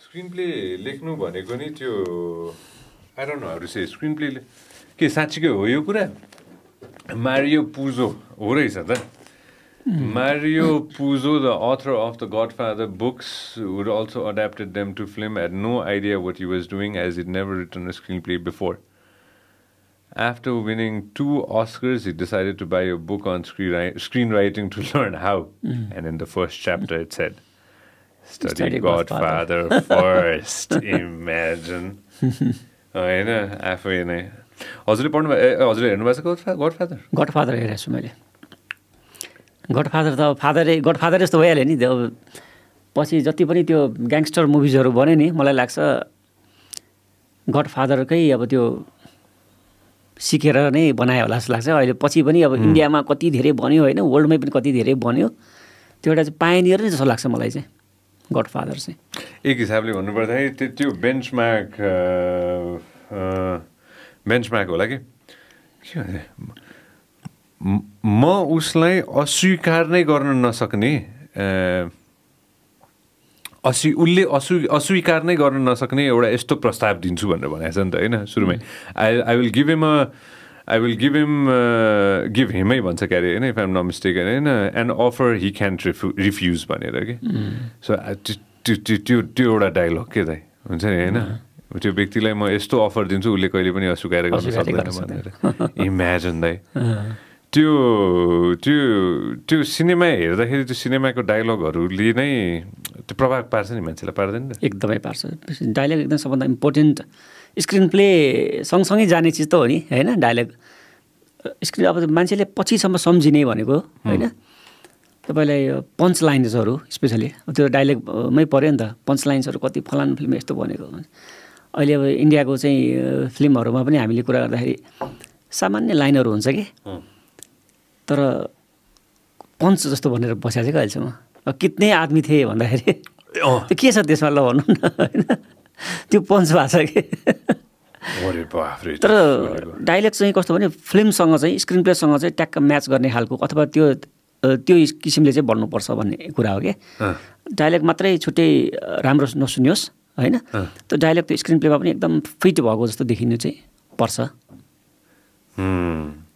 Screen play लेख्नु भनेको नि त्यो I don't know how to say screenplay के साँच्चीकै हो यो कुरा? मारियो पुजो हो रहेछ त। Mario Puzo the author of the Godfather books would also adapted them to film and no idea what he was doing as it never return a screenplay before After winning two Oscars, he decided to buy a book on screen screenwriting to learn how. And in the first chapter, it said, Study, Study Godfather, first. Imagine. होइन आफै नै। हजुरले पढ्नु ए हजुरले हेर्नुभएको छ God father godfather हेरेको छु मैले। गडफादर त फादरै गडफादर जस्तो भइहाल्यो नि त्यो। पछि जति पनि त्यो ग्याङ्स्टर मुभिजहरू बन्यो नि मलाई लाग्छ गडफादरकै अब त्यो सिकेर नै बनायो होला जस्तो लाग्छ। अहिले पछि पनि अब इन्डियामा कति धेरै बन्यो होइन वर्ल्डमै पनि कति धेरै बन्यो त्यो एउटा चाहिँ पायनियर नै जस्तो लाग्छ मलाई चाहिँ। गडफादर चाहिँ एक हिसाबले भन्नुपर्दाखेरि त्यो त्यो बेन्चमार्क बेन्चमार्क होला कि? के म- उसलाई अस्वीकार नै गर्न नसक्ने अस्वी उसले अस्वी अस्वीकार नै गर्न नसक्ने एउटा यस्तो प्रस्ताव दिन्छु भनेर भनेको छ नि त होइन? सुरुमै। I I will give him a I will give him give हिमै भन्छ क्यारे होइन इफ आइम न मिस्टेक होइन and offer he can refuse भनेर कि सो त्यो त्यो त्यो एउटा डायलग के दाइ हुन्छ नि होइन त्यो व्यक्तिलाई म यस्तो अफर दिन्छु उसले कहिले पनि अस्वीकार गर्न सक्दैन भनेर इमेजिन दाइ त्यो त्यो त्यो सिनेमा हेर्दाखेरि त्यो सिनेमाको डायलगहरूले नै त्यो प्रभाव पार्छ नि मान्छेलाई पार्दैन एकदमै पार्छ। डाइलग एकदम सबभन्दा इम्पोर्टेन्ट स्क्रिन प्ले सँगसँगै जाने चिज त हो नि होइन? डाइलग स्क्रिन अब मान्छेले पछिसम्म सम्झिने भनेको होइन? तपाईँलाई पन्च लाइन्सहरू स्पेसली त्यो डाइलगमै पऱ्यो नि त। पन्च लाइन्सहरू कति फलानु फिल्म यस्तो बनेको अहिले अब इन्डियाको चाहिँ फिल्महरूमा पनि हामीले कुरा गर्दाखेरि सामान्य लाइनहरू हुन्छ कि? तर पन्च जस्तो भनेर बसेको छ क्या अहिलेसम्म? कितनै आदमी थिए भन्दाखेरि। त्यो के छ त्यसमा ल भन्नु न होइन? त्यो भएको छ कि? तर डाइलेक्ट चाहिँ कस्तो भने फिल्मसँग चाहिँ स्क्रिन प्लेसँग चाहिँ ट्याक्क म्याच गर्ने खालको अथवा त्यो त्यो किसिमले चाहिँ बन्नुपर्छ भन्ने कुरा हो कि? डाइलेक्ट मात्रै छुट्टै राम्रो नसुनियोस् होइन? त्यो डाइलेक्ट त्यो स्क्रिन प्लेमा पनि एकदम फिट भएको जस्तो देखिनु चाहिँ पर्छ।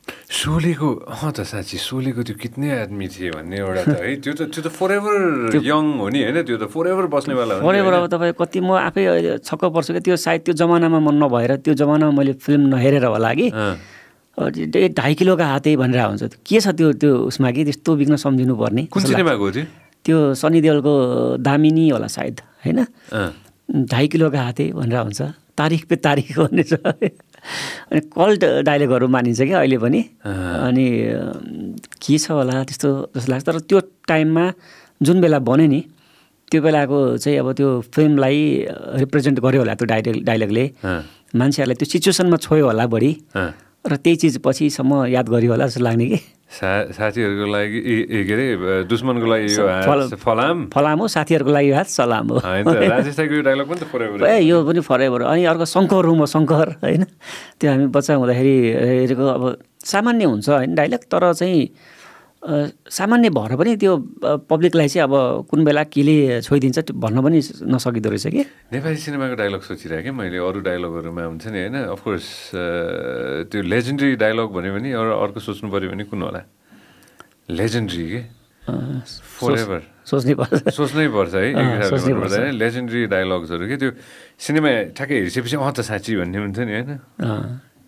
सोलेको अँ त साँच्ची सोलेको त्यो कितनै आदमी थिए भन्ने एउटा त है त्यो त त्यो त फर एभर यङ हो नि होइन? त्यो त फर एभर बस्नेवाला हो नि, फरेभर अब? तपाईँ कति म आफै अहिले छक्क पर्छु कि त्यो सायद त्यो जमानामा मन नभएर त्यो जमानामा मैले फिल्म नहेरेर होला कि। ढाई किलोका हाते भनेर हुन्छ। के छ त्यो त्यो उसमा कि त्यस्तो बिग्न सम्झिनु पर्ने कुन। सिनेमाको हो त्यो? सनी देवलको दामिनी होला सायद होइन। ढाई किलोका हाते भनेर हुन्छ तारिख पे तारिख भन्ने छ अनि कल्ट डाइलगहरू मानिन्छ क्या अहिले पनि। अनि के छ होला त्यस्तो जस्तो लाग्छ। तर त्यो टाइममा जुन बेला बन्यो नि त्यो बेलाको चाहिँ अब त्यो फिल्मलाई रिप्रेजेन्ट गर्यो होला त्यो डाइलग डाइलगले। मान्छेहरूलाई त्यो सिचुएसनमा छोयो होला बढी। र त्यही चिज पछिसम्म याद गरियो होला जस्तो लाग्ने कि। सा साथीहरूको लागि के अरे दुश्मनको लागि यो फलाम? फलाम हो साथीहरूको लागि हात सलाम हो। राजेश डायलग पनि त ए यो पनि फरेभर अनि अर्को शङ्कर हो म शङ्कर होइन? त्यो हामी बच्चा हुँदाखेरि हेरेको अब सामान्य हुन्छ होइन डाइलग तर चाहिँ सामान्य भएर पनि त्यो पब्लिकलाई चाहिँ अब कुन बेला केले छोइदिन्छ त्यो भन्न पनि नसकिँदो रहेछ कि? नेपाली सिनेमाको डायलग सोचिरहेको मैले अरू डायलगहरूमा हुन्छ नि होइन अफकोर्स त्यो लेजेन्डरी डायलग भन्यो भने अरू अर्को सोच्नु पऱ्यो भने कुन होला? लेजेन्डरी के? अ, फर एभर सोच्नै पर्छ। सोच्नै पर्छ है लेजेन्डरी डायलग्सहरू के? त्यो सिनेमा ठ्याक्कै हेरिसकेपछि अँ त साँच्ची भन्ने हुन्छ नि होइन?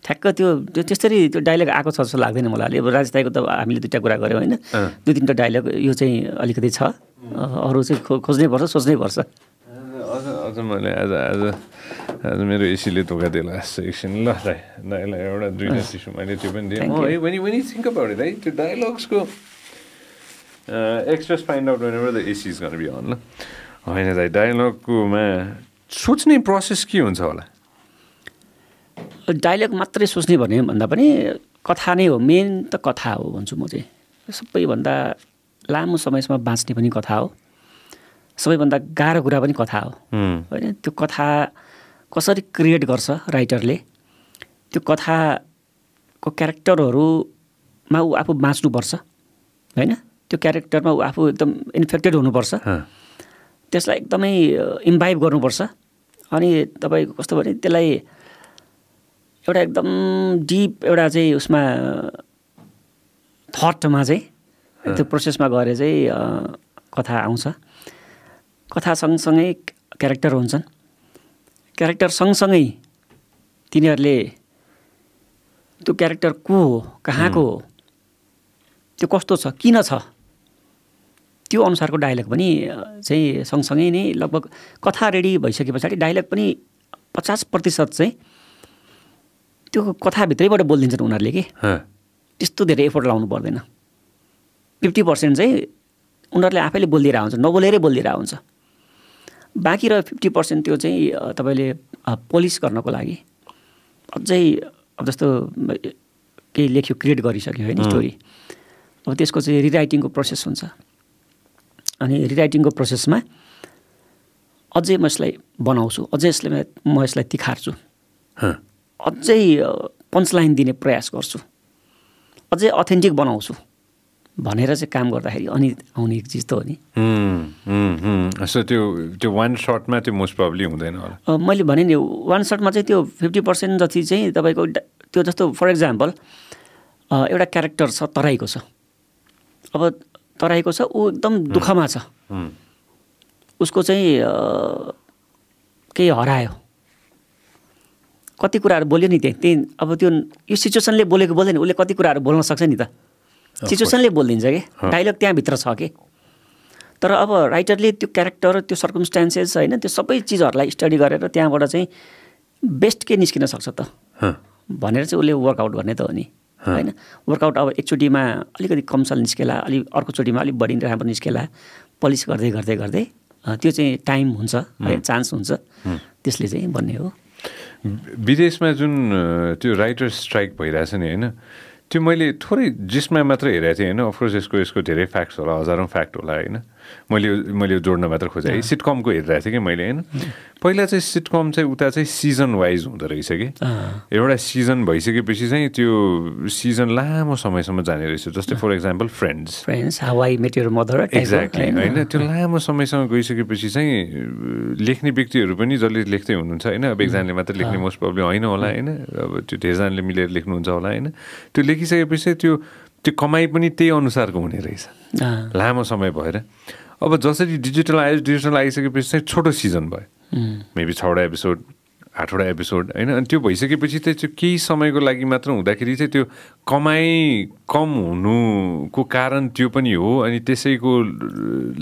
ठ्याक्क त्यो त्यो त्यसरी त्यो डाइलग आएको छ जस्तो लाग्दैन मलाई अब राजताईको त हामीले दुइटा कुरा गऱ्यौँ होइन। दुई तिनवटा डाइलग यो चाहिँ अलिकति छ। अरू चाहिँ खो खोज्नै पर्छ सोच्नै पर्छ। अझ अझ मैले आज आज आज मेरो एसीले धोका दिएला जस्तो एकछिन ल दाइ दाइलाई एउटा दुइटा टिसु मैले त्यो पनि दिएँ। पनि अबाउट इट है त्यो डायलग्सको express find out when the AC is be on law. होइन दाइ डायलगकोमा सोच्ने प्रोसेस के हुन्छ होला? डाइलग मात्रै सोच्ने भने भन्दा पनि कथा नै हो मेन त कथा हो भन्छु म चाहिँ। सबैभन्दा लामो समयसम्म बाँच्ने पनि कथा हो। सबैभन्दा गाह्रो कुरा पनि कथा हो। होइन त्यो कथा कसरी क्रिएट गर्छ राइटरले त्यो कथाको क्यारेक्टरहरूमा ऊ आफू बाँच्नुपर्छ होइन? त्यो क्यारेक्टरमा ऊ आफू एकदम इन्फेक्टेड हुनुपर्छ। त्यसलाई एकदमै इम्बाइभ गर्नुपर्छ। अनि तपाईँको कस्तो भने त्यसलाई एउटा एकदम डिप एउटा चाहिँ उसमा थटमा चाहिँ त्यो प्रोसेसमा गएर चाहिँ कथा आउँछ। कथा सँगसँगै क्यारेक्टर हुन्छन्। क्यारेक्टर सँगसँगै तिनीहरूले त्यो क्यारेक्टर को हो कहाँको हो त्यो कस्तो छ किन छ त्यो अनुसारको डायलग पनि चाहिँ सँगसँगै नै लगभग कथा रेडी भइसके पछाडि डायलग पनि पचास प्रतिशत चाहिँ त्यो कथाभित्रैबाट बोलिदिन्छन् उनीहरूले कि? त्यस्तो धेरै एफोर्ट लाउनु पर्दैन। फिफ्टी पर्सेन्ट चाहिँ उनीहरूले आफैले बोलिदिएर हुन्छ नबोलेरै बोलिदिएर हुन्छ बाँकी र फिफ्टी पर्सेन्ट त्यो चाहिँ तपाईँले पोलिस गर्नको लागि अझै अब जस्तो केही लेख्यो क्रिएट गरिसक्यो होइन स्टोरी अब त्यसको चाहिँ रिराइटिङको प्रोसेस हुन्छ। अनि रिराइटिङको प्रोसेसमा अझै म यसलाई बनाउँछु अझै यसलाई म यसलाई तिखार्छु। अझै पन्चलाइन दिने प्रयास गर्छु। अझै अथेन्टिक बनाउँछु। भनेर चाहिँ काम गर्दाखेरि अनि आउने चिज त हो नि। त्यो त्यो वान सर्टमा त्यो मोस्ट प्रब्ली हुँदैन होला। मैले भने नि वान सर्टमा चाहिँ त्यो फिफ्टी पर्सेन्ट जति चाहिँ तपाईँको त्यो जस्तो फर इक्जाम्पल एउटा क्यारेक्टर छ तराईको छ। अब तराईको छ ऊ एकदम दुःखमा छ। उसको चाहिँ केही हरायो। कति कुराहरू बोल्यो नि त्यही त्यही अब त्यो यो सिचुएसनले बोलेको बोल्दैन उसले कति कुराहरू बोल्न सक्छ नि त। सिचुएसनले बोलिदिन्छ कि? डाइलग त्यहाँभित्र छ कि? तर अब राइटरले त्यो क्यारेक्टर त्यो सर्कमस्टान्सेस होइन त्यो सबै चिजहरूलाई स्टडी गरेर त्यहाँबाट चाहिँ बेस्ट के निस्किन सक्छ त? भनेर चाहिँ उसले वर्कआउट गर्ने त हो नि। होइन? वर्कआउट अब एकचोटिमा अलिकति कमसल निस्केला अलिक अर्कोचोटिमा अलिक बढी राम्रो निस्केला पलिस गर्दै गर्दै गर्दै त्यो चाहिँ टाइम हुन्छ है चान्स हुन्छ। त्यसले चाहिँ भन्ने हो। विदेशमा जुन त्यो राइटर स्ट्राइक भइरहेछ नि होइन? त्यो मैले थोरै जिसमा मात्र हेरेको थिएँ होइन? अफकोर्स यसको यसको धेरै फ्याक्ट्स होला हजारौँ फ्याक्ट होला होइन? मैले मैले जोड्न मात्र खोजेँ। है सिटकमको हेरिरहेको थिएँ कि मैले होइन? पहिला चाहिँ सिटकम चाहिँ उता चाहिँ सिजन वाइज हुँदो रहेछ कि। एउटा सिजन भइसकेपछि चाहिँ त्यो सिजन लामो समयसम्म जाने रहेछ। जस्तै for example friends friends how I mother exactly होइन? त्यो लामो समयसम्म गइसकेपछि चाहिँ लेख्ने व्यक्तिहरू पनि जसले लेख्दै हुनुहुन्छ होइन? अब एकजनाले मात्र लेख्ने मोस्ट प्रब्लम होइन होला होइन? अब त्यो धेरैजनाले मिलेर लेख्नुहुन्छ होला होइन? त्यो लेखिसकेपछि त्यो त्यो कमाइ पनि त्यही अनुसारको हुने रहेछ। लामो समय भएर। अब जसरी डिजिटल आयो डिजिटल आइसकेपछि चाहिँ छोटो सिजन भयो। मेबी छवटा एपिसोड आठवटा एपिसोड होइन? अनि त्यो भइसकेपछि चाहिँ त्यो केही समयको लागि मात्र हुँदाखेरि चाहिँ त्यो कमाइ कम हुनुको कारण त्यो पनि हो। अनि त्यसैको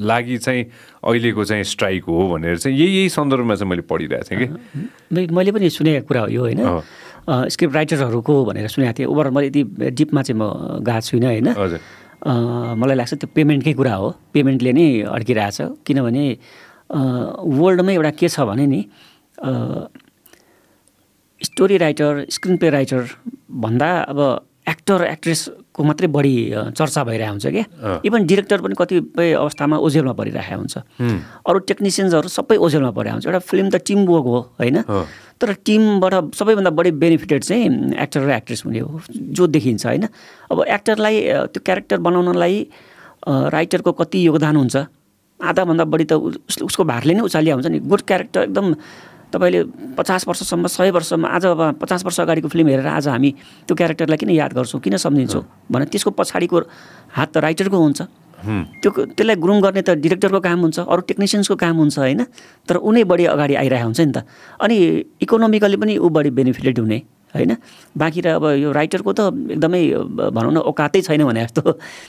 लागि चाहिँ अहिलेको चाहिँ स्ट्राइक हो भनेर चाहिँ यही यही सन्दर्भमा चाहिँ मैले पढिरहेको थिएँ कि। मैले पनि सुनेको कुरा हो यो होइन? स्क्रिप्ट राइटरहरूको भनेर सुनेको थिएँ। ओभर मैले यति डिपमा चाहिँ म गएको छुइनँ होइन? मलाई लाग्छ त्यो पेमेन्टकै कुरा हो। पेमेन्टले नै अड्किरहेछ। किनभने वर्ल्डमै एउटा के छ भने नि story writer screen play writer भन्दा अब एक्टर एक्ट्रेसको मात्रै बढी चर्चा भइरहेको हुन्छ क्या। इभन डिरेक्टर पनि कतिपय अवस्थामा ओझेलमा परिरहेको हुन्छ। अरू टेक्निसियन्सहरू सबै ओझेलमा परिरहेको हुन्छ। एउटा फिल्म त टिम वर्क हो होइन? तर टिमबाट सबैभन्दा बढी बेनिफिटेड चाहिँ एक्टर र एक्ट्रेस हुने हो जो देखिन्छ होइन? अब एक्टरलाई त्यो क्यारेक्टर बनाउनलाई राइटरको कति योगदान हुन्छ? आधाभन्दा बढी त उसको भारले नै उचालिया हुन्छ नि। गुड क्यारेक्टर एकदम तपाईँले पचास वर्षसम्म सय वर्षसम्म आज अब पचास वर्ष अगाडिको फिल्म हेरेर आज हामी त्यो क्यारेक्टरलाई किन याद गर्छौँ किन सम्झिन्छौँ भने त्यसको पछाडिको हात त राइटरको हुन्छ। त्यो त्यसलाई ग्रुम गर्ने त डिरेक्टरको काम हुन्छ अरू टेक्निसियन्सको काम हुन्छ होइन। तर उनी बढी अगाडि आइरहेको हुन्छ नि त। अनि इकोनोमिकली पनि ऊ बढी बेनिफिटेड हुने होइन। बाँकी र अब यो राइटरको त एकदमै भनौँ न औकातै छैन भने जस्तो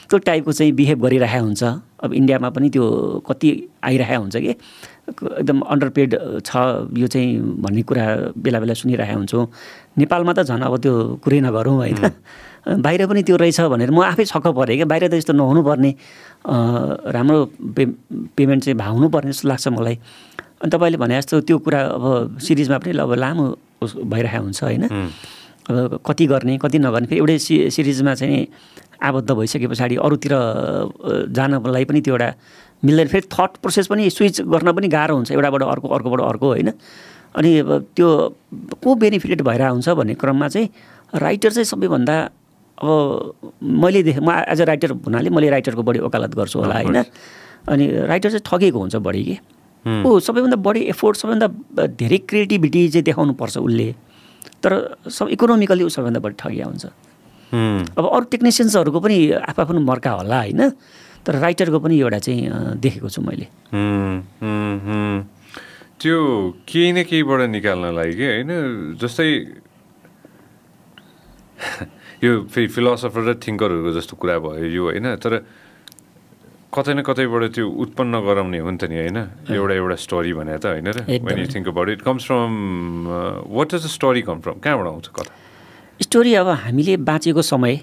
त्यो टाइपको चाहिँ बिहेभ गरिरहेको हुन्छ। अब इन्डियामा पनि त्यो कति आइरहेको हुन्छ कि। एकदम अन्डरपेड छ। यो चाहिँ भन्ने कुरा बेला बेला सुनिरहेको हुन्छौँ। नेपालमा त झन् अब त्यो कुरै नगरौँ होइन बाहिर पनि त्यो रहेछ भनेर म आफै छक्क परेँ क्या। बाहिर त यस्तो नहुनुपर्ने। राम्रो पे पेमेन्ट चाहिँ भाउनु पर्ने जस्तो लाग्छ मलाई। अनि तपाईँले भने जस्तो त्यो कुरा अब सिरिजमा पनि अब लामो भइरहेको हुन्छ होइन। अब कति गर्ने कति नगर्ने फेरि एउटै सि सिरिजमा चाहिँ आबद्ध भइसके पछाडि अरूतिर जानलाई पनि त्यो एउटा मिल्दैन। फेरि थट प्रोसेस पनि स्विच गर्न पनि गाह्रो हुन्छ एउटाबाट अर्को अर्कोबाट अर्को होइन? अनि त्यो को बेनिफिटेड भइरहेको हुन्छ भन्ने क्रममा चाहिँ राइटर चाहिँ सबैभन्दा अब मैले देखेँ म एज अ राइटर हुनाले मैले राइटरको बढी वकालत गर्छु होला होइन? अनि राइटर चाहिँ ठगेको हुन्छ बढी कि? ऊ सबैभन्दा बढी एफोर्ट सबैभन्दा धेरै क्रिएटिभिटी चाहिँ देखाउनुपर्छ उसले। तर सब इकोनोमिकली ऊ सबैभन्दा बढी ठगिया हुन्छ। अब अरू टेक्निसियन्सहरूको पनि आफ्नो आफ्नो मर्का होला होइन? तर राइटरको पनि एउटा चाहिँ देखेको छु मैले। त्यो केही न केहीबाट निकाल्नलाई कि होइन? जस्तै यो फेरि फिलोसफर र थिङ्करहरूको जस्तो कुरा भयो यो होइन? तर कतै न कतैबाट त्यो उत्पन्न गराउने हो नि त नि होइन? एउटा एउटा स्टोरी भने त होइन र। When you think about it comes from what does the story come from कहाँबाट आउँछ कथा? स्टोरी अब हामीले बाँचेको समय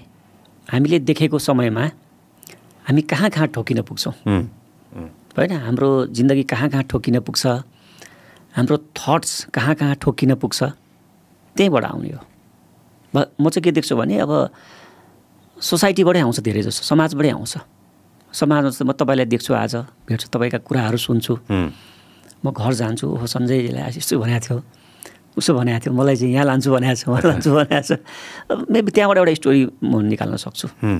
हामीले देखेको समयमा हामी कहाँ कहाँ ठोकिन पुग्छौँ? हुँ, होइन हाम्रो जिन्दगी कहाँ कहाँ ठोकिन पुग्छ? हाम्रो थट्स कहाँ कहाँ ठोकिन पुग्छ? त्यहीँबाट आउने हो। म चाहिँ के देख्छु भने अब सोसाइटीबाटै आउँछ धेरै जस्तो समाजबाटै आउँछ। समाजमा जस्तो म तपाईँलाई देख्छु आज भेट्छु तपाईँका कुराहरू सुन्छु। हुँ, म घर जान्छु ओहो सञ्जयले आज यस्तो भनेको थियो उसो भनेको थियो मलाई चाहिँ यहाँ लान्छु भनेको छ उहाँ लान्छु भनेको छ। मेबी त्यहाँबाट एउटा स्टोरी म निकाल्न सक्छु। हुँ,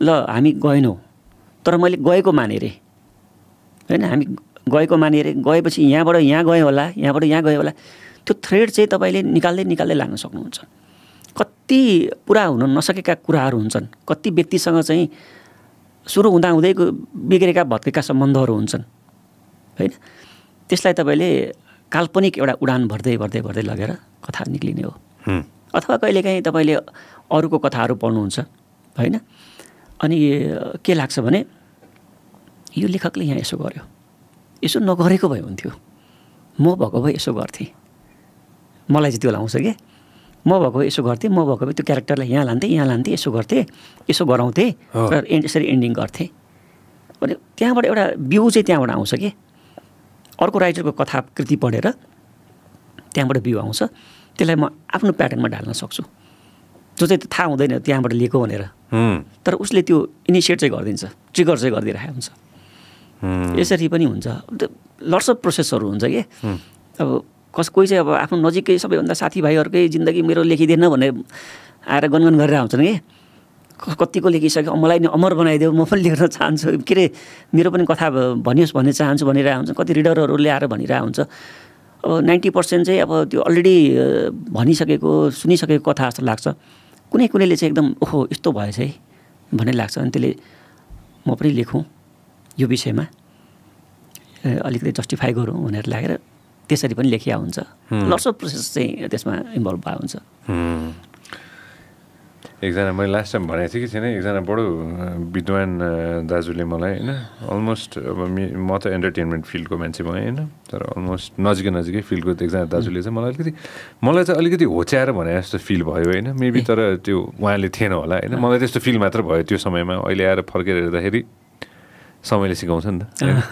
ल हामी गएनौँ। तर मैले गएको माने रे होइन हामी गएको माने रे गएपछि यहाँबाट यहाँ गएँ होला यहाँबाट यहाँ गएँ होला। त्यो थ्रेड चाहिँ तपाईँले निकाल्दै निकाल्दै लान सक्नुहुन्छ। कति पुरा हुन नसकेका कुराहरू हुन्छन्। कति व्यक्तिसँग चाहिँ सुरु हुँदा हुँदैको बिग्रेका भत्केका सम्बन्धहरू हुन्छन्। होइन? त्यसलाई तपाईँले काल्पनिक एउटा उडान भर्दै भर्दै भर्दै लगेर कथा निक्लिने हुँ, अथवा कहिलेकाहीँ तपाईँले अरूको कथाहरू पढ्नुहुन्छ। होइन? अनि के लाग्छ भने यो लेखकले यहाँ यसो गर्यो। यसो नगरेको भए हुन्थ्यो। म भएको भए यसो गर्थेँ। मलाई चाहिँ त्यो लाउँछ क्या म भएको भए यसो गर्थेँ म भएको भए त्यो क्यारेक्टरलाई यहाँ लान्थेँ यहाँ लान्थेँ यसो गर्थेँ यसो गराउँथेँ। र एन्ड यसरी एन्डिङ गर्थेँ। भने त्यहाँबाट एउटा बिउ चाहिँ त्यहाँबाट आउँछ कि? अर्को राइटरको कथा कृति पढेर त्यहाँबाट बिउ आउँछ। त्यसलाई म आफ्नो प्याटर्नमा ढाल्न सक्छु। जो चाहिँ थाहा हुँदैन त्यहाँबाट लिएको भनेर। तर उसले त्यो इनिसिएट चाहिँ गरिदिन्छ ट्रिगर चाहिँ गरिदिइरहेको हुन्छ। यसरी पनि हुन्छ। लट्स अफ प्रोसेसहरू हुन्छ कि? अब कस कोही चाहिँ अब आफ्नो नजिकै सबैभन्दा साथीभाइहरूकै जिन्दगी मेरो लेखिदिएन भने आएर गनगन गरेर आउँछन् कि? कतिको लेखिसक्यो? मलाई नि अमर बनाइदेऊ म पनि लेख्न चाहन्छु। के अरे मेरो पनि कथा भनियोस् भन्ने चाहन्छु भनिरहेको हुन्छ कति रिडरहरू ल्याएर भनिरहेको हुन्छ अब नाइन्टी पर्सेन्ट चाहिँ अब त्यो अलरेडी भनिसकेको सुनिसकेको कथा जस्तो लाग्छ। कुनै कुनैले चाहिँ एकदम ओहो यस्तो भएछ है भन्ने लाग्छ। अनि त्यसले म पनि लेखौँ यो विषयमा अलिकति जस्टिफाई गरौँ भनेर लागेर त्यसरी पनि लेखिया हुन्छ। लट्स अफ प्रोसेस चाहिँ त्यसमा इन्भल्भ भएको हुन्छ। एकजना मैले लास्ट टाइम भनेको थिएँ कि थिएन एकजना बडो विद्वान दाजुले मलाई होइन अलमोस्ट अब मे- म त एन्टरटेनमेन्ट फिल्डको मान्छे भएँ होइन तर अलमोस्ट नजिकै नजिकै फिल्डको एकजना दाजुले चाहिँ मलाई अलिकति मलाई चाहिँ अलिकति होच्याएर भने जस्तो फिल भयो होइन मेबी तर त्यो उहाँले थिएन होला होइन। मलाई त्यस्तो फिल मात्र भयो त्यो समयमा। अहिले आएर फर्केर हेर्दाखेरि समयले सिकाउँछ नि त?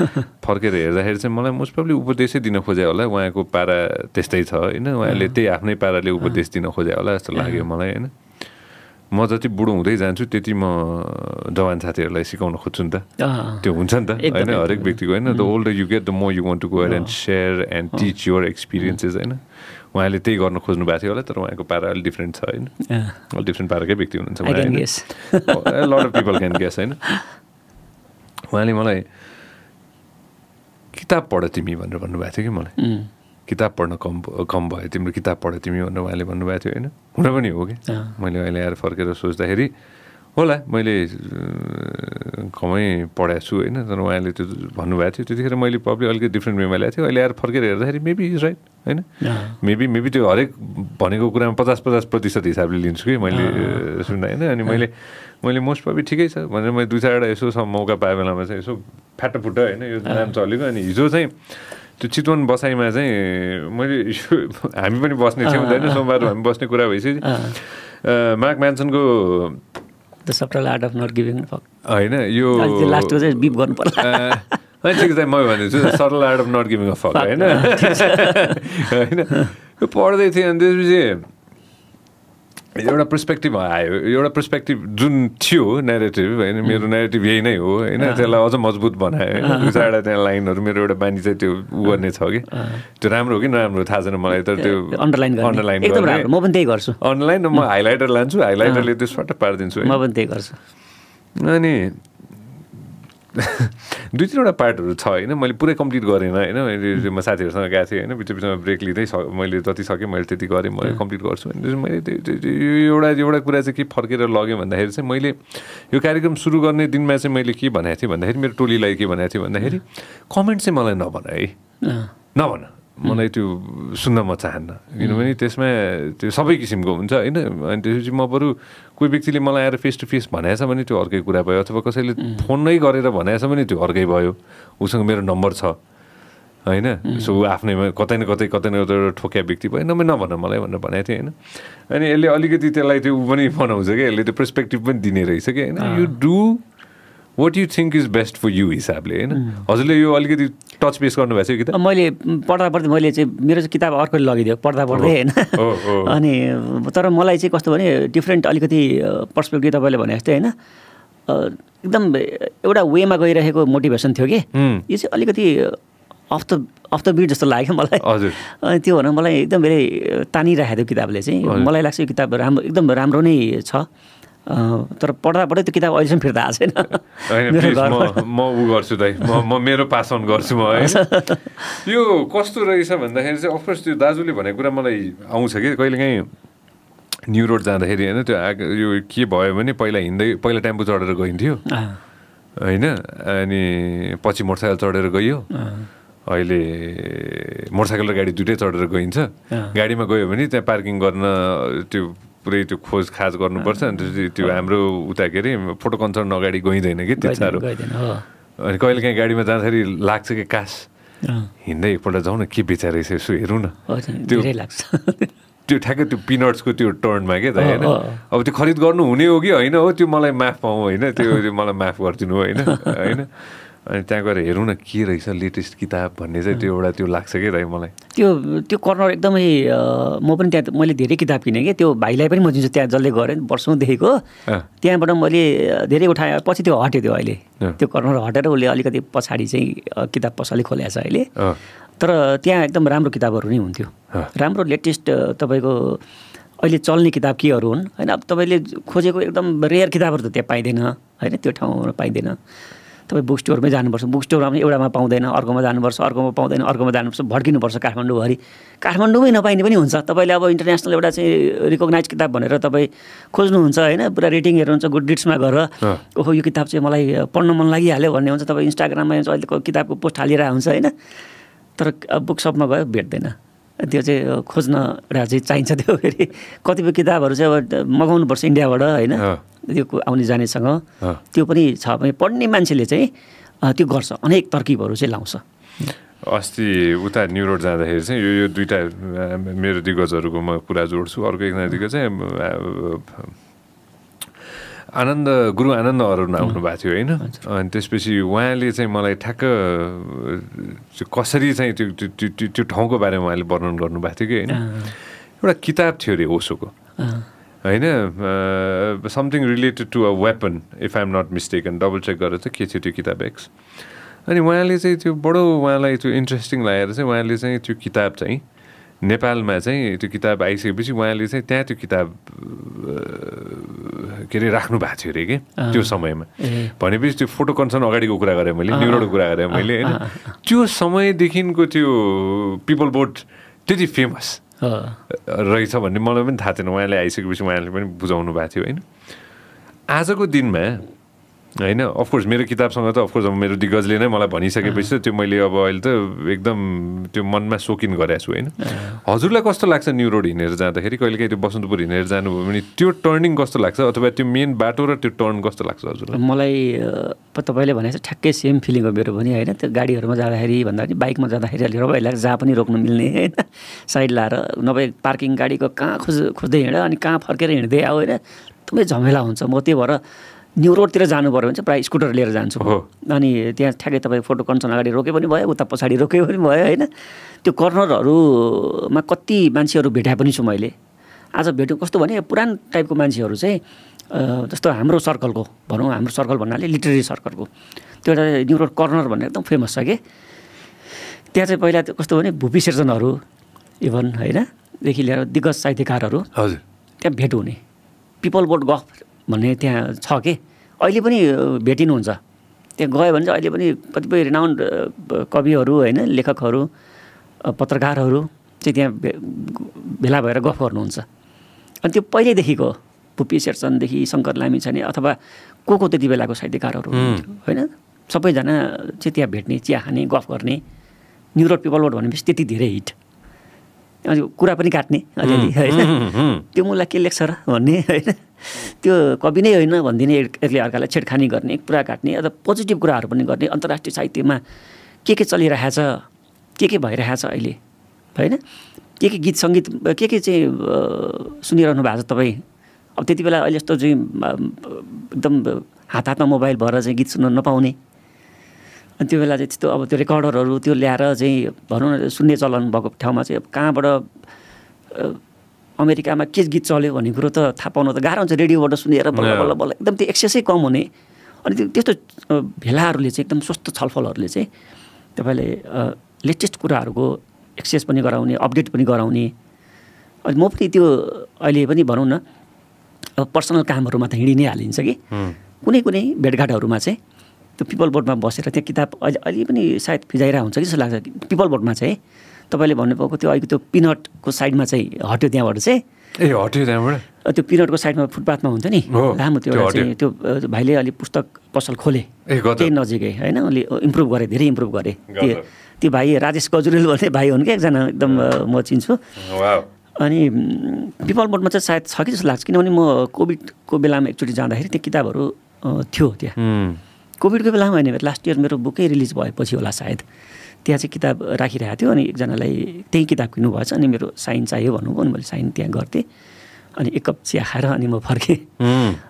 फर्केर हेर्दाखेरि चाहिँ मलाई मोस्ट प्रब्ली उपदेशै दिन खोजे होला। उहाँको पारा त्यस्तै छ होइन उहाँले त्यही आफ्नै पाराले उपदेश दिन खोजे होला जस्तो लाग्यो मलाई होइन। म जति बुढो हुँदै जान्छु त्यति म जवान साथीहरूलाई सिकाउन खोज्छु नि त। त्यो हुन्छ नि त। होइन हरेक। व्यक्तिको होइन the older you get the more you want to go and share and teach your experiences होइन। उहाँले त्यही गर्न खोज्नु भएको थियो होला तर उहाँको पारा अलिक डिफ्रेन्ट छ होइन। अलिक डिफ्रेन्ट पाराकै व्यक्ति हुनुहुन्छ. Lot of people can guess होइन। उहाँले मलाई किताब पढ तिमी भनेर भन्नुभएको थियो कि मलाई? किताब पढ्न कम कम भयो। तिम्रो किताब पढ तिमी भनेर उहाँले भन्नुभएको थियो होइन? हुन पनि हो कि। मैले अहिले आएर फर्केर सोच्दाखेरि होला मैले कमै पढाएको छु होइन? तर उहाँले त्यो भन्नुभएको थियो। त्यतिखेर मैले प्रब्लम अलिकति डिफ्रेन्ट वेमा ल्याएको थियो। अहिले आएर फर्केर हेर्दाखेरि मेबी इज राइट होइन? मेबी मेबी त्यो हरेक भनेको कुरामा पचास पचास प्रतिशत हिसाबले लिन्छु कि मैले सुन्दा होइन? अनि मैले मैले मोस्ट प्रब्ली ठिकै छ। भनेर मैले दुई चारवटा यसो मौका पाए बेलामा चाहिँ यसो फ्याटफुट्ट होइन? यो नाम चलेको। अनि हिजो चाहिँ त्यो चितवन बसाइमा चाहिँ मैले हामी पनि बस्ने थियौँ होइन सोमबार हामी बस्ने कुरा भइसक्यो। Mark म्यान्सनको the art of not giving होइन यो चाहिँ बिप गर्नु पर्ला। ठिक छ म भनिदिन्छु सरल art of not giving a fuck होइन? होइन? पढ्दै थिएँ अनि त्यसपछि एउटा पर्सपेक्टिभ आयो एउटा पर्सपेक्टिभ जुन थियो नेरेटिभ होइन मेरो नेरेटिभ यही नै हो होइन त्यसलाई अझ मजबुत बनायो होइन दुई चारवटा त्यहाँ लाइनहरू मेरो एउटा बानी चाहिँ त्यो उ गर्ने छ कि। त्यो राम्रो हो कि नराम्रो थाहा छैन मलाई तर त्यो अन्डरलाइन अन्डरलाइन म पनि त्यही गर्छु। म हाइलाइटर लान्छु हाइलाइटरले त्यो पारिदिन्छु म पनि त्यही गर्छु। अनि दुई तिनवटा पार्टहरू छ होइन? मैले पुरै कम्प्लिट गरेन होइन? मैले म साथीहरूसँग गएको थिएँ होइन? बिच बिचमा ब्रेक लिँदै स मैले जति सकेँ मैले त्यति गरेँ मैले कम्प्लिट गर्छु। भने मैले एउटा एउटा कुरा चाहिँ के फर्केर लग्यो भन्दाखेरि चाहिँ मैले यो कार्यक्रम सुरु गर्ने दिनमा चाहिँ मैले के भनेको थिएँ भन्दाखेरि मेरो टोलीलाई के भनेको थिएँ भन्दाखेरि कमेन्ट चाहिँ मलाई नभन है। नभन। मलाई त्यो सुन्न म चाहन्न। किनभने त्यसमा त्यो सबै किसिमको हुन्छ होइन? अनि त्यसपछि म बरु कोही व्यक्तिले मलाई आएर फेस टु फेस भनेछ भने त्यो अर्कै कुरा भयो अथवा कसैले फोनै गरेर भनेछ भने त्यो अर्कै भयो। उसँग मेरो नम्बर छ। होइन? सो ऊ आफ्नैमा कतै न कतै कतै न कतै एउटा ठोक्या व्यक्ति भयो। नभए नभन मलाई भनेर भनेको थिएँ होइन? अनि यसले अलिकति त्यसलाई त्यो ऊ पनि बनाउँछ क्या यसले त्यो पर्सपेक्टिभ पनि दिने रहेछ कि होइन? You do what you think is best for you हिसाबले होइन? हजुरले यो अलिकति टच बेस गर्नुभएको छ किताब? मैले पढ्दा पढ्दै मैले चाहिँ मेरो चाहिँ किताब अर्कोले लगिदियो पढ्दा पढ्दै होइन। अनि तर मलाई चाहिँ कस्तो भने डिफ्रेन्ट अलिकति पर्सपेक्टिभ तपाईँले भने जस्तै होइन? एकदम एउटा वेमा गइरहेको मोटिभेसन थियो कि? हुँ। यो चाहिँ अलिकति off the off the bit जस्तो लाग्यो मलाई। हजुर। अनि त्यो भएर मलाई एकदम धेरै तानिरहेको थियो किताबले चाहिँ। मलाई लाग्छ यो किताब राम्रो एकदम राम्रो नै छ। तर पढ्दा पढ्दै त्यो किताब अहिलेसम्म फिर्ता आएको छैन। म म ऊ गर्छु दाइ। म मेरो पास अन गर्छु म होइन यो कस्तो रहेछ भन्दाखेरि चाहिँ अफकोर्स त्यो दाजुले भनेको कुरा मलाई आउँछ कि। कहिलेकाहीँ न्यु रोड जाँदाखेरि होइन त्यो आग- यो के भयो भने पहिला हिँड्दै पहिला टेम्पो चढेर गइन्थ्यो। होइन अनि पछि मोटरसाइकल चढेर गइयो। अहिले मोटरसाइकल र गाडी दुइटै चढेर गइन्छ। गाडीमा गयो भने त्यहाँ पार्किङ गर्न त्यो पुरै त्यो खोज खाज गर्नुपर्छ अनि त्यसपछि त्यो हाम्रो उता के अरे फोटो कन्सर्न अगाडि गइँदैन कि त्यति साह्रो अनि कहिले काहीँ गाडीमा जाँदाखेरि लाग्छ कि कास? हिँड्दै एकपल्ट जाउँ न के बेचा रहेछ यसो हेरौँ न। त्यो त्यो- लाग्छ। त्यो ठ्याक्कै त्यो पिनट्सको त्यो टर्नमा के त होइन। अब त्यो खरिद गर्नु हुने हो कि होइन हो? त्यो मलाई माफ पाऊँ होइन? त्यो त्यो मलाई माफ गरिदिनु होइन? होइन? अनि त्यहाँ गएर हेरौँ न के रहेछ लेटेस्ट किताब भन्ने चाहिँ त्यो एउटा त्यो लाग्छ कि दाइ मलाई? त्यो त्यो कर्नर एकदमै म पनि त्यहाँ मैले धेरै किताब किनेँ कि। त्यो भाइलाई पनि म दिन्छु त्यहाँ जसले गरेँ वर्षौँदेखिको। त्यहाँबाट मैले धेरै उठाएँ। पछि त्यो हट्यो त्यो अहिले। त्यो कर्नर हटेर उसले अलिकति पछाडि चाहिँ किताब पसलले खोलेको छ अहिले। तर त्यहाँ एकदम राम्रो किताबहरू नै हुन्थ्यो। राम्रो लेटेस्ट तपाईँको अहिले चल्ने किताब केहरू हुन्? होइन अब तपाईँले खोजेको एकदम रेयर किताबहरू त त्यहाँ पाइँदैन। होइन त्यो ठाउँमा पाइँदैन। तपाईँ बुक स्टोरमै जानुपर्छ। बुक स्टोरमा पनि एउटामा पाउँदैन अर्कोमा जानुपर्छ अर्कोमा पाउँदैन अर्कोमा जानुपर्छ भड्किनुपर्छ काठमाडौँभरि काठमाडौँमै नपाइने पनि हुन्छ। तपाईँले अब इन्टरनेसनल एउटा चाहिँ रिकगनाइज किताब भनेर तपाईँ खोज्नुहुन्छ होइन पुरा रेटिङ हेर्नुहुन्छ गुड डिट्समा गएर। ओहो यो किताब चाहिँ मलाई पढ्न मन लागिहाल्यो भन्ने हुन्छ। तपाईँ इन्स्टाग्राममा अहिलेको किताबको पोस्ट हालिरहेको हुन्छ होइन। तर बुक सपमा गयो भेट्दैन। त्यो चाहिँ खोज्न एउटा चाहिँ चाहिन्छ त्यो फेरि। कतिपय किताबहरू चाहिँ अब मगाउनुपर्छ इन्डियाबाट होइन। त्यो आउने जानेसँग। त्यो पनि छ। भने पढ्ने मान्छेले चाहिँ त्यो गर्छ। अनेक तरकिबहरू चाहिँ लाउँछ। अस्ति उता न्यु रोड जाँदाखेरि चाहिँ यो यो दुइटा मेरो दिग्गजहरूको म कुरा जोड्छु। अर्को एकजना दिग्गज चाहिँ आनन्द गुरु आनन्द अरुण आउनु भएको थियो होइन? अनि त्यसपछि उहाँले चाहिँ मलाई ठ्याक्क कसरी चाहिँ त्यो त्यो त्यो- ठाउँको बारेमा उहाँले वर्णन गर्नुभएको थियो कि होइन? एउटा किताब थियो अरे ओसोको। होइन? Something related to a weapon if I'm not mistaken double check गरेर चाहिँ के थियो त्यो किताब एक्स अनि उहाँले चाहिँ त्यो बडो उहाँलाई त्यो इन्ट्रेस्टिङ लागेर चाहिँ उहाँले चाहिँ त्यो किताब चाहिँ नेपालमा चाहिँ त्यो किताब आइसकेपछि उहाँले चाहिँ त्यहाँ त्यो किताब के अरे राख्नु भएको थियो अरे कि त्यो समयमा। भनेपछि त्यो फोटो कन्सर्न अगाडिको कुरा गरेँ मैले न्युरोडको कुरा गरेँ मैले होइन। त्यो समयदेखिको त्यो पिपल बोट त्यति फेमस रहेछ भन्ने मलाई पनि थाहा थिएन। उहाँले आइसकेपछि उहाँले पनि बुझाउनु भएको थियो होइन। आजको दिनमा होइन अफकोर्स मेरो किताबसँग त अफकोर्स अब मेरो दिग्गजले नै मलाई भनिसकेपछि त त्यो मैले अब अहिले त एकदम त्यो मनमा सोकिन गरेको छु होइन? हजुरलाई कस्तो लाग्छ न्यु रोड हिँडेर जाँदाखेरि? कहिलेकाहीँ त्यो बसन्तपुर हिँडेर जानुभयो भने त्यो टर्निङ कस्तो लाग्छ? अथवा त्यो मेन बाटो र त्यो टर्न कस्तो लाग्छ हजुरलाई? मलाई तपाईँले भने ठ्याक्कै सेम फिलिङ हो मेरो पनि होइन? त्यो गाडीहरूमा जाँदाखेरि भन्दा पनि बाइकमा जाँदाखेरि अलिक रमाइलो लाग्छ जहाँ पनि रोक्नु मिल्ने होइन? साइड लाएर नभए पार्किङ गाडीको कहाँ खोज खोज्दै हिँड अनि कहाँ फर्केर हिँड्दै आऊ होइन? एकदमै झमेला हुन्छ। म त्यही भएर न्यु रोडतिर जानु पऱ्यो भने चाहिँ प्रायः स्कुटर लिएर जान्छु। अनि त्यहाँ ठ्याक्कै तपाईँ फोटो कन्सन अगाडि रोके पनि भयो उता पछाडि रोके पनि भयो होइन? त्यो कर्नरहरूमा कति मान्छेहरू भेटाए पनि छु मैले। आज भेट्यो कस्तो भने पुरानो टाइपको मान्छेहरू चाहिँ जस्तो हाम्रो सर्कलको भनौँ हाम्रो सर्कल भन्नाले लिटरेरी सर्कलको। त्यो एउटा न्यु रोड कर्नर भनेर एकदम फेमस छ कि? त्यहाँ चाहिँ पहिला कस्तो भने भूपी सिर्जनहरू इभन होइन? देखि लिएर दिग्गज साहित्यकारहरू। हजुर। त्यहाँ भेट हुने। पिपल बोट गफ। भन्ने त्यहाँ छ कि? अहिले पनि भेटिनुहुन्छ। त्यहाँ गयो भने चाहिँ अहिले पनि कतिपय रिनाउन्ड कविहरू होइन लेखकहरू पत्रकारहरू चाहिँ त्यहाँ भेला भएर गफ गर्नुहुन्छ। अनि त्यो पहिल्यैदेखिको पुप्पी शेरचनदेखि शङ्कर लामी छाने अथवा को को त्यति बेलाको साहित्यकारहरू होइन? सबैजना चाहिँ त्यहाँ भेट्ने चिया खाने गफ गर्ने न्युरोड पिपलवोड भनेपछि त्यति धेरै हिट। कुरा पनि काट्ने। अलिअलि होइन? त्यो मुला के लेख्छ र भन्ने होइन? त्यो कवि नै होइन भनिदिने एक- एकले अर्कालाई छेडखानी गर्ने कुरा काट्ने अथवा पोजिटिभ कुराहरू पनि गर्ने अन्तर्राष्ट्रिय साहित्यमा के के चलिरहेछ के के भइरहेछ अहिले होइन? के के गीत सङ्गीत के के चाहिँ सुनिरहनु भएको छ तपाईँ? अब त्यति बेला अहिले यस्तो चाहिँ एकदम हात हातमा मोबाइल भएर चाहिँ गीत सुन्न नपाउने। त्यो बेला चाहिँ त्यस्तो अब त्यो रेकर्डरहरू त्यो ल्याएर चाहिँ भनौँ न सुन्ने चलन भएको ठाउँमा चाहिँ अब कहाँबाट अमेरिकामा के गीत चल्यो भन्ने कुरो त थाहा पाउनु त गाह्रो हुन्छ। रेडियोबाट सुनेर बल्ल. बल्ल बल्ल एकदम त्यो एक्सेसै कम हुने। अनि त्यो त्यस्तो भेलाहरूले चाहिँ एकदम स्वस्थ छलफलहरूले चाहिँ तपाईँले लेटेस्ट कुराहरूको एक्सेस पनि गराउने अपडेट पनि गराउने। अनि म पनि त्यो अहिले पनि भनौँ न अब पर्सनल कामहरूमा त हिँडि नै हालिन्छ कि। कुनै कुनै भेटघाटहरूमा चाहिँ त्यो पिपल बोर्डमा बसेर त्यहाँ किताब अहिले अहिले पनि सायद फिजाइरहेको हुन्छ कि जस्तो लाग्छ। पिपल बोर्डमा चाहिँ तपाईँले भन्नुभएको त्यो अहिले त्यो पिनटको साइडमा चाहिँ हट्यो त्यहाँबाट चाहिँ। ए हट्यो त्यहाँबाट? त्यो पिनटको साइडमा फुटपाथमा हुन्छ नि। लामो त्यो एउटा चाहिँ त्यो भाइले अलि पुस्तक पसल खोले। त्यही नजिकै होइन? अलि इम्प्रुभ गरे धेरै इम्प्रुभ गरे। त्यो। त्यो भाइ राजेश गजुरेल भन्ने भाइ हुन् क्या एकजना एकदम म चिन्छु। अनि पिपल बोर्डमा चाहिँ सायद छ कि जस्तो लाग्छ। किनभने म कोभिडको बेलामा एकचोटि जाँदाखेरि त्यो किताबहरू थियो त्यहाँ। कोभिडको बेलामा होइन लास्ट इयर मेरो बुकै रिलिज भएपछि होला सायद। त्यहाँ चाहिँ किताब राखिरहेको थियो अनि एकजनालाई त्यही किताब किन्नु भएछ अनि मेरो साइन चाहियो भन्नुभयो अनि मैले साइन त्यहाँ गर्थेँ। अनि एक कप चिया खाएर अनि म फर्केँ।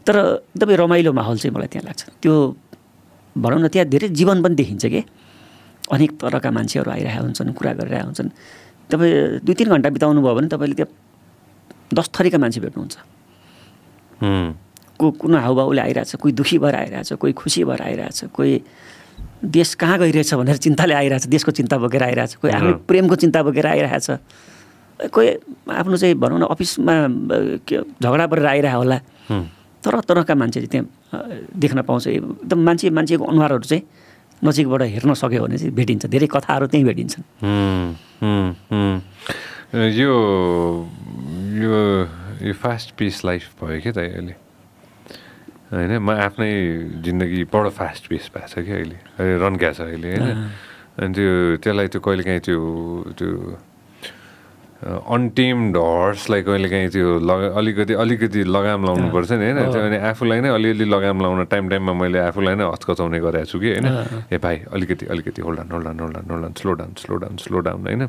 तर एकदमै रमाइलो माहौल चाहिँ मलाई त्यहाँ लाग्छ। त्यो भनौँ न त्यहाँ धेरै जीवन पनि देखिन्छ कि? अनेक तरका मान्छेहरू आइरहेका हुन्छन् कुरा गरिरहेका हुन्छन्। तपाईँ दुई तिन घन्टा बिताउनु भयो भने तपाईँले त्यहाँ दस थरीका मान्छे भेट्नुहुन्छ। को कुन हाउभाउले आइरहेछ कोही दुःखी भएर आइरहेछ कोही खुसी भएर आइरहेछ कोही देश कहाँ गइरहेछ भनेर चिन्ताले आइरहेछ देशको चिन्ता बोकेर आइरहेछ कोही आफ्नो। प्रेमको चिन्ता बोकेर आइरहेछ। कोही आफ्नो चाहिँ भनौँ न अफिसमा के झगडा परेर आइरहेको होला। उम्, तरह तरहका मान्छे त्यहाँ देख्न पाउँछ। एकदम मान्छे मान्छेको अनुहारहरू चाहिँ नजिकबाट हेर्न सक्यो भने चाहिँ भेटिन्छ। धेरै कथाहरू त्यहीँ भेटिन्छन्। यो यो फास्ट पेस लाइफ भयो क्या त अहिले? होइन? म आफ्नै जिन्दगी बडो फास्ट पेस भएको छ क्या अहिले। अहिले रन्क्या छ अहिले होइन? अनि त्यो त्यसलाई त्यो कहिलेकाहीँ त्यो त्यो अनटेम्ड हर्सलाई कहिलेकाहीँ त्यो लगा अलिकति अलिकति लगाम लाउनु पर्छ नि होइन? त्यो अनि आफूलाई नै अलिअलि लगाम लाउन टाइम टाइममा मैले आफूलाई नै हचकचाउने गरेको छु कि होइन? ए भाइ अलिकति अलिकति hold hold hold hold slow down slow down slow down होइन?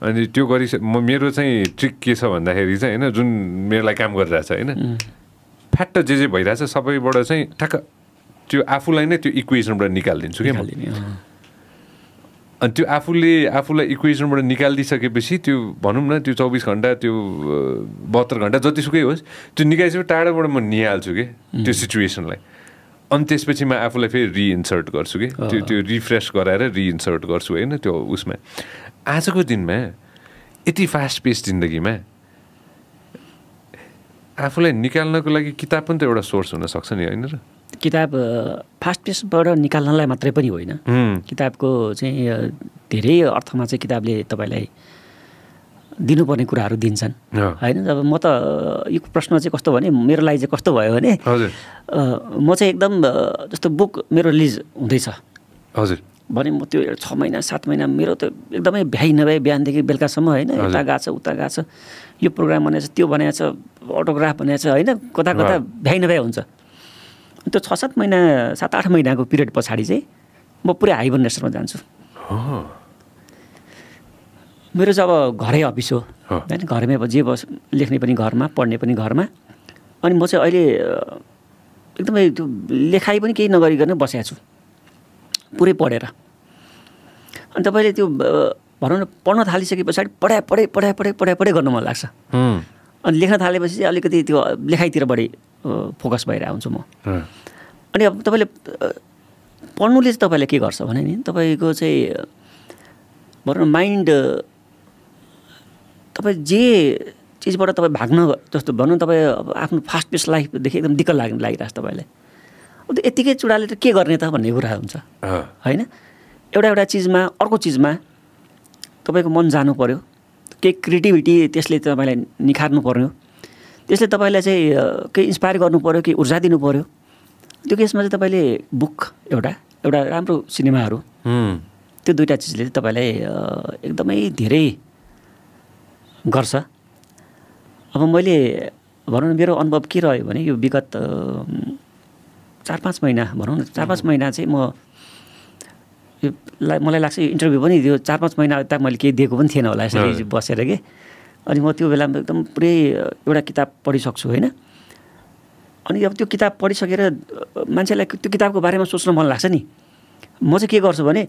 अनि त्यो गरिस म मेरो चाहिँ ट्रिक के छ भन्दाखेरि चाहिँ होइन जुन मेरो लागि काम गरिरहेछ होइन? फ्याट्ट जे जे भइरहेछ सबैबाट चाहिँ ठ्याक्क त्यो आफूलाई नै त्यो इक्वेसनबाट निकालिदिन्छु क्या। अनि त्यो आफूले आफूलाई इक्वेसनबाट निकालिदिइसकेपछि त्यो भनौँ न त्यो चौबिस घन्टा त्यो बहत्तर घन्टा जतिसुकै होस् त्यो निकालिसकेपछि टाढोबाट म निहाल्छु कि त्यो सिचुएसनलाई अनि त्यसपछि म आफूलाई फेरि रिइन्सर्ट गर्छु कि। त्यो त्यो रिफ्रेस गराएर रिइन्सर्ट गर्छु होइन त्यो उसमा। आजको दिनमा यति फास्ट पेस जिन्दगीमा आफूलाई निकाल्नको लागि किताब पनि त एउटा सोर्स हुनसक्छ नि होइन र? किताब फास्ट पेसबाट निकाल्नलाई मात्रै पनि होइन। किताबको चाहिँ धेरै अर्थमा चाहिँ किताबले तपाईँलाई दिनुपर्ने कुराहरू दिन्छन्। होइन अब म त यो प्रश्न चाहिँ कस्तो भने मेरो लागि चाहिँ कस्तो भयो भने म चाहिँ एकदम जस्तो बुक मेरो रिलिज हुँदैछ। हजुर। भने म त्यो छ महिना सात महिना मेरो त एकदमै भ्याइ नभए बिहानदेखि बेलुकासम्म होइन। यता गएको छ उता गएको छ। यो प्रोग्राम बनाएको छ त्यो बनाएको छ अटोग्राफ बनाएको छ होइन? कता कता। भ्याइ नभ्याइ हुन्छ। त्यो छ सात महिना सात आठ महिनाको पिरियड पछाडि चाहिँ म पुरै हाइबरनेसनमा जान्छु। मेरो चाहिँ अब घरै अफिस हो। होइन? घरमै अब जे बस लेख्ने पनि घरमा पढ्ने पनि घरमा। अनि म चाहिँ अहिले एकदमै त्यो लेखाइ पनि केही नगरिकन बसेको छु। पुरै पढेर। अनि तपाईँले त्यो भनौँ न पढ्न थालिसके पछाडि पढाइ पढाइ पढाइ पढाइ पढाइ पढाइ गर्न मन लाग्छ। अनि लेख्न थालेपछि चाहिँ अलिकति त्यो लेखाइतिर बढी फोकस भइरहेको हुन्छु म। अनि अब तपाईँले पढ्नुले चाहिँ तपाईँले के गर्छ भने नि तपाईँको चाहिँ भनौँ न माइन्ड तपाईँ जे चिजबाट तपाईँ भाग्न जस्तो भनौँ न तपाईँ अब आफ्नो फास्ट पेस लाइफदेखि एकदम दिक्क लाग्ने लागिरहेको छ तपाईँलाई। अब त्यो यत्तिकै चुडाले त के गर्ने त भन्ने कुरा हुन्छ। होइन? एउटा एउटा चिजमा अर्को चिजमा तपाईँको मन जानु पऱ्यो केही क्रिएटिभिटी त्यसले तपाईँलाई निखार्नु पर्यो। त्यसले तपाईँलाई चाहिँ केही इन्सपायर गर्नु पऱ्यो केही ऊर्जा दिनु पऱ्यो त्यो केसमा चाहिँ तपाईँले बुक एउटा एउटा राम्रो सिनेमाहरू। त्यो दुइटा चिजले तपाईँलाई एकदमै धेरै गर्छ। अब मैले भनौँ न मेरो अनुभव के रह्यो भने यो विगत चार पाँच महिना भनौँ न चार पाँच महिना चाहिँ म मलाई लाग्छ इन्टरभ्यू पनि त्यो चार पाँच महिना यता मैले केही दिएको पनि थिएन होला यसरी। बसेर कि। अनि म त्यो बेलामा एकदम पुरै एउटा किताब पढिसक्छु होइन। अनि अब त्यो किताब पढिसकेर मान्छेलाई त्यो किताबको बारेमा सोच्न मन लाग्छ नि। म चाहिँ के गर्छु भने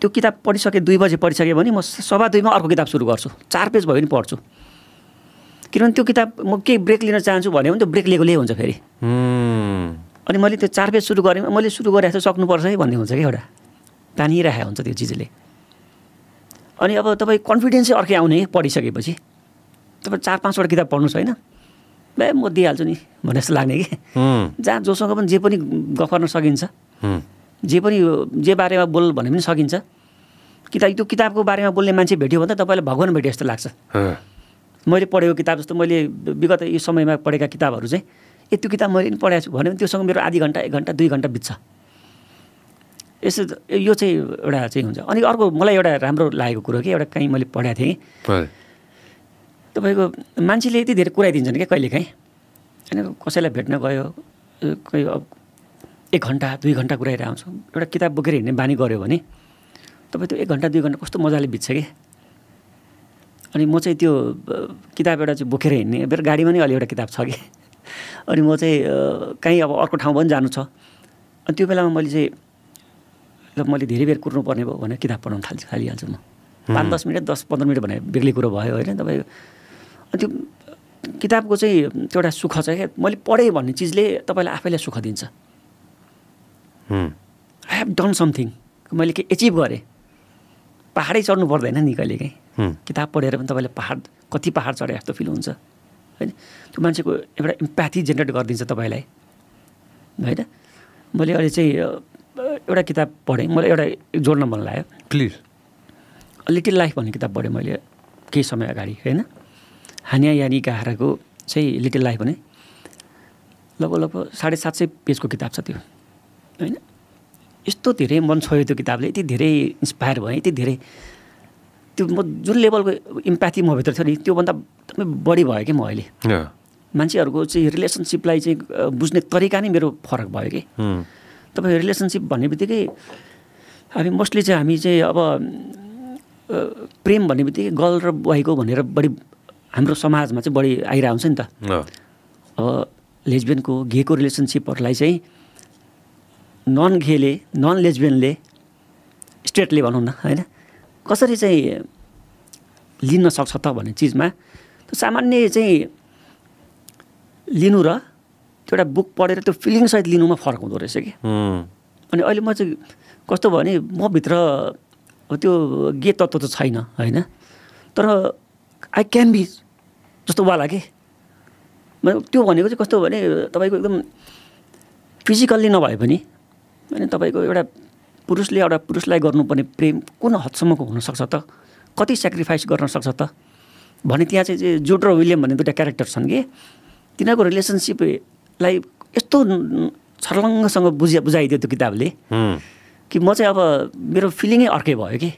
त्यो किताब पढिसकेँ दुई बजे पढिसकेँ भने म सभा दुईमा अर्को किताब सुरु गर्छु। चार पेज भयो भने पढ्छु। किनभने त्यो किताब म केही ब्रेक लिन चाहन्छु भने पनि त्यो ब्रेक लिएकोले हुन्छ फेरि। अनि मैले त्यो चार पेज सुरु गरेँ मैले सुरु गरेको त सक्नुपर्छ है भन्ने हुन्छ कि एउटा। तानिरहेको हुन्छ त्यो चिजले। अनि अब तपाईँ कन्फिडेन्सै अर्कै आउने पढिसकेपछि। तपाईँ चार पाँचवटा किताब पढ्नुहोस् होइन। बे म दिइहाल्छु नि भने जस्तो लाग्ने कि। जहाँ जोसँग पनि जे पनि गफ गर्न सकिन्छ। जे पनि जे बारेमा बोल भने पनि सकिन्छ। किताब त्यो किताबको बारेमा बोल्ने मान्छे भेट्यो भने त तपाईँलाई भगवान् भेट्यो जस्तो लाग्छ। मैले पढेको किताब जस्तो मैले विगत यो समयमा पढेका किताबहरू चाहिँ ए त्यो किताब मैले पनि पढेको छु। भने त्योसँग मेरो आधी घन्टा एक घन्टा दुई घन्टा बित्छ। यसो यो चाहिँ एउटा चाहिँ हुन्छ। अनि अर्को मलाई एउटा राम्रो लागेको कुरो कि एउटा कहीँ मैले पढाएको थिएँ तपाईँको मान्छेले यति धेरै कुराइदिन्छन् क्या कहिलेकाहीँ होइन कसैलाई भेट्न गयो कोही अब एक घन्टा दुई घन्टा कुराइरहेको हुन्छ। एउटा किताब बोकेर हिँड्ने बानी गऱ्यो भने तपाईँ त्यो एक घन्टा दुई घन्टा कस्तो मजाले बित्छ कि? अनि म चाहिँ त्यो किताब एउटा चाहिँ बोकेर हिँड्ने मेरो गाडीमा नै अलि एउटा किताब छ कि? अनि म चाहिँ कहीँ अब अर्को ठाउँ पनि जानु छ। अनि त्यो बेलामा मैले चाहिँ ल मैले धेरै बेर कुर्नु पर्ने भयो भने किताब पढाउनु थाल्छु थालिहाल्छु म। पाँच दस मिनट दस पन्ध्र मिनट भने बेग्लै कुरो भयो होइन तपाईँ। अनि त्यो किताबको चाहिँ त्यो एउटा सुख छ क्या। मैले पढेँ भन्ने चिजले तपाईँलाई आफैलाई सुख दिन्छ। आई हेभ डन समथिङ मैले के एचिभ गरेँ। पाहाडै चढ्नु पर्दैन नि कहिले काहीँ। उम्, किताब पढेर पनि तपाईँले पाहाड कति पाहाड चढे जस्तो फिल हुन्छ। होइन? त्यो मान्छेको एउटा इम्प्याथी जेनेरेट गरिदिन्छ तपाईँलाई। होइन? मैले अहिले चाहिँ एउटा किताब पढेँ। मलाई एउटा जोड्न मन लाग्यो। प्लिज लिटिल लाइफ भन्ने किताब पढेँ मैले केही समय अगाडि होइन? हानिया यानी गाहराको चाहिँ लिटिल लाइफ भने लगभग लगभग साढे सात सय पेजको किताब छ त्यो। होइन? यस्तो धेरै मन छोयो त्यो किताबले। यति धेरै इन्सपायर भएँ यति धेरै। त्यो म जुन लेभलको इम्प्याथी मभित्र थियो नि त्योभन्दा एकदमै बढी भयो कि म अहिले। मान्छेहरूको चाहिँ रिलेसनसिपलाई चाहिँ बुझ्ने तरिका नै मेरो फरक भयो कि। तपाईँ रिलेसनसिप भन्ने बित्तिकै हामी मोस्टली चाहिँ हामी चाहिँ अब प्रेम भन्ने बित्तिकै गर्ल र बोयको भनेर बढी हाम्रो समाजमा चाहिँ बढी आइरहेको हुन्छ नि त। अब लेजबियनको गेको रिलेसनसिपहरूलाई चाहिँ नन गेले नन लेजबियनले स्टेटले भनौँ न होइन? कसरी चाहिँ लिन सक्छ त भन्ने चिजमा सामान्य चाहिँ लिनु र त्यो एउटा बुक पढेर त्यो फिलिङसहित लिनुमा फरक हुँदो रहेछ कि। अनि अहिले म चाहिँ कस्तो भयो भने म भित्र अब त्यो गे तत्त्व त छैन होइन। तर आई क्यान बी जस्तो वाला के त्यो भनेको चाहिँ कस्तो भने तपाईँको एकदम फिजिकल्ली नभए पनि होइन तपाईँको एउटा पुरुषले एउटा पुरुषलाई गर्नुपर्ने प्रेम कुन हदसम्मको हुनसक्छ त? कति सेक्रिफाइस गर्न सक्छ त? भने त्यहाँ चाहिँ चाहिँ जुड र विलियम भन्ने दुइटा क्यारेक्टर छन् कि। तिनीहरूको रिलेसनसिपलाई यस्तो छर्लङ्गसँग बुझा बुझाइदियो त्यो किताबले कि म चाहिँ अब मेरो फिलिङै अर्कै भयो कि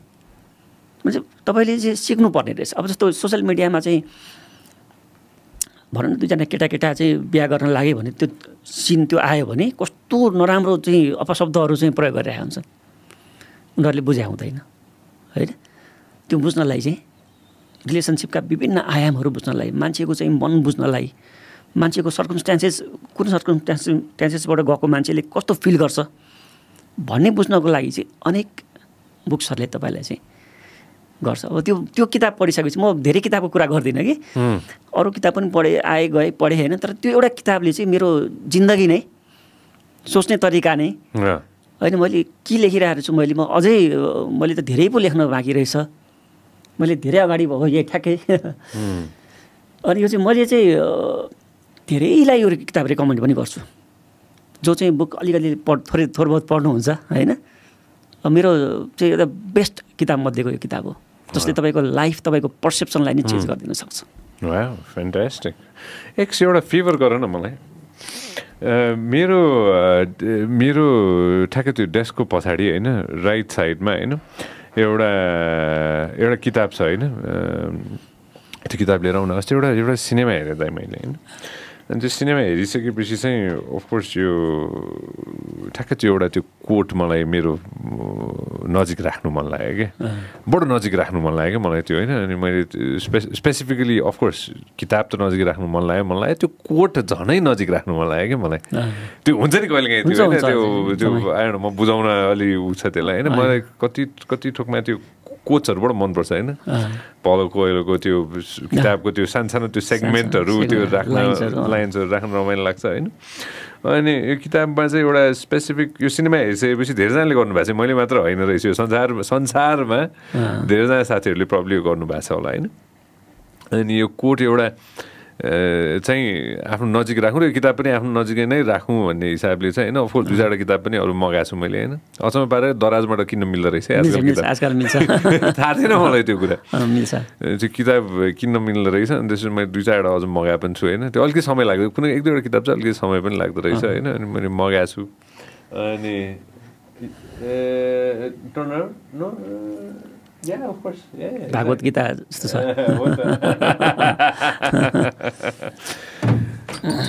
म्हणजे तपाईँले चाहिँ सिक्नुपर्ने रहेछ अब जस्तो सोसियल मिडियामा चाहिँ भनौँ न दुईजना केटाकेटा चाहिँ बिहा गर्न लाग्यो भने त्यो सिन त्यो आयो भने कस्तो नराम्रो चाहिँ अपशब्दहरू चाहिँ प्रयोग गरिरहेको हुन्छन् उनीहरूले बुझा हुँदैन होइन त्यो बुझ्नलाई चाहिँ रिलेसनसिपका विभिन्न आयामहरू बुझ्नलाई मान्छेको चाहिँ मन बुझ्नलाई मान्छेको सर्कमस्टान्सेस कुन सर्कमस्टान्सेसबाट गएको मान्छेले कस्तो फिल गर्छ? भन्ने बुझ्नको लागि चाहिँ अनेक बुक्सहरूले तपाईँलाई चाहिँ गर्छ। अब त्यो त्यो किताब पढिसकेपछि म धेरै किताबको कुरा गर्दिनँ कि। अरू किताब पनि पढेँ आएँ गएँ पढेँ होइन। तर त्यो एउटा किताबले चाहिँ मेरो जिन्दगी नै सोच्ने तरिका नै। होइन मैले के लेखिरहेको छु मैले म अझै मैले त धेरै पो लेख्न बाँकी रहेछ। मैले धेरै अगाडि भयो यही ठ्याक्कै अनि यो चाहिँ मैले चाहिँ धेरैलाई यो किताब रेकमेन्ड पनि गर्छु। जो चाहिँ बुक अलिकति पढ थोरै थोर बहुत पढ्नुहुन्छ होइन? मेरो चाहिँ एउटा बेस्ट किताब मध्येको यो किताब हो जसले तपाईँको लाइफ तपाईँको पर्सेप्सनलाई नै चेन्ज गरिदिन सक्छ। फ्यान्टास्टिक एक एउटा फेभर गर न मलाई। मेरो मेरो ठ्याक्कै त्यो डेस्कको पछाडि होइन राइट साइडमा होइन एउटा एउटा किताब छ होइन त्यो किताब लिएर आउन अस्ति एउटा एउटा सिनेमा हेरेँ मैले होइन। अनि त्यो सिनेमा हेरिसकेपछि चाहिँ अफकोर्स यो ठ्याक्कै त्यो एउटा त्यो कोट मलाई मेरो नजिक राख्नु मन लाग्यो क्या। बडो नजिक राख्नु मन लाग्यो क्या मलाई त्यो होइन? अनि मैले स्पे स्पेसिफिकली अफकोर्स किताब त नजिक राख्नु मन लाग्यो। मलाई त्यो कोट झनै नजिक राख्नु मन लाग्यो क्या मलाई। त्यो हुन्छ नि कहिले काहीँ त्यो होइन? त्यो। आएन म बुझाउन अलि उ छ त्यसलाई होइन? मलाई कति कति ठोकमा त्यो कोचहरू बडो मनपर्छ होइन? पलो कोइलोको त्यो किताबको त्यो सानो सानो त्यो सेगमेन्टहरू त्यो राख्न। लाइन्सहरू राख्न रमाइलो लाग्छ होइन? अनि यो किताबमा चाहिँ एउटा स्पेसिफिक यो सिनेमा हेरिसकेपछि धेरैजनाले गर्नुभएको छ। मैले मात्र होइन रहेछ। यो संसार संसारमा धेरैजना साथीहरूले प्रब्लम गर्नुभएको छ होला होइन? अनि यो कोट एउटा चाहिँ आफ्नो नजिक राखौँ र किताब पनि आफ्नो नजिकै नै राखौँ भन्ने हिसाबले चाहिँ होइन अफकोर्स दुई चारवटा किताब पनि अरू मगाएको छु मैले होइन। अचम्म पारेर दराजबाट किन्न मिल्दो रहेछ आजकल मिल्छ। थाहा थिएन मलाई त्यो कुरा। मिल्छ। त्यो किताब किन्न मिल्दो रहेछ अनि त्यसपछि मैले दुई चारवटा अझ मगाएको पनि छु होइन। त्यो अलिकति समय लाग्यो कुनै एक दुईवटा किताब चाहिँ अलिकति समय पनि लाग्दो रहेछ होइन। अनि मैले मगाएको छु। अनि भागवत गीता जस्तो छ।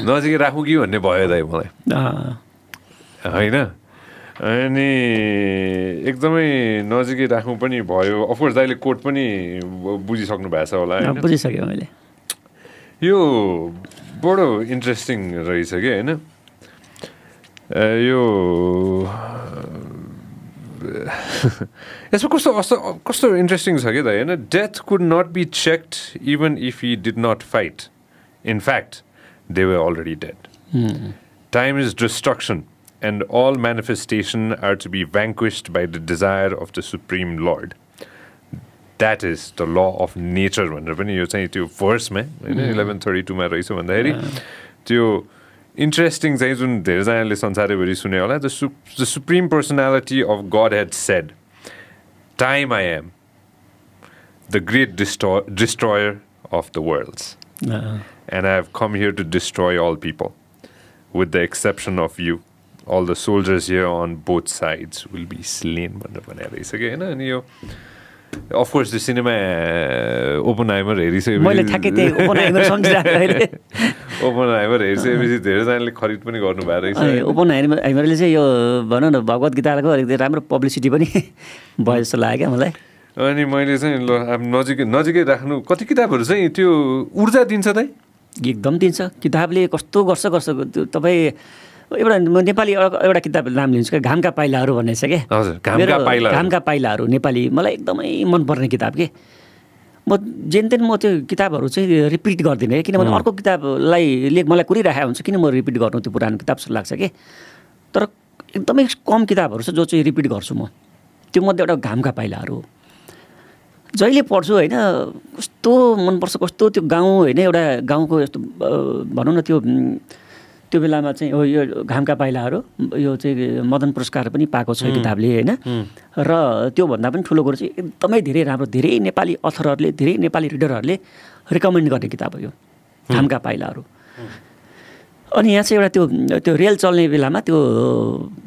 नजिकै राखौँ कि भन्ने भयो दाइ मलाई होइन अनि एकदमै नजिकै राख्नु पनि भयो अफकोर्स दाइले कोट पनि बुझिसक्नु भएको छ होला अँ, होइन बुझिसकेँ मैले यो बडो इन्ट्रेस्टिङ रहेछ कि होइन यो यसमा कस्तो कस्तो कस्तो इन्ट्रेस्टिङ छ कि त होइन death could not be checked even if he did not fight in fact they were already dead Time is destruction, and all manifestation are to be vanquished by the desire of the Supreme Lord. That is the law of nature भनेर पनि यो चाहिँ त्यो भर्समा होइन eleven thirty टूमा रहेछ भन्दाखेरि त्यो interesting चाहिँ जुन धेरैजनाले संसारैभरि सुने होला the su the supreme personality of Godhead said time I am the great distro destroyer of the worlds uh, and I have come here to destroy all people. With the exception of you, all the soldiers here on both sides will be slain भनेर भनेर रहेछ कि होइन अनि यो of course त्यो cinema open आइमर हेरिसकेपछि मैले ठ्याक्कै त्यही ओपन आइमर हेरिसकेपछि धेरैजनाले खरिद पनि गर्नुभएको रहेछ? ओपन हाइमर हाइमरले चाहिँ यो भनौँ न भगवत गीताको अलिकति राम्रो पब्लिसिटी पनि भयो जस्तो लाग्यो क्या मलाई। अनि मैले चाहिँ ल अब नजिकै नजिकै राख्नु कति किताबहरू चाहिँ त्यो ऊर्जा दिन्छ त एकदम दिन्छ। किताबले कस्तो गर्छ गर्छ त्यो तपाईँ एउटा म नेपाली एउटा किताब नाम लिन्छु क्या घामका पाइलाहरू भन्ने छ क्या घामका पाइलाहरू। नेपाली मलाई एकदमै मनपर्ने किताब के। म जेन तेन म त्यो किताबहरू चाहिँ रिपिट गर्दिनँ है किनभने अर्को किताबलाई ले मलाई कुरिरहेको हुन्छ किन म रिपिट गर्नु त्यो पुरानो किताब जस्तो लाग्छ कि। तर एकदमै कम किताबहरू छ जो चाहिँ रिपिट गर्छु म। त्यो मध्ये एउटा घामका पाइलाहरू हो। जहिले पढ्छु होइन कस्तो मनपर्छ कस्तो त्यो गाउँ होइन एउटा गाउँको यस्तो भनौँ न त्यो त्यो बेलामा चाहिँ हो यो घामका पाइलाहरू यो चाहिँ मदन पुरस्कार पनि पाएको छ किताबले होइन? र त्योभन्दा पनि ठुलो कुरो चाहिँ एकदमै धेरै राम्रो धेरै नेपाली अथरहरूले धेरै नेपाली रिडरहरूले रिकमेन्ड गर्ने किताब हो यो घामका पाइलाहरू। अनि यहाँ चाहिँ एउटा त्यो त्यो रेल चल्ने बेलामा त्यो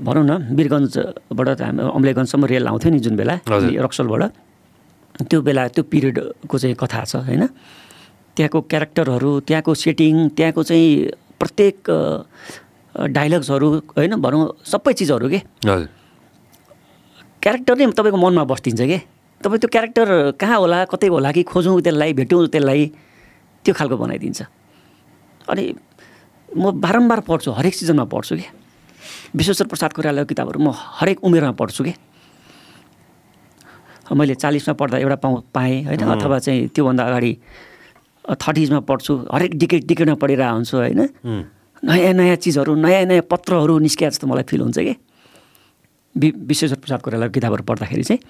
भनौँ न वीरगन्जबाट हामी अम्लेगञ्जसम्म रेल आउँथ्यो नि जुन बेला। रक्सलबाट। त्यो बेला त्यो पिरियडको चाहिँ कथा छ होइन? त्यहाँको क्यारेक्टरहरू त्यहाँको सेटिङ त्यहाँको चाहिँ प्रत्येक डाइलग्सहरू होइन भनौँ सबै चिजहरू के? क्यारेक्टर नै तपाईँको मनमा बस्दिन्छ के? तपाईँ त्यो क्यारेक्टर कहाँ होला कतै होला कि खोजौँ त्यसलाई भेटौँ त्यसलाई त्यो खालको बनाइदिन्छ। अनि म बारम्बार पढ्छु हरेक सिजनमा पढ्छु कि? विश्वेश्वर प्रसाद कोइरालाको किताबहरू म हरेक उमेरमा पढ्छु कि? मैले चालिसमा पढ्दा एउटा पाउँ पाएँ होइन अथवा चाहिँ त्योभन्दा अगाडि थर्टिजमा पढ्छु हरेक डिकेट डिकेटमा पढिरहेको हुन्छु होइन? नयाँ नयाँ चिजहरू नयाँ नयाँ पत्रहरू निस्किया जस्तो मलाई फिल हुन्छ कि? वि विश्वेश्वर प्रसाद कोइरालाको किताबहरू पढ्दाखेरि चाहिँ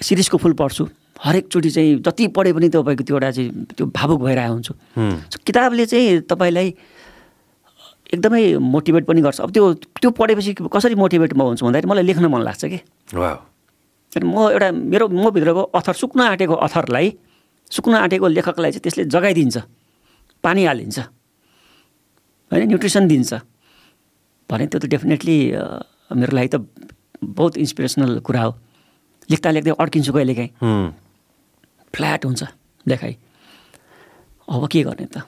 शिरीषको फुल पढ्छु। हरेकचोटि चाहिँ जति पढे पनि तपाईँको त्यो एउटा चाहिँ त्यो भावुक भइरहेको हुन्छु सो किताबले चाहिँ तपाईँलाई एकदमै मोटिभेट पनि गर्छ। अब त्यो त्यो पढेपछि कसरी मोटिभेट म हुन्छु भन्दाखेरि मलाई लेख्न मन लाग्छ कि। म एउटा मेरो मभित्रको अथर सुक्न आँटेको अथरलाई सुक्न आँटेको लेखकलाई चाहिँ त्यसले जगाइदिन्छ पानी हालिदिन्छ होइन न्युट्रिसन दिन्छ भने त्यो त डेफिनेटली मेरो लागि त बहुत इन्सपिरेसनल कुरा हो। लेख्दा लेख्दै अड्किन्छु कहिलेकाहीँ फ्ल्याट हुन्छ लेखाइ। अब के गर्ने त?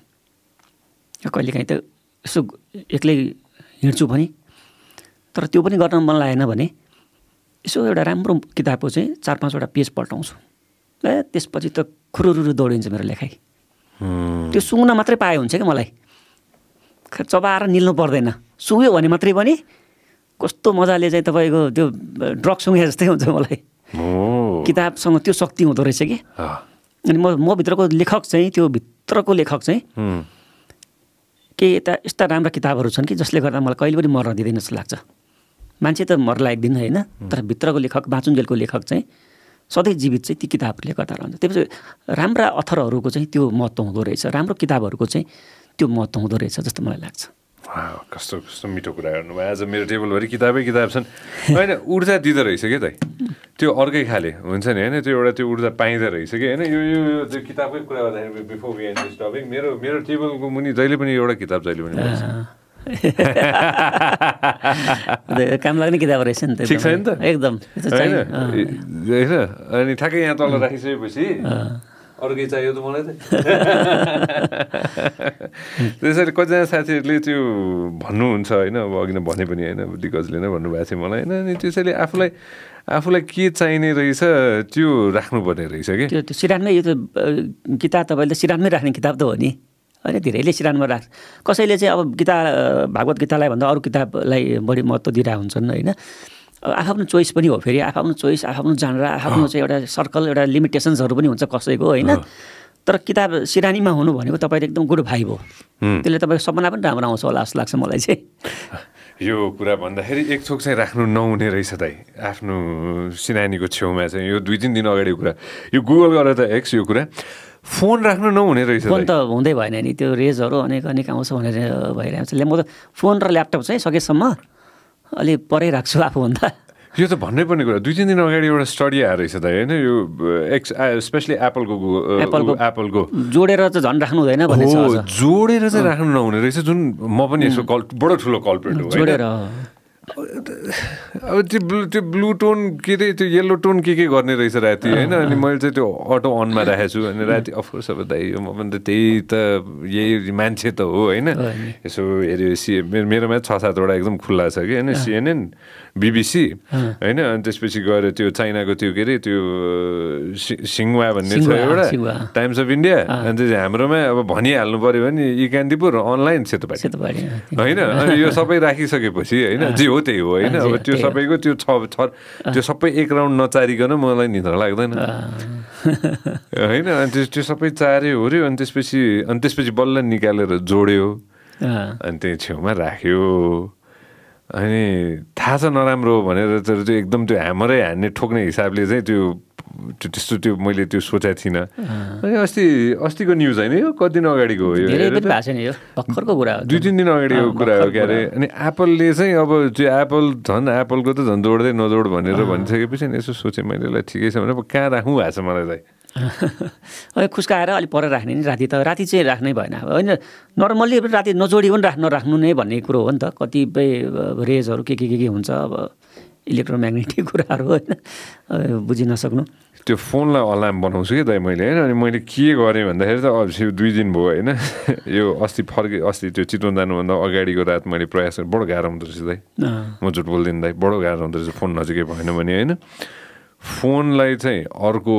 कहिलेकाहीँ त यसो एक्लै हिँड्छु पनि तर त्यो पनि गर्न मन लागेन भने यसो एउटा राम्रो किताबको चाहिँ चार पाँचवटा पेज पल्टाउँछु। ए त्यसपछि त खुरुरुरु दौडिन्छ मेरो लेखाइ। त्यो सुँग्न मात्रै पाए हुन्छ कि मलाई। चबाएर निल्नु पर्दैन। सुँग्यो भने मात्रै पनि कस्तो मजाले चाहिँ तपाईँको त्यो ड्रग सुँगे जस्तै हुन्छ मलाई। किताबसँग त्यो शक्ति हुँदो रहेछ कि। अनि म म भित्रको लेखक चाहिँ त्यो भित्रको लेखक चाहिँ उम्, के यता यस्ता राम्रा किताबहरू छन् कि जसले गर्दा मलाई कहिले पनि मर्न दिँदैन जस्तो लाग्छ। मान्छे त मर्ला एक दिन होइन तर भित्रको लेखक बाँचुन्जेलको लेखक चाहिँ सधैँ जीवित चाहिँ ती किताबहरूले गर्दा रहन्छ। त्यसपछि राम्रा अथरहरूको चाहिँ त्यो महत्त्व हुँदो रहेछ राम्रो किताबहरूको चाहिँ त्यो महत्त्व हुँदो रहेछ जस्तो मलाई लाग्छ। कस्तो कस्तो मिठो कुरा गर्नुभयो आज मेरो टेबलभरि किताबै किताब छन्। होइन ऊर्जा दिँदो रहेछ क्या त? त्यो अर्कै खाले हुन्छ नि होइन? त्यो एउटा त्यो ऊर्जा पाइँदो रहेछ कि? होइन यो यो किताबकै कुरा गर्दाखेरि बिफोर मेरो मेरो टेबलको मुनि जहिले पनि एउटा किताब जहिले पनि काम लाग्ने किताब रहेछ नि त ठिक छ नि त एकदम होइन अनि ठ्याक्कै यहाँ तल राखिसकेपछि अरू केही चाहियो त मलाई त त्यसैले कतिजना साथीहरूले त्यो भन्नुहुन्छ होइन अब अघि नै भने पनि होइन दिग्गजले नै भन्नुभएको थियो मलाई होइन अनि त्यसैले आफूलाई आफूलाई के चाहिने रहेछ त्यो राख्नुपर्ने रहेछ कि त्यो सिरानमै यो त किताब तपाईँले सिरानमै राख्ने किताब त हो नि होइन धेरैले सिरानमा राख्छ कसैले चाहिँ अब गीता भागवत गीतालाई भन्दा अरू किताबलाई बढी महत्त्व दिइरहेको हुन्छन् होइन? अब आफ्नो चोइस पनि हो फेरि। आफ्नो चोइस आफ्नो जानेर आफ्नो चाहिँ एउटा सर्कल एउटा लिमिटेसन्सहरू पनि हुन्छ कसैको होइन? तर किताब सिरानीमा हुनु भनेको तपाईँले एकदम गुड भाइब हो। हुँ। त्यसले तपाईँको सपना पनि राम्रो आउँछ होला जस्तो लाग्छ मलाई चाहिँ। यो कुरा भन्दाखेरि एक थोक चाहिँ राख्नु नहुने रहेछ दाइ। आफ्नो सिनानीको छेउमा चाहिँ यो दुई तिन दिन अगाडिको कुरा। यो गुगल गरेर त एक्स यो कुरा। फोन राख्नु नहुने रहेछ फोन त हुँदै भएन नि। त्यो रेजहरू अनेक अनेक आउँछ भनेर भइरहेको छ। म त फोन र ल्यापटप चाहिँ सकेसम्म अलि परै राख्छु आफूभन्दा। यो त भन्नै पर्ने कुरा दुई तिन दिन अगाडि एउटा स्टडी आएर रहेछ दाइ होइन? यो एक्स स्पेसली एप्पलको एप्पलको एप्पलको जोडेर चाहिँ झन् राख्नु हुँदैन हो। जोडेर चाहिँ राख्नु नहुने रहेछ। जुन म पनि यसो कल बडो ठुलो कल्पेट हो? जोडेर अब त्यो ब्लु त्यो ब्लु टोन के अरे त्यो येल्लो टोन के के गर्ने रहेछ राति होइन? अनि मैले चाहिँ त्यो अटो अनमा राखेको छु अनि राति अफकोर्स अब दाइ म पनि त त्यही त यही मान्छे त हो होइन? यसो हेऱ्यो सि मेरो मेरोमा छ सातवटा एकदम खुल्ला छ कि होइन? सिएनएन बिबिसी होइन अनि त्यसपछि गएर त्यो चाइनाको त्यो के अरे त्यो सिङ्वा भन्ने छ एउटा। Times of India. अनि त्यो हाम्रोमा अब भनिहाल्नु पऱ्यो भने इकान्तिपुर अनलाइन सेतोपाटी। सेतो पारी होइन अनि यो सबै राखिसकेपछि होइन जे हो त्यही हो होइन। अब हो त्यो हो। सबैको त्यो छ छ त्यो सबै एक राउन्ड नचारिकन मलाई निद्रा लाग्दैन। होइन अनि त्यो त्यो सबै चार्यो ओऱ्यो अनि त्यसपछि अनि त्यसपछि बल्ल निकालेर जोड्यो। अनि त्यही छेउमा राख्यो। अनि थाहा छ नराम्रो भनेर तर त्यो एकदम त्यो ह्यामरै हान्ने ठोक्ने हिसाबले चाहिँ त्यो त्यो त्यस्तो त्यो मैले त्यो सोचेको थिइनँ। अनि अस्ति अस्तिको न्युज होइन यो? कति दिन अगाडिको हो यो? दुई तिन दिन अगाडिको कुरा हो भर्खर क्या अरे अनि एप्पलले चाहिँ अब त्यो एप्पल झन् एप्पलको त झन् जोड्दै नजोड भनेर भनिसकेपछि अनि यसो सोचेँ मैले ल ठिकै छ भने अब कहाँ राखौँ भएको छ मलाई चाहिँ? अब खुस्काएर अलिक पर राख्ने नि राति त राति चाहिँ राख्नै भएन। अब होइन नर्मल्ली राति नजोडी पनि राख्न राख्नु नै भन्ने कुरो हो नि त। कतिपय रेजहरू के के के के हुन्छ अब इलेक्ट्रोम्याग्नेटिक कुराहरू होइन बुझि नसक्नु त्यो फोनलाई अलार्म बनाउँछु कि दाइ मैले होइन? अनि मैले के गरेँ भन्दाखेरि त अब दुई दिन भयो होइन? यो अस्ति फर्के अस्ति त्यो चितवन जानुभन्दा अगाडिको रात मैले प्रयास गरेँ बडो गाह्रो हुँदो रहेछ दाइ। म झुट बोल्दिनँ दाइ बडो गाह्रो हुँदो रहेछ फोन नजिकै भएन भने होइन? फोनलाई चाहिँ अर्को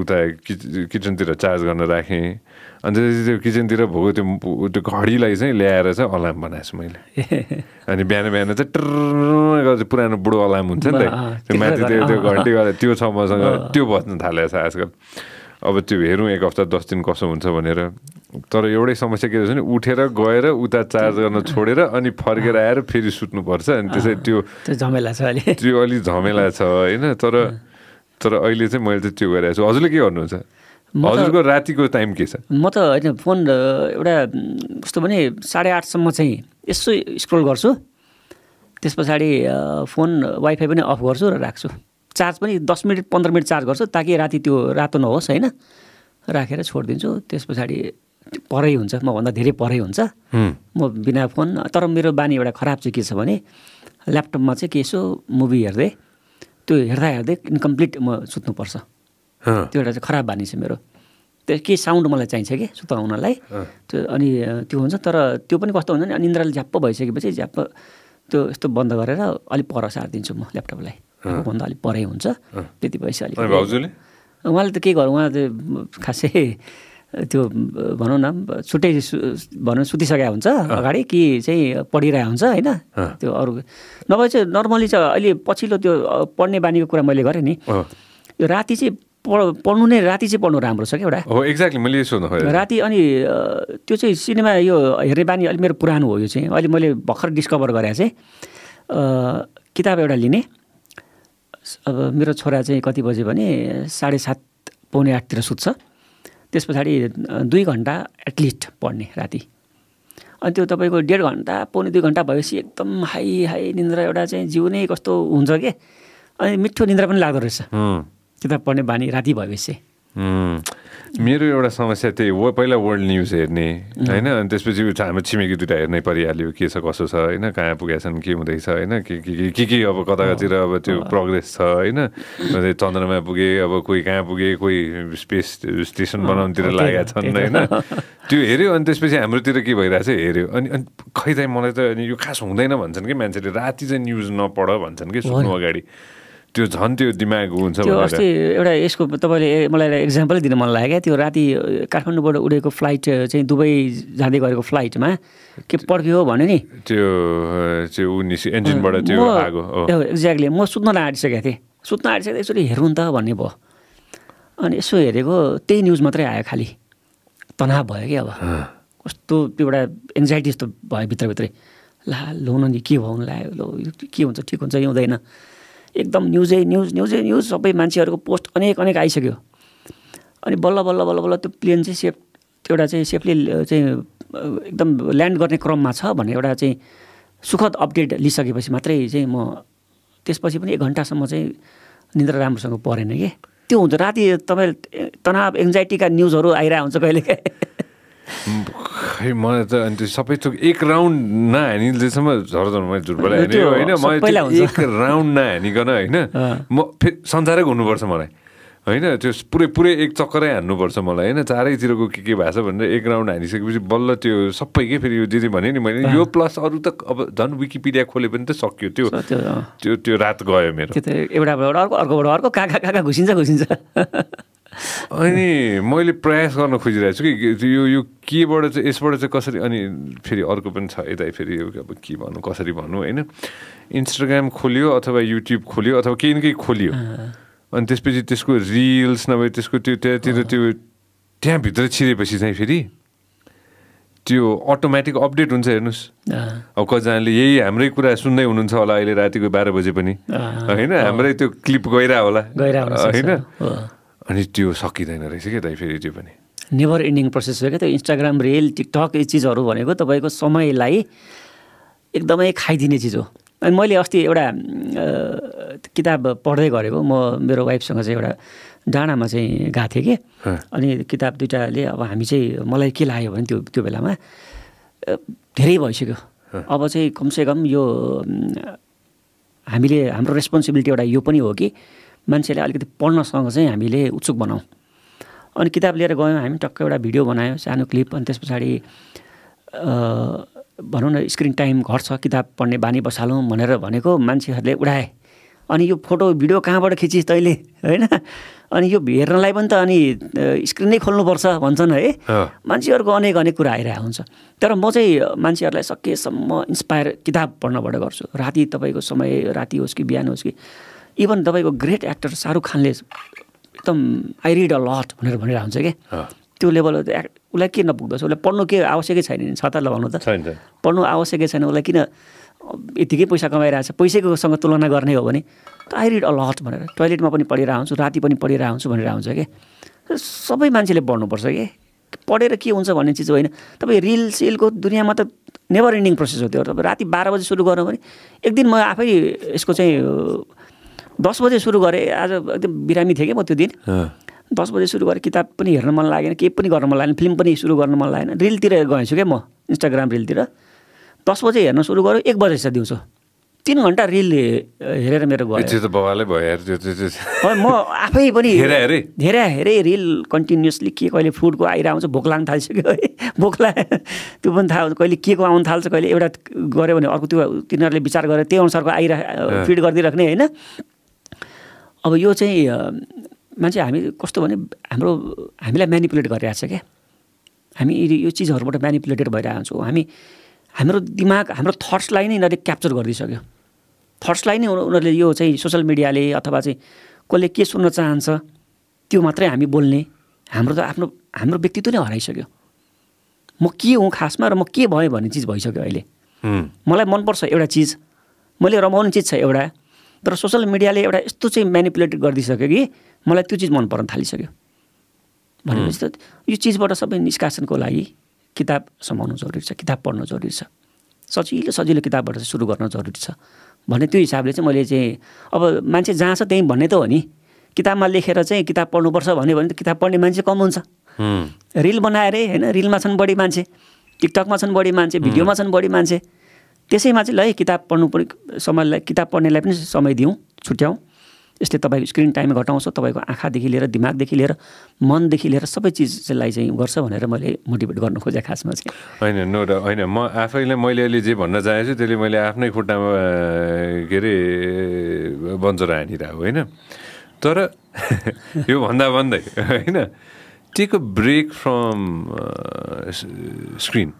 उता किच किचनतिर चार्ज गर्न राखेँ। अन्त त्यो किचनतिर भएको त्यो त्यो घडीलाई चाहिँ ल्याएर चाहिँ अलार्म बनाएको छु मैले। अनि बिहान बिहान चाहिँ ट्र पुरानो बुढो अलार्म हुन्छ नि त त्यो माथि त्यो त्यो घन्टी गरेर त्यो छ मसँग त्यो बज्न थालेको छ आजकल अब त्यो हेरौँ एक हप्ता दस दिन कसो हुन्छ भनेर। तर एउटै समस्या के रहेछ भने उठेर गएर उता चार्ज गर्न छोडेर अनि फर्केर आएर फेरि सुत्नुपर्छ। अनि त्यसै त्यो झमेला छ त्यो अलि झमेला छ होइन? तर तर अहिले चाहिँ मैले चाहिँ त्यो गरिरहेको छु। हजुरले के गर्नुहुन्छ? हजुरको रातिको टाइम के छ? म त होइन फोन एउटा कस्तो भने साढे आठसम्म चाहिँ यसो स्क्रोल गर्छु। त्यस पछाडि फोन वाइफाई पनि अफ गर्छु र राख्छु। चार्ज पनि दस मिनट पन्ध्र मिनट चार्ज गर्छु ताकि राति त्यो रातो नहोस् होइन? राखेर छोडिदिन्छु। त्यस पछाडि परै हुन्छ मभन्दा धेरै परै हुन्छ। म बिना फोन तर मेरो बानी एउटा खराब चाहिँ के छ भने ल्यापटपमा चाहिँ के यसो मुभी हेर्दै त्यो हेर्दा हेर्दै इन्कम्प्लिट म सुत्नुपर्छ। त्यो एउटा चाहिँ खराब बानी छ मेरो। त्यो के साउन्ड मलाई चाहिन्छ कि सुताउनलाई। त्यो अनि त्यो हुन्छ तर त्यो पनि कस्तो हुन्छ भने निन्द्राले झ्याप्प भइसकेपछि झ्याप्प त्यो यस्तो बन्द गरेर अलिक पर सारिदिन्छु म ल्यापटपलाई। भन्दा अलिक परै हुन्छ। त्यति भएपछि अनि अलिक भाउजूले? उहाँले त के गर्नु उहाँ चाहिँ खासै त्यो भनौँ न छुट्टै भनौँ सुतिसकेको हुन्छ अगाडि कि चाहिँ पढिरहेको हुन्छ होइन? त्यो अरू नभए चाहिँ नर्मली चाहिँ अहिले पछिल्लो त्यो पढ्ने बानीको कुरा मैले गरेँ नि। यो राति चाहिँ पढ पढ्नु नै राति चाहिँ पढ्नु राम्रो छ क्या एउटा। हो एक्ज्याक्टली मैले सोध्नु राति अनि त्यो चाहिँ सिनेमा यो हेर्ने बानी अलिक मेरो पुरानो हो यो चाहिँ। अहिले मैले भर्खर डिस्कभर गरेँ चाहिँ किताब एउटा लिने। अब मेरो छोरा चाहिँ कति बजे भने साढे सात पौने आठतिर सुत्छ। त्यस पछाडि दुई घन्टा एटलिस्ट पढ्ने राति। अनि त्यो तपाईँको डेढ घन्टा पौने दुई घन्टा भएपछि एकदम हाई हाई निन्द्रा एउटा चाहिँ जिउ नै कस्तो हुन्छ के? अनि मिठो निन्द्रा पनि लाग्दो रहेछ। किताब पढ्ने बानी राति भएपछि। मेरो एउटा समस्या त्यही हो। पहिला वर्ल्ड न्युज हेर्ने होइन? अनि त्यसपछि हाम्रो छिमेकी दुइटा हेर्नै परिहाल्यो के छ कसो छ होइन? कहाँ पुगेछन् के हुँदैछ होइन? के के के के अब कता कतातिर अब त्यो प्रोग्रेस छ होइन? चन्द्रमा पुगे अब कोही कहाँ पुगे कोही स्पेस स्टेसन बनाउनुतिर लागेका छन् होइन? त्यो हेऱ्यो अनि त्यसपछि हाम्रोतिर के भइरहेछ हेऱ्यो। अनि अनि खै चाहिँ मलाई त अनि यो खास हुँदैन भन्छन् कि मान्छेले? राति चाहिँ न्युज नपढ भन्छन् कि सुत्नु अगाडि। त्यो झन् त्यो दिमाग हुन्छ त्यो अस्ति एउटा यसको तपाईँले मलाई इक्जाम्पल दिन मन लाग्यो क्या त्यो राति काठमाडौँबाट उडेको फ्लाइट चाहिँ दुबई जाँदै गरेको फ्लाइटमा के पड्क्यो भन्यो नि? त्यो त्यो इन्जिनबाट त्यो एक्ज्याक्टली म सुत्न आँटिसकेको थिएँ। सुत्न आँटिसकेको एकचोटि हेरौँ त भन्ने भयो। अनि यसो हेरेको त्यही न्युज मात्रै आयो खालि। तनाव भयो कि अब। कस्तो त्यो एउटा एन्जाइटी जस्तो भयो भित्रभित्रै। ला लो न के भयो लाग्यो लो के हुन्छ ठिक हुन्छ कि हुँदैन। एकदम न्युजै न्युज न्युजै न्युज सबै मान्छेहरूको पोस्ट अनेक अनेक आइसक्यो। अनि बल्ल बल्ल बल्ल बल्ल त्यो प्लेन चाहिँ सेफ एउटा चाहिँ सेफली चाहिँ एकदम ल्यान्ड गर्ने क्रममा छ भन्ने एउटा चाहिँ सुखद अपडेट लिइसकेपछि मात्रै चाहिँ म त्यसपछि पनि एक घन्टासम्म चाहिँ निद्रा राम्रोसँग परेन कि। त्यो हुन्छ राति तपाईँ तनाव एङ्जाइटीका न्युजहरू आइरहेको हुन्छ कहिले। खै मलाई त अनि त्यो सबै थोक एक राउन्ड नहानिलेसम्म झरझर मैले झुटबाट हाने त्यो होइन मैले। एक राउन्ड नहानिकन होइन म फेरि संसारै घुम्नुपर्छ मलाई। होइन त्यो पुरै पुरै एक चक्करै हान्नुपर्छ मलाई। होइन चारैतिरको के के भएको छ भनेर एक राउन्ड हानिसकेपछि बल्ल त्यो सबै के फेरि यो दिदी भने नि मैले यो प्लस अरू त अब झन् विकिपिडिया खोले पनि त सक्यो त्यो। त्यो त्यो रात गयो मेरो। त एउटाबाट अर्को अर्कोबाट अर्को कहाँ कहाँ कहाँ कहाँ घुसिन्छ घुसिन्छ। अनि मैले प्रयास गर्न खोजिरहेको छु कि यो यो केबाट चाहिँ यसबाट चाहिँ कसरी अनि फेरि अर्को पनि छ यता फेरि अब के भन्नु कसरी भन्नु होइन? इन्स्टाग्राम खोल्यो अथवा युट्युब खोल्यो अथवा केही न केही खोल्यो। अनि त्यसपछि त्यसको रिल्स नभए त्यसको त्यो त्यहाँतिर त्यो त्यहाँभित्र छिरेपछि चाहिँ फेरि त्यो अटोमेटिक अपडेट हुन्छ हेर्नुहोस्। अब कतिजनाले यही हाम्रै कुरा सुन्दै हुनुहुन्छ होला अहिले रातिको बाह्र बजे पनि। होइन? हाम्रै त्यो क्लिप गइरह होला। होइन। अनि त्यो सकिँदैन रहेछ क्या दाइ फेरि त्यो पनि। नेभर एन्डिङ प्रोसेस हो क्या त्यो इन्स्टाग्राम रिल टिकटक यी चिजहरू भनेको तपाईँको समयलाई एकदमै खाइदिने चिज हो। अनि मैले अस्ति एउटा किताब पढ्दै गरेको म मेरो वाइफसँग चाहिँ एउटा डाँडामा चाहिँ गएको थिएँ कि। अनि किताब दुइटाले अब हामी चाहिँ मलाई के लाग्यो भने त्यो त्यो बेलामा धेरै भइसक्यो। अब चाहिँ कमसेकम यो हामीले हाम्रो रेस्पोन्सिबिलिटी एउटा यो पनि हो कि। मान्छेले अलिकति पढ्नसँग चाहिँ हामीले उत्सुक बनाऊँ। अनि किताब लिएर गयौँ हामी टक्क एउटा भिडियो बनायो सानो क्लिप अनि त्यस पछाडि भनौँ न स्क्रिन टाइम घट्छ किताब पढ्ने बानी बसालौँ भनेर भनेको मान्छेहरूले उडाए। अनि यो फोटो भिडियो कहाँबाट खिचिस् तैँले होइन? अनि यो हेर्नलाई पनि त अनि स्क्रिन नै खोल्नुपर्छ भन्छन् है। मान्छेहरूको अनेक अनेक कुरा आइरहेको हुन्छ। तर म चाहिँ मान्छेहरूलाई सकेसम्म इन्सपायर किताब पढ्नबाट गर्छु। राति तपाईँको समय राति होस् कि बिहान होस् कि इभन तपाईँको ग्रेट एक्टर शाहरुख खानले एकदम आई रिड अ लट भनेर भनिरहेको हुन्छ कि। त्यो लेभल उसलाई के नपुग्दछ उसलाई पढ्नु के आवश्यकै छैन नि? छता लगाउनु त। पढ्नु आवश्यकै छैन। उसलाई किन यतिकै पैसा कमाइरहेको छ पैसैकोसँग तुलना गर्ने हो भने आई रिड अ लट भनेर। टोइलेटमा पनि पढिरहेको हुन्छु राति पनि पढिरहेको हुन्छु भनेर हुन्छ कि? सबै मान्छेले पढ्नुपर्छ कि? पढेर के हुन्छ भन्ने चिज होइन। तपाईँ रिल सिलको दुनियाँमा त नेभर इन्डिङ प्रोसेस हो त्यो। तपाईँ राति बाह्र बजी सुरु गर्नु भने एक दिन म आफै यसको चाहिँ दस बजे सुरु गरेँ आज एकदम बिरामी थिएँ कि म त्यो दिन। दस बजे सुरु गरेँ किताब पनि हेर्न मन लागेन केही पनि गर्न मन लागेन फिल्म पनि सुरु गर्न मन लागेन। रिलतिर गएछु क्या म इन्स्टाग्राम रिलतिर। दस बजे हेर्न सुरु गऱ्यो एक बजे चाहिँ दिउँसो। तिन घन्टा रिल हेरेर मेरो गयो। म आफै पनि हेरे हेरे? रिल कन्टिन्युसली के कहिले फुडको आइरहन्छ भोक लाग्न थालिसक्यो है। भोक ला त्यो पनि थाहा हुन्छ कहिले के को आउनु थाल्छ कहिले एउटा गऱ्यो भने अर्को त्यो तिनीहरूले विचार गरेर त्यही अनुसारको आइरह फिड गरिदिइराख्ने होइन? अब यो चाहिँ मान्छे हामी कस्तो भने हाम्रो हामीलाई म्यानिपुलेट गरिरहेको छ क्या। हामी यी- यो चिजहरूबाट म्यानिपुलेटेड भइरहेको हामी हाम्रो दिमाग हाम्रो थट्सलाई नै यिनीहरूले क्याप्चर गरिदिइसक्यो। थट्सलाई नै उनी- उनीहरूले यो चाहिँ सोसियल मिडियाले अथवा चाहिँ कसले के सुन्न चाहन्छ त्यो मात्रै हामी बोल्ने हाम्रो त आफ्नो हाम्रो व्यक्तित्व नै हराइसक्यो। म के हुँ खासमा र म के भएँ भन्ने चिज भइसक्यो अहिले। मलाई मनपर्छ एउटा चिज मैले रमाउने चिज छ एउटा। तर सोसियल मिडियाले एउटा यस्तो चाहिँ म्यानिपुलेट गरिदिइसक्यो कि मलाई त्यो चिज मन पर्न थालिसक्यो। भनेपछि त यो चिजबाट सबै निष्कासनको लागि किताब समाउनु जरुरी छ किताब पढ्नु जरुरी छ। सजिलो सजिलो किताबबाट चाहिँ सुरु गर्न जरुरी छ। भन्ने त्यो हिसाबले चाहिँ मैले चाहिँ अब मान्छे जहाँ छ त्यहीँ भन्ने त हो नि। किताबमा लेखेर चाहिँ किताब पढ्नुपर्छ भन्यो भने त किताब पढ्ने मान्छे कम हुन्छ। रिल बनाएरै होइन रिलमा छन् बढी मान्छे टिकटकमा छन् बढी मान्छे भिडियोमा छन् बढी मान्छे। त्यसैमा चाहिँ ल है किताब पढ्नु पनि समयलाई किताब पढ्नेलाई पनि समय दिउँ छुट्याउँ। यसले तपाईँको स्क्रिन टाइम घटाउँछ तपाईँको आँखादेखि लिएर दिमागदेखि लिएर मनदेखि लिएर सबै चिजलाई चाहिँ गर्छ भनेर मैले मोटिभेट गर्नु खोजेँ खासमा चाहिँ। होइन नो डाउट होइन। म आफैले मैले अहिले जे भन्न चाहेको त्यसले मैले आफ्नै खुट्टामा के अरे बन्चर हानिरहेको होइन? तर यो भन्दा भन्दै होइन? Take a break from screen.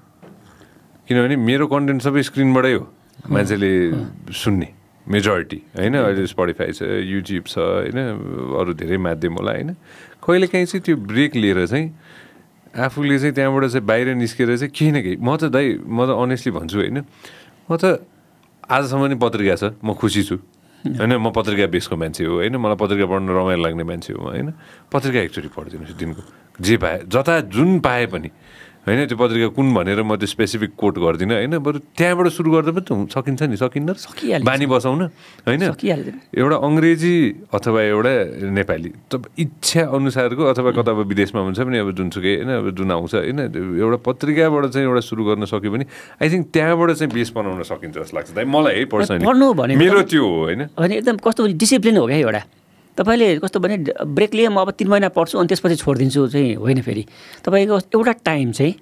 किनभने मेरो कन्टेन्ट सबै स्क्रिनबाटै हो मान्छेले सुन्ने मेजोरिटी होइन? अहिले स्पोटिफाई छ युट्युब छ होइन? अरू धेरै माध्यम होला होइन? कहिलेकाहीँ चाहिँ त्यो ब्रेक लिएर चाहिँ आफूले चाहिँ त्यहाँबाट चाहिँ बाहिर निस्केर चाहिँ केही न केही म त दाइ म त अनेस्टली भन्छु होइन? म त आजसम्म नि पत्रिका छ म खुसी छु। होइन म पत्रिका बेसको मान्छे हो होइन? मलाई पत्रिका पढ्न रमाइलो लाग्ने मान्छे हो होइन? पत्रिका एकचोटि पढिदिनुहोस् दिनको। जे पाए जता जुन पाए पनि होइन त्यो पत्रिका कुन भनेर म त्यो स्पेसिफिक कोट गर्दिनँ होइन बरु त्यहाँबाट सुरु गर्दा पनि त सकिन्छ नि सकिन्न? सकिहाल्छ। बानी बसाउन होइन। एउटा अङ्ग्रेजी अथवा एउटा नेपाली त इच्छा अनुसारको अथवा कता अब विदेशमा हुन्छ भने अब जुनसुकै होइन अब जुन आउँछ होइन एउटा पत्रिकाबाट चाहिँ एउटा सुरु गर्न सक्यो भने आई थिङ्क त्यहाँबाट चाहिँ बेस बनाउन सकिन्छ जस्तो लाग्छ मलाई है पर्सनली मेरो त्यो हो होइन एकदम कस्तो डिसिप्लिन हो क्या एउटा तपाईँले कस्तो भने ब्रेक लिएँ म अब तिन महिना पढ्छु अनि त्यसपछि छोडिदिन्छु चाहिँ होइन फेरि। तपाईँको एउटा टाइम चाहिँ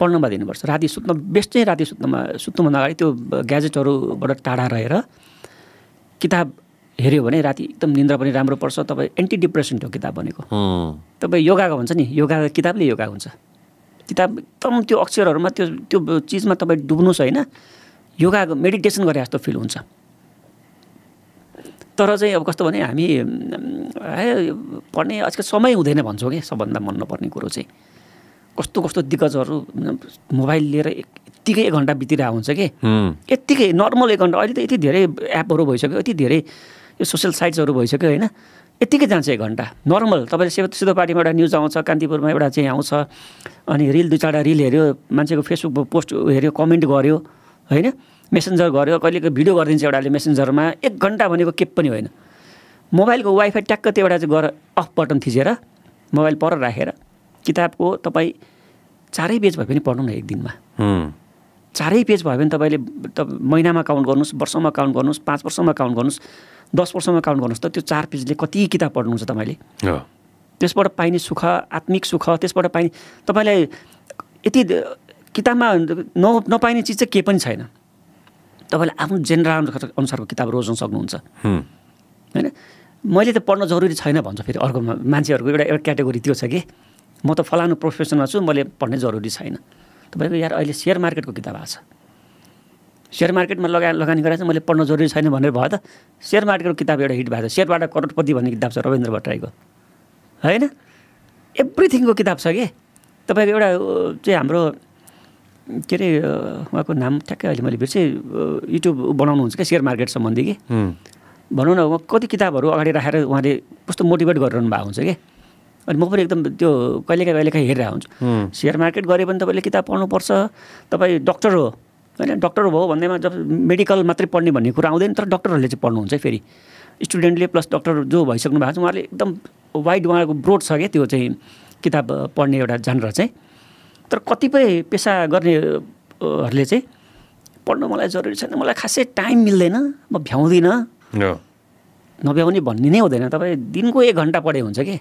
पढ्नमा दिनुपर्छ। राति सुत्न बेस्ट चाहिँ राति सुत्नमा सुत्नुभन्दा अगाडि त्यो ग्याजेटहरूबाट टाढा रहेर किताब हेऱ्यो भने राति एकदम निन्द्रा पनि राम्रो पर्छ। तपाईँ एन्टी डिप्रेसेन्ट हो किताब भनेको। तपाईँ योगाको भन्छ नि योगा किताबले योगा हुन्छ। किताब एकदम त्यो अक्षरहरूमा त्यो त्यो चिजमा तपाईँ डुब्नुहोस् होइन। योगा मेडिटेसन गरे जस्तो फिल हुन्छ। तर चाहिँ अब कस्तो भने हामी ए, पढ्ने आजकल समय हुँदैन भन्छौँ कि? सबभन्दा मन नपर्ने कुरो चाहिँ। कस्तो कस्तो दिग्गजहरू मोबाइल लिएर यत्तिकै एक घन्टा बितिरहेको हुन्छ कि? यत्तिकै नर्मल एक घन्टा। अहिले त यति धेरै एपहरू भइसक्यो यति धेरै यो सोसियल साइट्सहरू भइसक्यो होइन? यत्तिकै जान्छ एक घन्टा। नर्मल। तपाईँले सिधो सिधो पार्टीमा एउटा न्युज आउँछ कान्तिपुरमा एउटा चाहिँ आउँछ अनि रिल दुई चारवटा रिल हेऱ्यो मान्छेको फेसबुक पोस्ट हेऱ्यो कमेन्ट गर्यो होइन? मेसेन्जर गर्यो कहिले भिडियो गरिदिन्छ एउटाले मेसेन्जरमा एक घन्टा भनेको के पनि होइन। मोबाइलको वाइफाई ट्याक्क त्यो एउटा चाहिँ गर अफ बटन थिचेर मोबाइल पर राखेर किताबको तपाईँ चारै पेज भए पनि पढ्नु न एक दिनमा। चारै पेज भयो भने तपाईँले त महिनामा काउन्ट गर्नुहोस् वर्षमा काउन्ट गर्नुहोस् पाँच वर्षमा काउन्ट गर्नुहोस् दस वर्षमा काउन्ट गर्नुहोस् त त्यो चार पेजले कति किताब पढ्नुहुन्छ तपाईँले? त्यसबाट पाइने सुख आत्मिक सुख त्यसबाट पाइने तपाईँलाई यति किताबमा न नपाइने चिज चाहिँ केही पनि छैन। तपाईँले आफ्नो जेनरल अनुसारको किताब रोज्न सक्नुहुन्छ। होइन? मैले त पढ्न जरुरी छैन भन्छ फेरि अर्को मान्छेहरूको एउटा एउटा क्याटेगोरी त्यो छ कि म त फलानु प्रोफेसनमा छु मैले पढ्ने जरुरी छैन। तपाईँको यार अहिले सेयर मार्केटको किताब आएको छ। सेयर मार्केटमा लगा लगानी गरेर चाहिँ मैले पढ्न जरुरी छैन भनेर भयो त सेयर मार्केटको किताब एउटा हिट भएको छ। शेयरबाट करोडपति भन्ने किताब छ रविन्द्र भट्टराईको। होइन? एभ्रिथिङको किताब छ कि? तपाईँको एउटा चाहिँ हाम्रो के अरे उहाँको नाम ठ्याक्कै अहिले मैले बिर्सेँ। युट्युब बनाउनुहुन्छ क्या सेयर मार्केट सम्बन्धी कि? भनौँ न उहाँ कति किताबहरू अगाडि राखेर उहाँले कस्तो मोटिभेट गरिरहनु भएको हुन्छ कि? अनि म पनि एकदम त्यो कहिलेकाहीँ कहिलेकाहीँ हेरिरहेको हुन्छु। सेयर मार्केट गऱ्यो भने तपाईँले किताब पढ्नुपर्छ। तपाईँ डक्टर हो। होइन डक्टर भयो भन्दैमा जब मेडिकल मात्रै पढ्ने भन्ने कुरा आउँदैन तर डक्टरहरूले चाहिँ पढ्नुहुन्छ फेरि। स्टुडेन्टले प्लस डक्टर जो भइसक्नु भएको छ उहाँले एकदम वाइड उहाँको ब्रोड छ क्या त्यो चाहिँ किताब पढ्ने एउटा जानर चाहिँ। तर कतिपय पेसा गर्नेहरूले चाहिँ पढ्नु मलाई जरुरी छैन मलाई खासै टाइम मिल्दैन म भ्याउँदिनँ। नभ्याउने भन्ने नै हुँदैन। तपाईँ दिनको एक घन्टा पढे हुन्छ कि?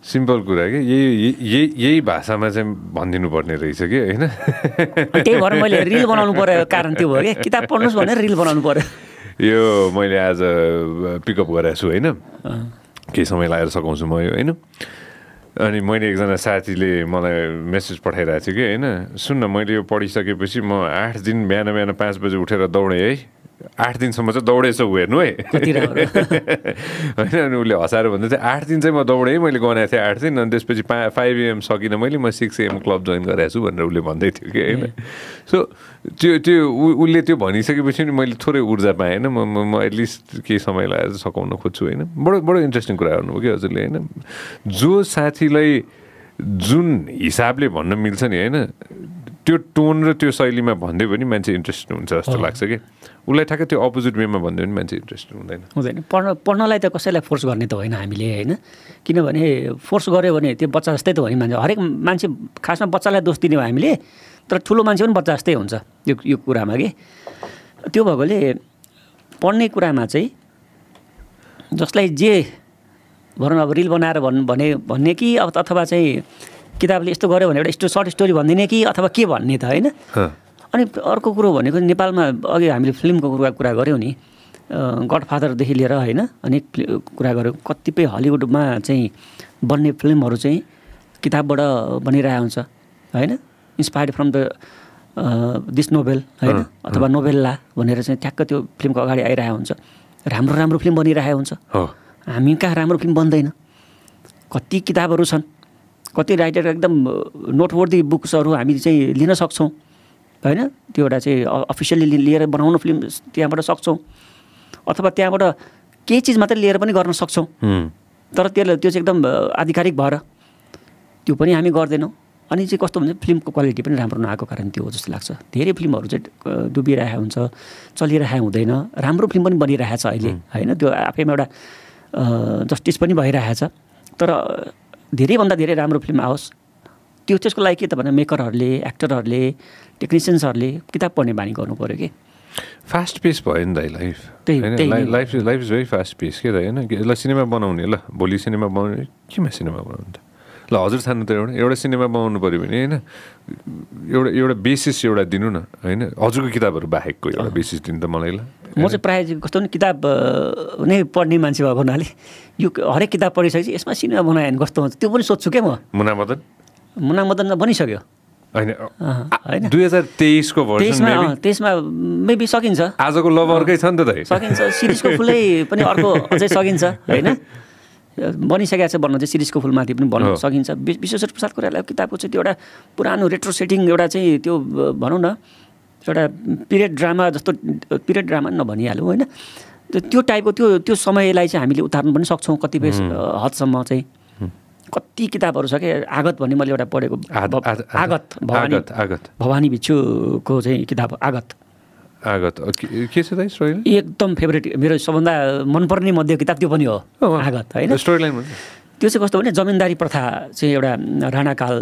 सिम्पल कुरा कि? यही यही यही भाषामा चाहिँ भनिदिनु पर्ने रहेछ कि होइन? त्यही भएर मैले रिल बनाउनु पऱ्यो कारण त्यो भयो कि? किताब पढ्नुहोस् भनेर रिल बनाउनु पऱ्यो। यो मैले आज पिकअप गरेको छु होइन? केही समय लगाएर सघाउँछु म यो होइन? अनि मैले एकजना साथीले मलाई मेसेज पठाइरहेको थियो कि होइन? सुन्न मैले यो पढिसकेपछि म आठ दिन बिहान बिहान पाँच बजी उठेर दौडेँ है। आठ दिनसम्म चाहिँ दौडेछ ऊ हेर्नु है। होइन अनि उसले हँसाएर भन्दै थियो आठ दिन चाहिँ म दौडेँ मैले गनाएको थिएँ आठ दिन अनि त्यसपछि पा फाइभ एएम सकिनँ मैले म सिक्स एएम क्लब जोइन गरेको छु भनेर उसले भन्दै थियो कि होइन। सो त्यो त्यो उसले त्यो भनिसकेपछि नि मैले थोरै ऊर्जा पाएँ होइन। म म- एटलिस्ट केही समय लगाएर सघाउन खोज्छु होइन। बडो बडो इन्ट्रेस्टिङ कुरा गर्नुभयो कि हजुरले होइन। जो साथीलाई जुन हिसाबले भन्न मिल्छ नि होइन त्यो टोन र त्यो शैलीमा भनिदियो भने मान्छे इन्ट्रेस्टेड हुन्छ जस्तो लाग्छ कि। उसलाई ठ्याक्कै त्यो अपोजिट वेमा भनिदियो भने मान्छे इन्ट्रेस्टेड हुँदैन। हुँदैन। पढ्न पढ्नलाई त कसैलाई फोर्स गर्ने त होइन हामीले होइन? किनभने फोर्स गऱ्यो भने त्यो बच्चा जस्तै त हो नि मान्छे। हरेक मान्छे खासमा बच्चालाई दोष दिने हो हामीले तर ठुलो मान्छे पनि बच्चा जस्तै हुन्छ यो यो कुरामा कि। त्यो भएकोले पढ्ने कुरामा चाहिँ जसलाई जे भनौँ अब रिल बनाएर भन् भने भन्ने कि अब अथवा चाहिँ किताबले यस्तो गऱ्यो भने एउटा स्टो सर्ट स्टोरी भनिदिने कि अथवा के भन्ने त होइन। अनि अर्को कुरो भनेको नेपालमा अघि हामीले फिल्मको कुरा कुरा गऱ्यौँ नि गडफादरदेखि लिएर होइन अनेक कुरा गऱ्यौँ कतिपय हलिउडमा चाहिँ बन्ने फिल्महरू चाहिँ किताबबाट बनिरहेको हुन्छ होइन? Inspired from the this novel होइन? अथवा नोभेल्ला भनेर चाहिँ ठ्याक्क त्यो फिल्मको अगाडि आइरहेको हुन्छ। राम्रो राम्रो फिल्म बनिरहेको हुन्छ। हो। हामी कहाँ राम्रो फिल्म बन्दैन? कति किताबहरू छन्? कति राइटर एकदम नोटवर्दी बुक्सहरू हामी चाहिँ लिन सक्छौँ। होइन? त्यो एउटा चाहिँ अफिसियल्ली लिएर बनाउन फिल्म त्यहाँबाट सक्छौँ। अथवा त्यहाँबाट केही चिज मात्रै लिएर पनि गर्न सक्छौँ। तर त्यसले त्यो चाहिँ एकदम आधिकारिक भएर त्यो पनि हामी गर्दैनौँ। अनि चाहिँ कस्तो हुन्छ फिल्मको क्वालिटी पनि राम्रो नआएको कारण त्यो हो जस्तो लाग्छ। धेरै फिल्महरू चाहिँ डुबिरहेको हुन्छ चलिरहेको हुँदैन। राम्रो फिल्म पनि बनिरहेको छ अहिले। होइन? त्यो आफैमा एउटा जस्टिस पनि भइरहेछ तर धेरैभन्दा धेरै राम्रो फिल्म आओस्। त्यो त्यसको लागि के त भने मेकरहरूले एक्टरहरूले टेक्निसियन्सहरूले किताब पढ्ने बानी गर्नु पऱ्यो कि? फास्ट पेस भयो नि त लाइफ होइन life. Life is life is very fast pace के त होइन? ल सिनेमा बनाउने ल भोलि सिनेमा बनाउने केमा सिनेमा बनाउने त? ल हजुर छान्नु त एउटा एउटा सिनेमा बनाउनु पऱ्यो भने होइन एउटा एउटा बेसिस एउटा दिनु न होइन। हजुरको किताबहरू बाहेकको एउटा बेसिस दिनु त मलाई ल। म चाहिँ प्रायः कस्तो नि किताब नै पढ्ने मान्छे भएको हुनाले यो हरेक किताब पढिसकेपछि यसमा सिनेमा बनायो भने कस्तो हुन्छ? त्यो पनि सोध्छु क्या म। मुना मदन मुना मदन त बनिसक्यो। होइन दुई हजार तेइसको भर्सन त्यसमा मेबी सकिन्छ। आजको लभरकै छ नि त सकिन्छ सिरिजको फुलै पनि अर्को अझै सकिन्छ होइन? बनिसकेको छ भन्न चाहिँ सिरिजको फुलमाथि पनि भन्न। सकिन्छ। विश्वेश्वर प्रसाद कोइराला किताबको चाहिँ त्यो एउटा पुरानो रेट्रो सेटिङ एउटा चाहिँ त्यो भनौँ न एउटा पिरियड ड्रामा जस्तो पिरियड ड्रामा नभनिहालौँ होइन? त्यो- टाइपको त्यो त्यो समयलाई चाहिँ हामीले उतार्नु पनि सक्छौँ कतिपय हदसम्म चाहिँ। कति किताबहरू छ क्या आगत भन्ने मैले एउटा पढेको आगत भवानी आगत। भवानी भिक्षुको चाहिँ किताब आगत। आगत। के छ स्टोरी एकदम फेभरेट मेरो सबभन्दा मनपर्ने मध्ये किताब त्यो पनि हो आगत होइन? स्टोरी लाइन भन्छ त्यो चाहिँ कस्तो भने जमिनदारी प्रथा चाहिँ एउटा राणाकाल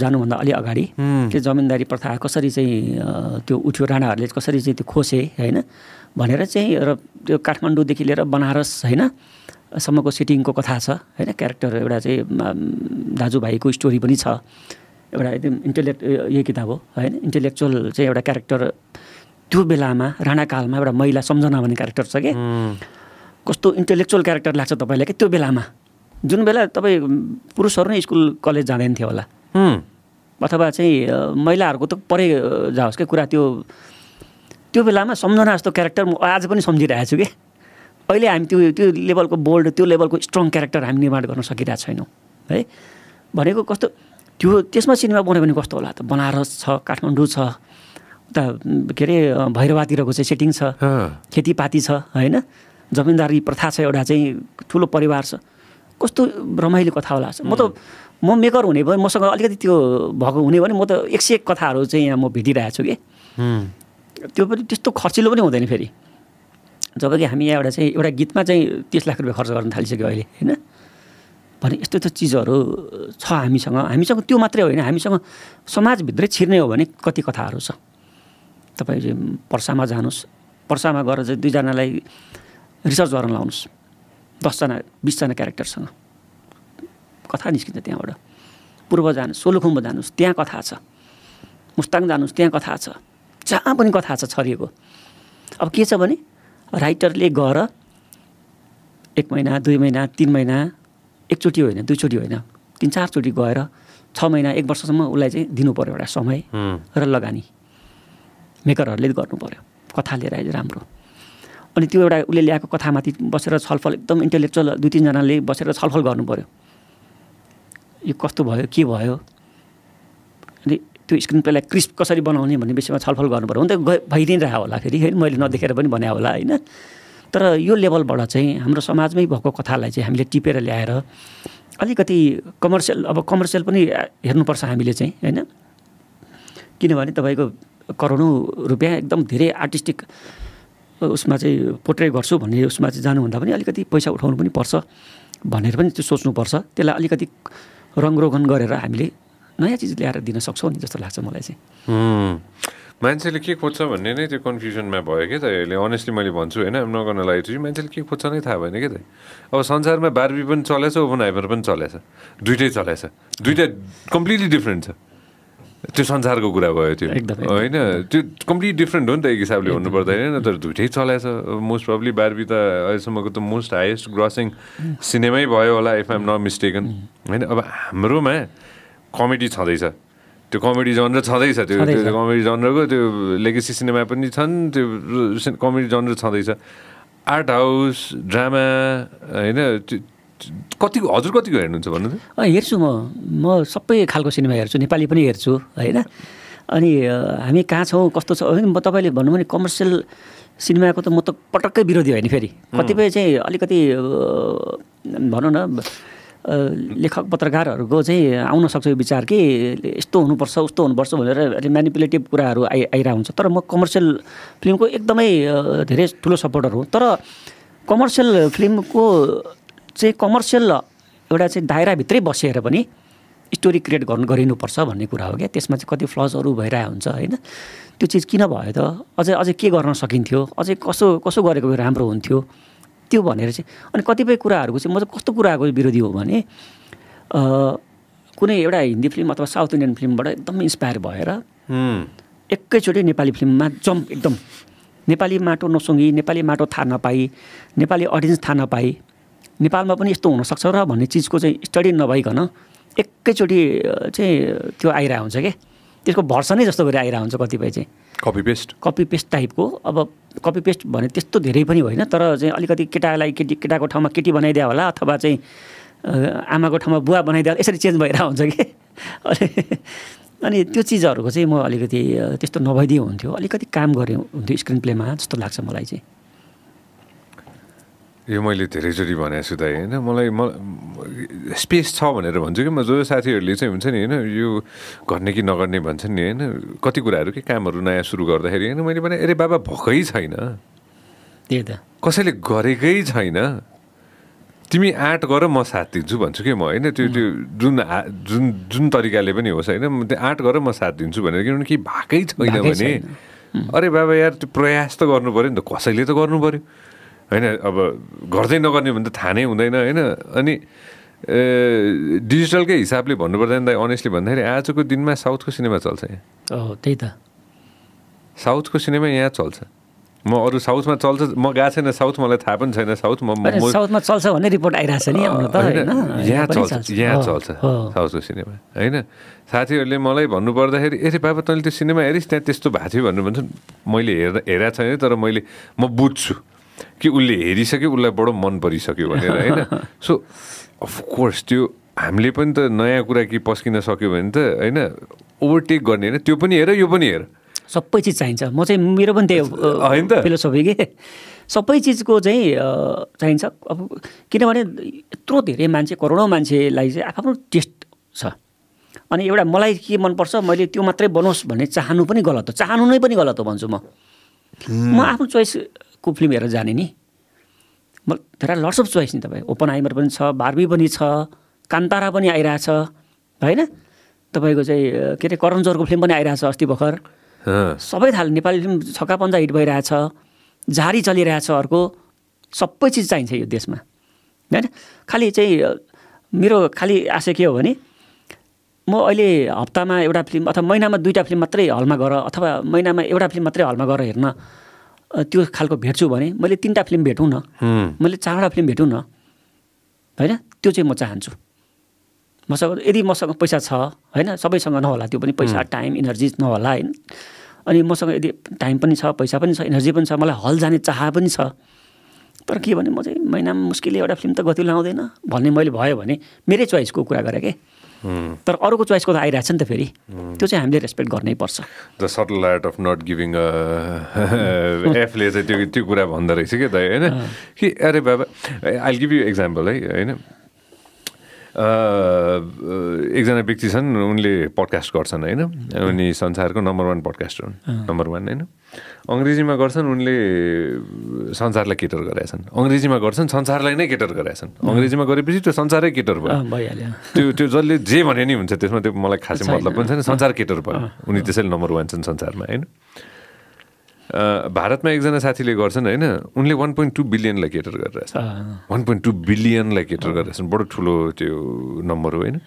जानुभन्दा अलि अगाडि त्यो जमिनदारी प्रथा कसरी चाहिँ त्यो उठ्यो राणाहरूले कसरी चाहिँ त्यो खोसे होइन? भनेर चाहिँ र त्यो काठमाडौँदेखि लिएर बनारस होइन? सम्मको सिटिङको कथा छ होइन? क्यारेक्टर एउटा चाहिँ दाजुभाइको स्टोरी पनि छ। एउटा एकदम इन्टेलेक्ट यही किताब हो होइन? इन्टेलेक्चुअल चाहिँ एउटा क्यारेक्टर त्यो बेलामा राणाकालमा एउटा महिला सम्झना भन्ने क्यारेक्टर छ कि? कस्तो इन्टेलेक्चुअल क्यारेक्टर लाग्छ तपाईँलाई कि त्यो बेलामा? जुन बेला तपाईँ पुरुषहरू नै स्कुल कलेज जाँदैन थियो होला। अथवा चाहिँ महिलाहरूको त परे जाओस् क्या कुरा त्यो त्यो बेलामा सम्झना जस्तो क्यारेक्टर म आज पनि सम्झिरहेको छु कि? अहिले हामी त्यो त्यो लेभलको बोल्ड त्यो लेभलको स्ट्रङ क्यारेक्टर हामी निर्माण गर्न सकिरहेको छैनौँ है? भनेको कस्तो त्यो त्यसमा सिनेमा बनायो भने कस्तो होला त? बनारस छ काठमाडौँ छ म, के अरे भैरवातिरको चाहिँ सेटिङ छ। खेतीपाती छ होइन? जमिनदारी प्रथा छ एउटा चाहिँ ठुलो परिवार छ। कस्तो रमाइलो कथा होला। म त म मेकर हुने भयो मसँग अलिकति त्यो भएको हुने भने म त एक सय एक कथाहरू चाहिँ यहाँ म भेटिरहेको छु कि। त्यो पनि त्यस्तो खर्चिलो पनि हुँदैन फेरि। जब कि हामी यहाँ एउटा चाहिँ एउटा गीतमा चाहिँ तिस लाख रुपियाँ खर्च गर्न थालिसक्यो अहिले होइन? भने यस्तो यस्तो चिजहरू छ हामीसँग। हामीसँग त्यो मात्रै होइन। हामीसँग समाजभित्रै छिर्ने हो भने कति कथाहरू छ। तपाईँ चाहिँ पर्सामा जानुहोस्। पर्सामा गएर चाहिँ दुईजनालाई रिसर्च गर्न लाउनुहोस्। दसजना बिसजना क्यारेक्टरसँग। कथा निस्किन्छ त्यहाँबाट। पूर्व जानुहोस् सोलुखुम्बु जानुहोस् त्यहाँ कथा छ। मुस्ताङ जानुहोस् त्यहाँ कथा छ। जहाँ पनि कथा छ छरिएको। अब के छ भने राइटरले गएर एक महिना दुई महिना तिन महिना एकचोटि होइन दुईचोटि होइन तिन चारचोटि गएर छ महिना एक वर्षसम्म उसलाई चाहिँ दिनु पऱ्यो एउटा समय र लगानी। मेकरहरूले गर्नु पऱ्यो कथा लिएर आइज राम्रो। अनि त्यो एउटा उसले ल्याएको कथामाथि बसेर छलफल एकदम इन्टेलेक्चुअल दुई तिनजनाले बसेर छलफल गर्नु पऱ्यो यो कस्तो भयो के भयो? अनि त्यो स्क्रिन प्लेलाई क्रिस्प कसरी बनाउने भन्ने विषयमा छलफल गर्नु पऱ्यो हुन त भइ नै रह्यो होला फेरि होइन? मैले नदेखेर पनि भने होला होइन? तर यो लेभलबाट चाहिँ हाम्रो समाजमै भएको कथालाई चाहिँ हामीले टिपेर ल्याएर अलिकति कमर्सियल अब कमर्सियल पनि हेर्नुपर्छ हामीले चाहिँ होइन? किनभने तपाईँको करोडौँ रुपियाँ एकदम धेरै आर्टिस्टिक उसमा चाहिँ पोट्रे गर्छु भन्ने उसमा चाहिँ जानुभन्दा पनि अलिकति पैसा उठाउनु पनि पर्छ भनेर पनि त्यो सोच्नुपर्छ। त्यसलाई अलिकति रङरोगन गरेर हामीले नयाँ चिज ल्याएर दिन सक्छौँ नि जस्तो लाग्छ मलाई चाहिँ। मान्छेले के खोज्छ भन्ने नै त्यो कन्फ्युजनमा भयो क्या त अहिले अनेस्टली मैले भन्छु होइन नगर्न लागि मान्छेले के खोज्छ नै थाहा भएन क्या त? अब संसारमा बार्बी पनि चलेछ ओपन हाइपर पनि चलेछ। दुइटै चलेछ। दुइटा कम्प्लिटली डिफ्रेन्ट छ। त्यो संसारको कुरा भयो त्यो। होइन त्यो कम्प्लिट डिफ्रेन्ट हो नि त एक हिसाबले भन्नुपर्दा होइन तर दुइटै चलाएछ मोस्ट प्रब्ली बार्बी त अहिलेसम्मको त मोस्ट हाइएस्ट ग्रसिङ सिनेमै भयो होला इफ आइम नट मिस्टेकन होइन अब हाम्रोमा कमेडी छँदैछ। त्यो कमेडी जनर छँदैछ त्यो। त्यो कमेडी जनरको त्यो लेगेसी सिनेमा पनि छन् त्यो कमेडी जनर छँदैछ। आर्ट हाउस ड्रामा होइन त्यो कतिको हजुर कतिको हेर्नुहुन्छ भन्नु त हेर्छु म। म सबै खालको सिनेमा हेर्छु नेपाली पनि हेर्छु होइन? अनि हामी कहाँ छौँ कस्तो छ? म तपाईँले भन्नु भने कमर्सियल सिनेमाको त म त पटक्कै विरोधी होइन फेरि। कतिपय चाहिँ अलिकति भनौँ न लेखक पत्रकारहरूको चाहिँ आउन सक्छ यो विचार कि यस्तो हुनुपर्छ उस्तो हुनुपर्छ भनेर अलि म्यानिपुलेटिभ कुराहरू आइ आइरहेको हुन्छ। तर म कमर्सियल फिल्मको एकदमै धेरै ठुलो सपोर्टर हुँ। तर कमर्सियल फिल्मको चाहिँ कमर्सियल एउटा चाहिँ दायराभित्रै बसेर पनि स्टोरी क्रिएट गर्नु गरिनुपर्छ भन्ने कुरा हो क्या। त्यसमा चाहिँ कति फ्लजहरू भइरहेको हुन्छ होइन? त्यो चिज किन भयो त? अझै अझै के गर्न सकिन्थ्यो? अझै कसो कसो गरेको राम्रो हुन्थ्यो? त्यो भनेर चाहिँ अनि कतिपय कुराहरूको चाहिँ म चाहिँ कस्तो कुराको विरोधी हो भने कुनै एउटा हिन्दी फिल्म अथवा साउथ इन्डियन फिल्मबाट एकदम इन्सपायर भएर एकैचोटि नेपाली फिल्ममा जम एकदम नेपाली माटो नसुँगी नेपाली माटो थाहा नपाई नेपाली अडियन्स थाहा नपाई नेपालमा पनि यस्तो हुनसक्छ र भन्ने चिजको चाहिँ स्टडी नभइकन एकैचोटि चाहिँ त्यो आइरहेको हुन्छ क्या त्यसको भर्सनै जस्तो गरेर आइरहेको हुन्छ कतिपय चाहिँ। कपी पेस्ट कपी पेस्ट टाइपको अब कपी पेस्ट भने त्यस्तो धेरै पनि होइन तर चाहिँ अलिकति केटालाई केटी केटाको ठाउँमा केटी बनाइदियो होला अथवा चाहिँ आमाको ठाउँमा बुवा बनाइदियो होला यसरी चेन्ज भइरहेको हुन्छ कि? अनि अनि त्यो चिजहरूको चाहिँ म अलिकति त्यस्तो नभइदियो हुन्थ्यो। अलिकति काम गरे हुन्थ्यो स्क्रिन प्लेमा जस्तो लाग्छ मलाई चाहिँ। यो मैले धेरैचोटि भनेको छु दाइ होइन? मलाई म स्पेस छ भनेर भन्छु कि? म जो साथीहरूले चाहिँ हुन्छ नि होइन? यो गर्ने कि नगर्ने भन्छन् नि होइन? कति कुराहरू के कामहरू नयाँ सुरु गर्दाखेरि होइन? मैले भने अरे बाबा भएकै छैन। त्यही त। कसैले गरेकै छैन। तिमी आर्ट गर म साथ दिन्छु भन्छु कि म होइन? त्यो त्यो जुन जुन जुन तरिकाले पनि होस् होइन? त्यो आर्ट गर म साथ दिन्छु भनेर किनभने केही भएकै छैन भने। अरे बाबा यार त्यो प्रयास त गर्नु पऱ्यो नि त। कसैले त गर्नु पऱ्यो होइन अब गर्दै नगर्ने भने त थाहा नै हुँदैन होइन? अनि डिजिटलकै हिसाबले भन्नुपर्दा त अनेस्टली भन्दाखेरि आजको दिनमा साउथको सिनेमा चल्छ यहाँ। त्यही त। साउथको सिनेमा यहाँ चल्छ। म अरू साउथमा चल्छ म गएको छैन साउथ मलाई थाहा पनि छैन साउथ म साउथमा चल्छ भन्ने रिपोर्ट आइरहेको छ नि यहाँ चल्छ यहाँ चल्छ साउथको सिनेमा होइन? साथीहरूले मलाई भन्नुपर्दाखेरि ए बाबा तैँले त्यो सिनेमा हेरिस् त्यहाँ त्यस्तो भएको थियो भनेर भन्छ मैले हेर्दा हेरेको छैन तर मैले म बुझ्छु। कि उसले हेरिसक्यो उसलाई बडो मन परिसक्यो भनेर होइन? सो अफकोर्स त्यो हामीले पनि त नयाँ कुरा के पस्किन सक्यो भने त होइन ओभरटेक गर्ने होइन? त्यो पनि हेर यो पनि हेर। सबै चिज चाहिन्छ। म चाहिँ मेरो पनि त्यही होइन? त फिलोसफी कि? सबै चिजको चाहिँ चाहिन्छ। अब किनभने यत्रो धेरै मान्छे करोडौँ मान्छेलाई चाहिँ आफ्नो टेस्ट छ। अनि एउटा मलाई के मनपर्छ मैले त्यो मात्रै बनोस् भन्ने चाहनु पनि गलत हो। चाहनु नै पनि गलत हो भन्छु म। म आफ्नो चोइसको फिल्म हेरेर जाने नि। म धेरै लट्स अफ चोइस नि तपाईँ। ओपन आइमर पनि छ बार्बी पनि छ कान्तारा पनि आइरहेछ होइन? तपाईँको चाहिँ के अरे करण जोरको फिल्म पनि आइरहेछ अस्ति भर्खर। सबै थाल नेपाली फिल्म छक्का पन्जा हिट भइरहेछ झारी चलिरहेछ अर्को। सबै चिज चाहिन्छ यो देशमा होइन? खालि चाहिँ मेरो खालि आशा के हो भने म अहिले हप्तामा एउटा फिल्म अथवा महिनामा दुईवटा फिल्म मात्रै हलमा गएर अथवा महिनामा एउटा फिल्म मात्रै हलमा गएर हेर्न। त्यो खालको भेट्छु भने मैले तिनवटा फिल्म भेटौँ न। मैले चारवटा फिल्म भेटौँ न। होइन? त्यो चाहिँ म चाहन्छु। मसँग यदि मसँग पैसा छ होइन? सबैसँग नहोला त्यो पनि पैसा टाइम इनर्जी नहोला होइन? अनि मसँग यदि टाइम पनि छ पैसा पनि छ इनर्जी पनि छ मलाई हल जाने चाह पनि छ। तर के भने म चाहिँ महिनामा मुस्किलले एउटा फिल्म त गति लाउँदैन। भन्ने मैले भयो भने मेरै चोइसको कुरा गरेँ कि? तर अरूको चोइसको त आइरहेको छ नि त फेरि। त्यो चाहिँ हामीले रेस्पेक्ट गर्नै पर्छ। The subtle art of not giving एफले चाहिँ त्यो त्यो कुरा भन्दो रहेछ कि त होइन? कि अरे बाबा आई गिभ यु एक्जाम्पल है होइन? एकजना व्यक्ति छन् उनले पडकास्ट गर्छन् होइन? उनी संसारको नम्बर वान पडकास्टर हुन् नम्बर वान होइन? अङ्ग्रेजीमा गर्छन् उनले संसारलाई केटर गरेछन्। अङ्ग्रेजीमा गर्छन् संसारलाई नै केटर गरेछन्। अङ्ग्रेजीमा गरेपछि त्यो संसारै केटर भयो। त्यो त्यो जसले जे भने नि हुन्छ त्यसमा त्यो मलाई खासै मतलब पनि छैन संसार केटर भयो। उनी त्यसैले नम्बर वान छन् संसारमा होइन? भारतमा एकजना साथीले गर्छन् होइन? उनले वान पोइन्ट टू बिलियनलाई केटर गरिरहेछ वान पोइन्ट टू बिलियनलाई केटर गरिरहेछन् बडो ठुलो त्यो नम्बर हो होइन?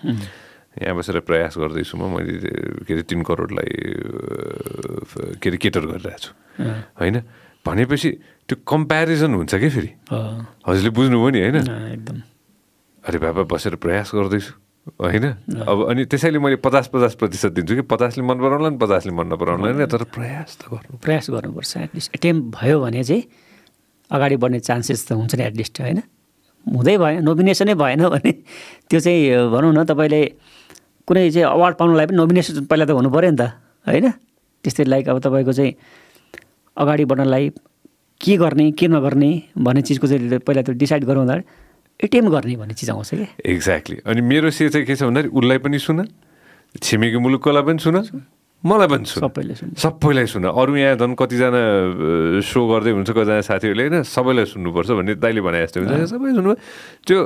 यहाँ बसेर प्रयास गर्दैछु म मैले के अरे तिन करोडलाई के अरे केटर गरिरहेको छु। होइन? भनेपछि त्यो कम्पेरिजन हुन्छ क्या फेरि? हजुरले बुझ्नुभयो नि होइन? एकदम। अरे बाबा बसेर प्रयास गर्दैछु। होइन? अब अनि त्यसैले मैले पचास पचास प्रतिशत दिन्छु कि पचासले मन पराउला नि पचासले मन नपराउला होइन तर प्रयास त गर्नु प्रयास गर्नुपर्छ एटलिस्ट एटेम्प भयो भने चाहिँ अगाडि बढ्ने चान्सेस त हुन्छ नि एटलिस्ट होइन? हुँदै भएन नोमिनेसनै भएन भने त्यो चाहिँ भनौँ न तपाईँले कुनै चाहिँ अवार्ड पाउनुलाई पनि नोमिनेसन पहिला त हुनु पऱ्यो नि त होइन? त्यस्तै लाइक अब तपाईँको चाहिँ अगाडि बढ्नलाई के गर्ने के नगर्ने भन्ने चिजको चाहिँ पहिला त्यो डिसाइड गरौँ एटिएम गर्ने भन्ने चिज आउँछ कि? एक्ज्याक्टली अनि मेरो से चाहिँ के छ भन्दाखेरि उसलाई पनि सुन। छिमेकी मुलुककोलाई पनि सुन। मलाई पनि सुन। सबैले सुन। सबैलाई सुन। अरू यहाँ झन् कतिजना सो गर्दै हुन्छ कतिजना साथीहरूले होइन सबैलाई सुन्नुपर्छ भन्ने दाइले भने जस्तो हुन्छ। सबै सुन्नु त्यो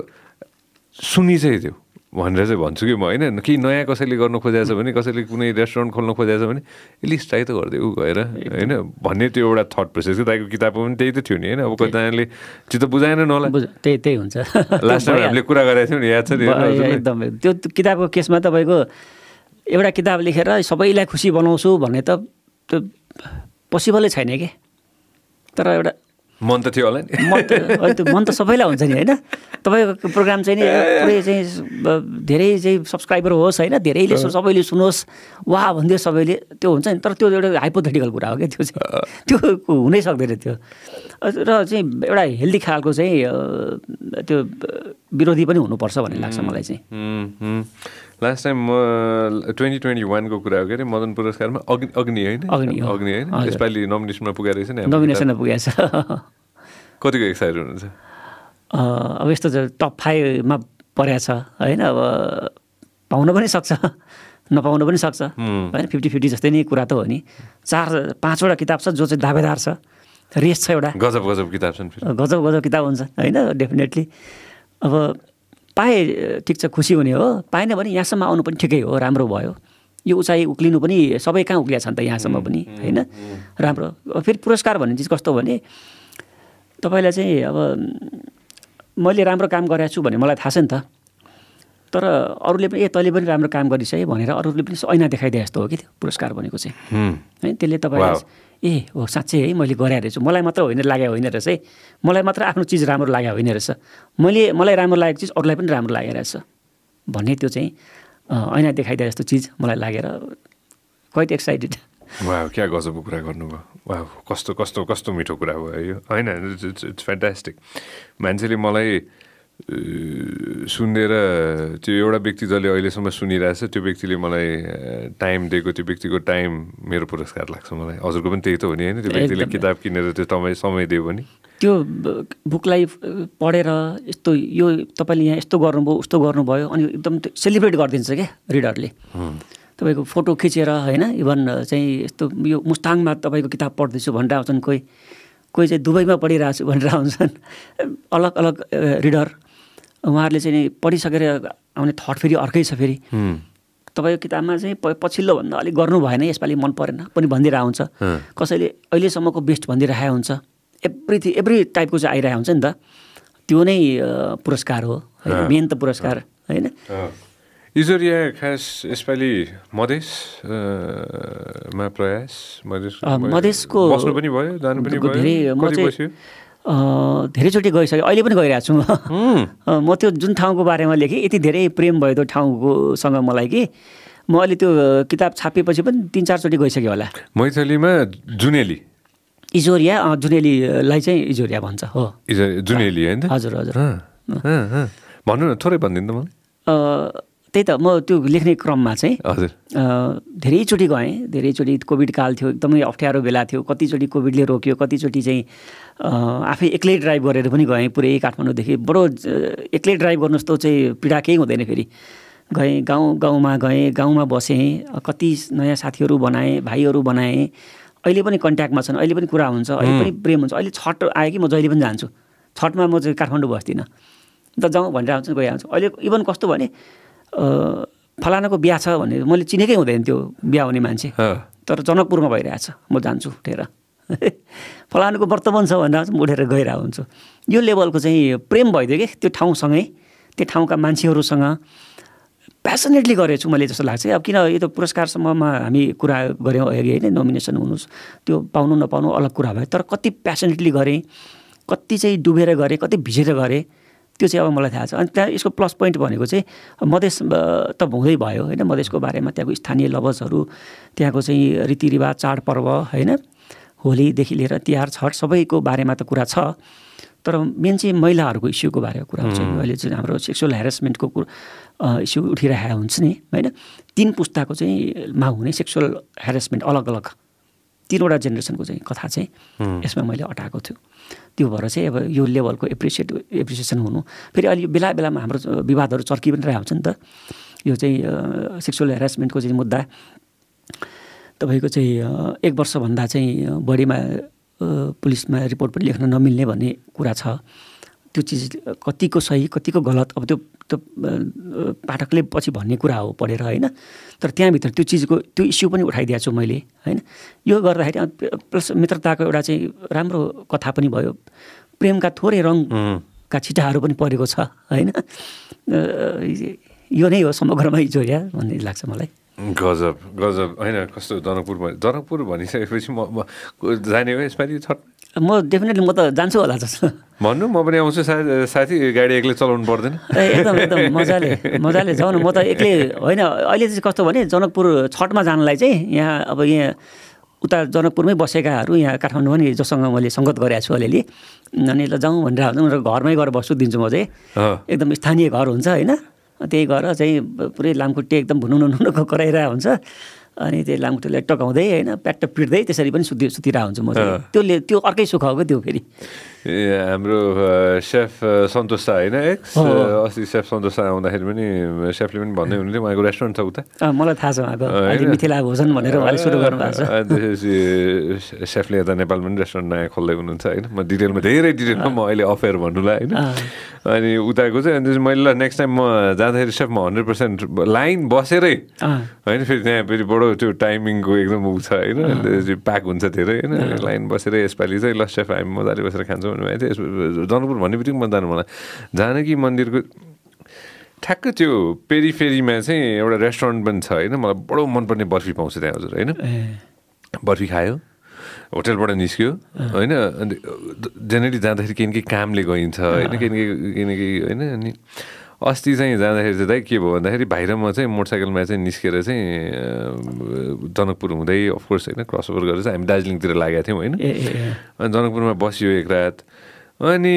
सुनि चाहिँ त्यो भनेर चाहिँ भन्छु कि म होइन? केही नयाँ कसैले गर्नु खोजेको छ भने कसैले कुनै रेस्टुरेन्ट खोल्नु खोजेको छ भने एटलिस्ट ट्राई त गरिदियो गएर होइन? भन्ने त्यो एउटा थट प्रोसेस तपाईँको किताबमा पनि त्यही त थियो नि होइन? अब कतिजनाले त्यो त बुझाएन नहोला त्यही त्यही हुन्छ। लास्ट टाइम हामीले कुरा गरेको थियौँ नि याद छ एकदम त्यो किताबको केसमा तपाईँको एउटा किताब लेखेर सबैलाई खुसी बनाउँछु भन्ने त त्यो पोसिबलै छैन कि? तर एउटा मन त थियो होला नि। मन त त्यो मन त सबैलाई हुन्छ नि होइन? तपाईँको प्रोग्राम चाहिँ नि पुरै चाहिँ धेरै चाहिँ सब्सक्राइबर होस् होइन? धेरैले सबैले सुनोस् वा भनिदियो सबैले त्यो हुन्छ नि तर त्यो एउटा हाइपोथेटिकल कुरा हो क्या त्यो चाहिँ। त्यो हुनै सक्दैन त्यो। र चाहिँ एउटा हेल्दी खालको चाहिँ त्यो विरोधी पनि हुनुपर्छ भन्ने लाग्छ मलाई चाहिँ। लास्ट टाइम म ट्वेन्टी ट्वेन्टी वानको कुरा हो के अरे मदन पुरस्कारमा अग्नि अग्नि होइन अग्नि होइन यसपालि नोमिनेसनमा पुगेको रहेछ नि नोमिनेसनमा पुगेको छ। कतिको एक्साइटेड हुनुहुन्छ? अब यस्तो टप फाइभमा परेको छ होइन? अब पाउन पनि सक्छ नपाउन पनि सक्छ। होइन? फिफ्टी फिफ्टी जस्तै नै कुरा त हो नि। चार पाँचवटा किताब छ जो चाहिँ दावेदार छ। रेस छ एउटा। गजब गजब किताब छन् गजब गजब किताब हुन्छ होइन? डेफिनेटली अब पाएँ ठिक छ खुसी हुने हो। पाएन भने यहाँसम्म आउनु पनि ठिकै हो राम्रो भयो। यो उचाइ उक्लिनु पनि सबै कहाँ उक्लिया छन् त यहाँसम्म पनि होइन? राम्रो। फेरि पुरस्कार भन्ने चिज कस्तो भने तपाईँलाई चाहिँ अब मैले राम्रो काम गरेको छु भन्ने मलाई थाहा छ नि त। तर अरूले पनि ए तैँले पनि राम्रो काम गरिस् है भनेर अरूले पनि ऐना देखाइदिए जस्तो हो कि त्यो पुरस्कार भनेको चाहिँ। है त्यसले तपाईँलाई ए हो साँच्चै है मैले गरे रहेछु मलाई मात्र होइन लागेको होइन रहेछ है। मलाई मात्र आफ्नो चिज राम्रो लागेको होइन रहेछ। मैले मलाई राम्रो लागेको चिज अरूलाई पनि राम्रो लागेको रहेछ। भन्ने त्यो चाहिँ ऐना देखाइदिए जस्तो चिज मलाई लागेर क्वाइट एक्साइटेड वा क्या गजबको कुरा गर्नुभयो। वा कस्तो कस्तो कस्तो मिठो कुरा भयो यो। होइन इट्स फ्यान्टास्टिक मान्छेले मलाई सुनेर त्यो एउटा व्यक्ति जसले अहिलेसम्म सुनिरहेछ त्यो व्यक्तिले मलाई टाइम दिएको त्यो व्यक्तिको टाइम मेरो पुरस्कार लाग्छ मलाई। हजुरको पनि त्यही त हो नि होइन? त्यो व्यक्तिले। किताब किनेर त्यो समय समय दियो भने। त्यो बुकलाई पढेर यस्तो यो तपाईँले यहाँ यस्तो गर्नुभयो उस्तो गर्नुभयो अनि एकदम सेलिब्रेट गरिदिन्छ क्या रिडरले तपाईँको फोटो खिचेर होइन? इभन चाहिँ यस्तो यो मुस्ताङमा तपाईँको किताब पढ्दैछु भनेर आउँछन् कोही। कोही चाहिँ दुबईमा पढिरहेको छु भनेर आउँछन् अलग अलग रिडर उहाँहरूले चाहिँ पढिसकेर आउने थट फेरि अर्कै छ फेरि। तपाईँको किताबमा चाहिँ प पछिल्लो भन्दा अलिक गर्नु भएन यसपालि मन परेन पनि भनिदिएर अँ। कसैले अहिलेसम्मको बेस्ट भनिदिइरहेको हुन्छ। एभ्रिथिङ एभ्री टाइपको चाहिँ आइरहेको हुन्छ नि त। त्यो नै पुरस्कार हो। मेन त पुरस्कार होइन। इजोरिया खास यसपालि मधेस अ, मा प्रयास मधेसको- बस्नु पनि भयो जानु पनि धेरै। धेरैचोटि गइसकेँ अहिले पनि गइरहेको छु म। त्यो जुन ठाउँको बारेमा लेखेँ यति धेरै प्रेम भयो त्यो ठाउँकोसँग मलाई कि। म अहिले त्यो किताब छापिएपछि पनि तिन चारचोटि गइसकेँ होला। मैथलीमा जुनेली। इजोरिया जुनेलीलाई चाहिँ इजोरिया भन्छ हो। जुनेली होइन? हजुर हजुर। भन्नु न थोरै भनिदिनु त मलाई। त्यही त म त्यो लेख्ने क्रममा चाहिँ हजुर। धेरैचोटि गएँ। धेरैचोटि कोभिड काल थियो एकदमै अप्ठ्यारो बेला थियो। कतिचोटि कोभिडले रोक्यो कतिचोटि चाहिँ आफै एक्लै ड्राइभ गरेर पनि गएँ पुरै काठमाडौँदेखि। बडो एक्लै ड्राइभ गर्नु जस्तो चाहिँ पीडा केही हुँदैन फेरि। गएँ गाउँ गाउँमा गएँ गाउँमा बसेँ कति नयाँ साथीहरू बनाएँ भाइहरू बनाएँ। अहिले पनि कन्ट्याक्टमा छन् अहिले पनि कुरा हुन्छ अहिले पनि प्रेम हुन्छ। अहिले छठ आयो कि म जहिले पनि जान्छु। छठमा म चाहिँ काठमाडौँ बस्दिनँ। अन्त जाउँ भनेर आउँछु गइहाल्छु अहिले इभन कस्तो भने फलानाको बिहा छ भने मैले चिनेकै हुँदैन त्यो बिहा हुने मान्छे। तर जनकपुरमा भइरहेछ म जान्छु उठेर। फलानुको वर्तमान छ भनेर उठेर गइरहेको हुन्छु यो लेभलको चाहिँ प्रेम भइदियो कि? त्यो ठाउँसँगै त्यो ठाउँका मान्छेहरूसँग प्यासनेटली गरेको छु मैले जस्तो लाग्छ अब किन यो त पुरस्कारसम्ममा हामी कुरा गऱ्यौँ अघि होइन नोमिनेसन हुनुहोस् त्यो पाउनु नपाउनु अलग कुरा भयो। तर कति प्यासनेटली गरेँ कति चाहिँ डुबेर गरेँ कति भिजेर गरेँ त्यो चाहिँ अब मलाई थाहा छ। अनि त्यहाँ यसको प्लस पोइन्ट भनेको चाहिँ मधेस त हुँदै भयो होइन। मधेसको बारेमा त्यहाँको स्थानीय लवजहरू त्यहाँको चाहिँ रीतिरिवाज चाडपर्व होइन। होलीदेखि लिएर तिहार छठ सबैको बारेमा त कुरा छ तर मेन चाहिँ महिलाहरूको इस्युको बारेमा कुरा हुन्छ। अहिले चाहिँ हाम्रो सेक्सुअल हेरेसमेन्टको कुरा इस्यु उठिरहेको हुन्छ नि होइन? तिन पुस्ताको चाहिँ मा हुने सेक्सुअल हेरेसमेन्ट अलग अलग तिनवटा जेनेरेसनको चाहिँ कथा चाहिँ यसमा मैले अटाएको थियो त्यो भएर चाहिँ अब यो लेभलको एप्रिसिएट एप्रिसिएसन हुनु। फेरि अहिले बेला बेलामा हाम्रो विवादहरू चर्की पनि रहेको हुन्छ नि त। यो चाहिँ सेक्सुअल हेरेसमेन्टको चाहिँ मुद्दा तपाईँको चाहिँ एक वर्षभन्दा चाहिँ बढीमा पुलिसमा रिपोर्ट पनि लेख्न नमिल्ने भन्ने कुरा छ। त्यो चिज कतिको सही कतिको गलत अब त्यो त्यो पाठकले पछि भन्ने कुरा हो पढेर होइन? तर त्यहाँभित्र त्यो चिजको त्यो इस्यु पनि उठाइदिएको छु मैले होइन? यो गर्दाखेरि प्लस मित्रताको एउटा चाहिँ राम्रो कथा पनि भयो। प्रेमका थोरै रङका छिटाहरू पनि परेको छ होइन? यो नै हो समग्रमा इजोरिया भन्ने लाग्छ मलाई। गजब गजब होइन कस्तो जनकपुर जनकपुर भनिसकेपछि म म जाने हो यसपालि छट म डेफिनेटली म त जान्छु होला जस्तो। भन्नु म पनि आउँछु सा- साथी गाडी एक्लै चलाउनु पर्दैन। एकदम एकदम मजाले मजाले जाउँ न। म त एक्लै होइन अहिले चाहिँ कस्तो भने जनकपुर छठमा जानलाई चाहिँ यहाँ अब यहाँ उता जनकपुरमै बसेकाहरू यहाँ काठमाडौँ पनि जोसँग मैले सङ्गत गरेको छु अलिअलि। अनि ल जाउँ भनेर घरमै गएर बस्छु दिन्छु म चाहिँ। एकदम स्थानीय घर हुन्छ होइन? त्यही गएर चाहिँ पुरै लामखुट्टे एकदम भुनुनु नुनुको कराइरहेको हुन्छ। अनि त्यही लामखुट्टेलाई टकाउँदै होइन प्याट्ट पिट्दै त्यसरी पनि सुति सुतिरहेको हुन्छु म चाहिँ। त्यो त्यो अर्कै सुख हो क्या त्यो फेरि? हाम्रो सेफ सन्तोष शाह होइन? एक्स हो। अ, अस्ति सेफ सन्तोष शाह आउँदाखेरि पनि सेफले पनि भन्दै हुनुहुन्थ्यो उहाँको रेस्टुरेन्ट छ उता? मलाई थाहा छ उहाँको? अहिले मिथिला भोजन भनेर उहाँले सुरु गर्नुभएको छ। त्यसपछि सेफले यता नेपालमा पनि रेस्टुरेन्ट नयाँ खोल्दै हुनुहुन्छ होइन? म डिटेलमा धेरै डिटेलमा म अहिले अफेयर भन्नुलाई होइन? अनि उताको चाहिँ अनि मैले ल नेक्स्ट टाइम म जाँदाखेरि सेफ म हन्ड्रेड पर्सेन्ट लाइन बसेरै। होइन? फेरि त्यहाँ फेरि बडो त्यो टाइमिङको एकदम ऊ छ होइन? प्याक हुन्छ धेरै होइन? लाइन बसेरै यसपालि चाहिँ ल सेफ हामी मजाले बसेर खान्छौँ। जनकपुर भन्ने बित्तिकै म जानु मलाई। जानकी मन्दिरको ठ्याक्क त्यो पेरी फेरीमा चाहिँ एउटा रेस्टुरेन्ट पनि छ होइन। मलाई बडो मनपर्ने बर्फी पाउँछ त्यहाँ हजुर होइन? बर्फी खायो होटेलबाट निस्क्यो होइन? अन्त जेनेरली जाँदाखेरि केही न केही कामले गइन्छ होइन? केही न केही केही न केही होइन? अनि अस्ति चाहिँ जाँदाखेरि चाहिँ दाइ के भयो भन्दाखेरि भाइ र म चाहिँ मोटरसाइकलमा चाहिँ निस्केर चाहिँ जनकपुर हुँदै अफकोर्स होइन क्रस ओभर गरेर चाहिँ हामी दार्जिलिङतिर लागेका थियौँ होइन। अनि जनकपुरमा बसियो एक रात अनि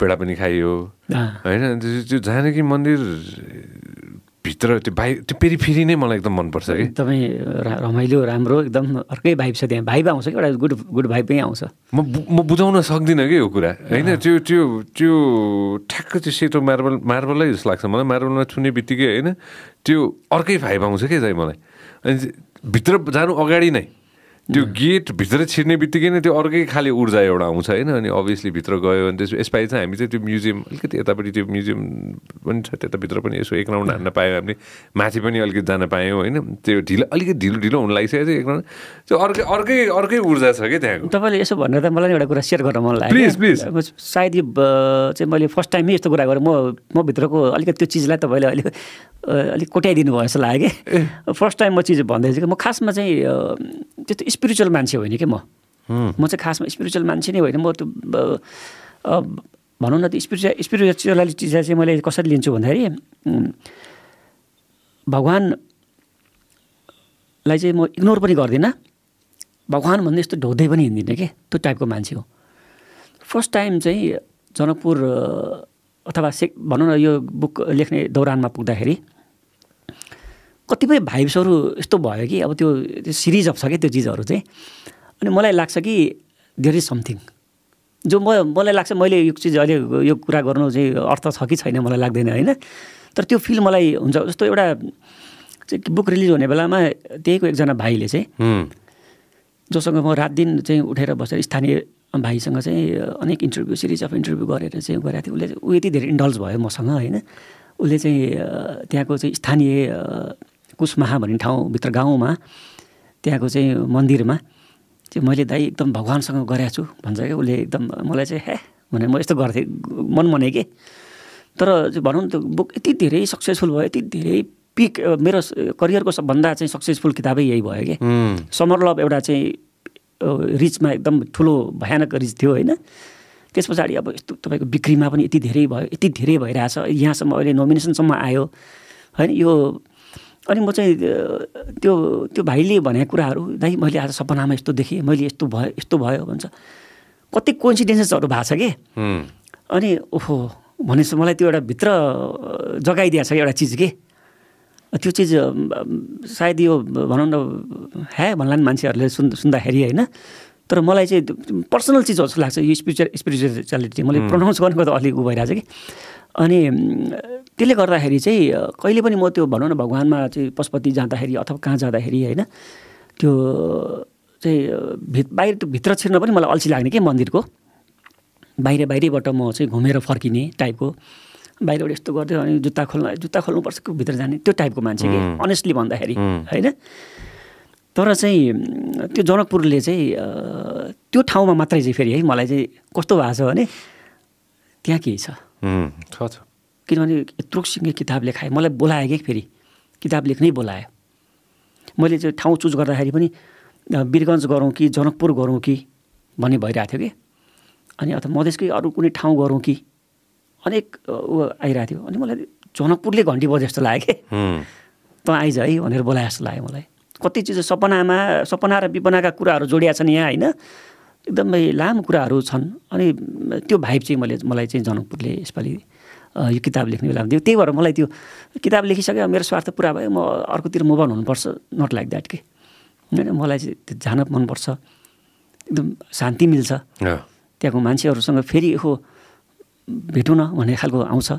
पेडा पनि खाइयो। होइन त्यो जानकी मन्दिर भित्र त्यो भाइ त्यो फेरि फेरि नै मलाई एकदम मनपर्छ कि। एकदमै रमाइलो राम्रो एकदम अर्कै भाइब छ त्यहाँ। भाइब आउँछ कि एउटा गुड गुड भाइब पनि आउँछ? म म बुझाउन सक्दिनँ कि यो कुरा। होइन त्यो त्यो त्यो ठ्याक्क त्यो सेतो मार्बल मार्बलै जस्तो लाग्छ मलाई। मार्बलमा छुने बित्तिकै होइन त्यो अर्कै भाइब आउँछ क्या चाहिँ मलाई। अनि भित्र जानु अगाडि नै। त्यो गेट भित्र छिर्ने बित्तिकै नै त्यो अर्कै खाले ऊर्जा एउटा आउँछ होइन अनि अभियसली भित्र गयो अनि त्यस यसपालि चाहिँ हामी चाहिँ त्यो म्युजियम अलिकति यतापट्टि त्यो म्युजियम पनि छ त्यताभित्र पनि यसो एक राउन्ड हान्न पायौँ हामीले माथि पनि अलिकति जान पायौँ होइन त्यो ढिलो अलिकति ढिलो ढिलो हुन लागिसकेको थियो एक राउन्ड त्यो अर्कै अर्कै अर्कै ऊर्जा छ क्या त्यहाँको। तपाईँले यसो भनेर त मलाई एउटा कुरा सेयर गर्न मन लाग्यो please. अब सायद यो चाहिँ मैले फर्स्ट टाइमै यस्तो कुरा गरेँ। म म भित्रको अलिकति त्यो चिजलाई तपाईँले अलिक अलिक कोट्याइदिनु भयो जस्तो लाग्यो कि फर्स्ट टाइम म चिज भन्दैछु कि म खासमा चाहिँ त्यस्तो स्पिरिचुअल मान्छे होइन कि म म चाहिँ खासमा स्पिरिचुअल मान्छे नै होइन। म त्यो अ, भनौँ न त्यो स्पिरिचुअल स्पिरिचुअलिटी चाहिँ मैले कसरी लिन्छु भन्दाखेरि उम्, भगवान् लाई चाहिँ म इग्नोर पनि गर्दिनँ। भगवान् भन्ने यस्तो ढोदै पनि हिँड्दिनँ कि? त्यो टाइपको मान्छे हो। फर्स्ट टाइम चाहिँ जनकपुर अथवा से भनौँ न यो बुक लेख्ने दौरानमा पुग्दाखेरि कतिपय भाइब्सहरू यस्तो भयो कि अब त्यो त्यो सिरिज अफ छ क्या त्यो चिजहरू चाहिँ। अनि मलाई लाग्छ कि देयर इज समथिङ जो म मलाई लाग्छ मैले यो चिज अहिले यो कुरा गर्नु चाहिँ अर्थ छ कि छैन मलाई लाग्दैन होइन। तर त्यो फिल मलाई हुन्छ। जस्तो एउटा बुक रिलिज हुने बेलामा त्यहीको एकजना भाइले चाहिँ। जोसँग म रात दिन चाहिँ उठेर बसेर स्थानीय भाइसँग चाहिँ अनेक इन्टरभ्यू सिरिज अफ इन्टरभ्यू गरेर चाहिँ गरेको थियो उसले ऊ यति धेरै इन्डल्ज भयो मसँग होइन। उसले चाहिँ त्यहाँको चाहिँ स्थानीय कुसमाहा भन्ने ठाउँभित्र गाउँमा त्यहाँको चाहिँ मन्दिरमा चाहिँ मैले दाइ एकदम भगवान्सँग गरेको छु भन्छ क्या उसले एकदम मलाई चाहिँ हे भने म यस्तो गर्थेँ मन मने कि? तर भनौँ न त्यो बुक यति धेरै सक्सेसफुल भयो यति धेरै पिक मेरो करियरको सबभन्दा चाहिँ सक्सेसफुल किताबै यही भयो कि। समर लभ एउटा चाहिँ रिचमा एकदम ठुलो भयानक रिच थियो होइन। त्यस पछाडि अब यस्तो तपाईँको बिक्रीमा पनि यति धेरै भयो यति धेरै भइरहेछ यहाँसम्म अहिले नोमिनेसनसम्म आयो होइन? यो अनि म चाहिँ त्यो त्यो भाइले भनेको कुराहरू दाइ मैले आज सपनामा यस्तो देखेँ मैले यस्तो भयो यस्तो भयो भन्छ। कति कोइन्सिडेन्सेसहरू भएको छ कि। अनि ओहो भनेपछि मलाई त्यो एउटा भित्र जगाइदिएको छ एउटा चिज के? त्यो चिज सायद यो भनौँ न हे भन्ला नि मान्छेहरूले सुन् सुन्दाखेरि होइन। तर मलाई चाहिँ पर्सनल चिज जस्तो लाग्छ यो स्पिरिचुअल स्पिरिचुअलिटी। मैले प्रनाउन्स गर्नुको त अलिक उ भइरहेको छ कि। अनि त्यसले गर्दाखेरि चाहिँ कहिले पनि म त्यो भनौँ न भगवान्मा चाहिँ पशुपति जाँदाखेरि अथवा कहाँ जाँदाखेरि होइन त्यो चाहिँ भित बाहिर त्यो भित्र छिर्न पनि मलाई अल्छी लाग्ने के मन्दिरको? बाहिर बाहिरैबाट म चाहिँ घुमेर फर्किने टाइपको। बाहिरबाट यस्तो गर्थ्यो अनि जुत्ता खोल्न जुत्ता खोल्नुपर्छ कि भित्र जाने? त्यो टाइपको मान्छे कि? अनेस्टली भन्दाखेरि होइन? तर चाहिँ त्यो जनकपुरले चाहिँ त्यो ठाउँमा मात्रै चाहिँ फेरि है मलाई चाहिँ कस्तो भएको छ भने त्यहाँ। छ छ। किनभने यत्रो सिङ्गे किताब लेखाएँ। मलाई बोलायो कि फेरि? किताब लेख्नै बोलायो। मैले चाहिँ ठाउँ चुज गर्दाखेरि पनि अ, वीरगञ्ज गरौँ कि जनकपुर गरौँ कि भन्ने भइरहेको थियो कि? अनि अथवा मधेसकै अरू कुनै ठाउँ गरौँ कि अनेक ऊ आइरहेको थियो। अनि मलाई जनकपुरले घन्टी बजे जस्तो लाग्यो कि। त आइज है भनेर बोलाए जस्तो लाग्यो मलाई। कति चिज सपनामा सपना र विपनाका कुराहरू जोडिया छन् यहाँ होइन? एकदमै लामो कुराहरू छन्। अनि त्यो भाइब चाहिँ मैले मलाई चाहिँ जनकपुरले यसपालि यो किताब लेख्ने बेलामा दियो त्यही भएर मलाई त्यो किताब लेखिसक्यो मेरो स्वार्थ पुरा भयो। म अर्कोतिर मुभ अन हुनुपर्छ नट लाइक द्याट के? होइन मलाई चाहिँ त्यो जान मनपर्छ। एकदम शान्ति मिल्छ। त्यहाँको मान्छेहरूसँग फेरि हो भेटौँ न भन्ने खालको आउँछ।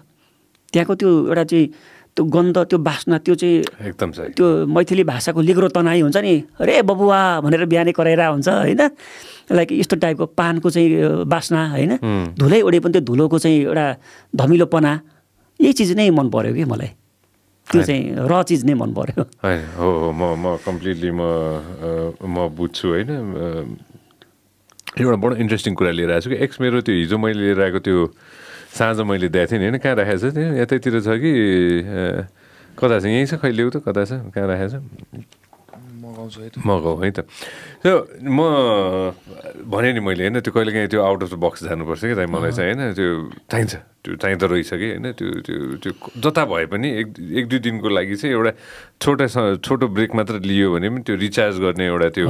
त्यहाँको त्यो एउटा चाहिँ त्यो गन्ध त्यो बास्ना त्यो चाहिँ एकदम त्यो मैथिली भाषाको लिग्रो तनाई हुन्छ नि। अरे बबुवा भनेर बिहानै कराएर हुन्छ होइन? लाइक यस्तो टाइपको पानको चाहिँ बास्ना होइन? धुलै ओडे पनि त्यो धुलोको चाहिँ एउटा धमिलोपना यही चिज नै मन पऱ्यो कि मलाई। त्यो चाहिँ र चिज नै मन पऱ्यो होइन हो हो म म कम्प्लिटली म म बुझ्छु होइन? एउटा बडो इन्ट्रेस्टिङ कुरा लिएर आएको छु कि एक्स मेरो त्यो हिजो मैले लिएर आएको त्यो साँझ मैले दिएको थिएँ नि होइन? कहाँ राखेको छ त्यो? यतैतिर छ कि कता छ? यहीँ छ कहिले उ त? कता छ? कहाँ राखेको छ? मगाउँछु है त मगाऊ है त। त्यो म भने नि मैले होइन त्यो कहिलेकाहीँ त्यो आउट अफ द बक्स जानुपर्छ कि दाइ मलाई चाहिँ होइन त्यो चाहिन्छ। त्यो चाहिँदो रहेछ कि होइन त्यो त्यो त्यो जता भए पनि एक एक दुई दिनको लागि चाहिँ एउटा छोटा छोटो ब्रेक मात्र लियो भने पनि त्यो रिचार्ज गर्ने एउटा त्यो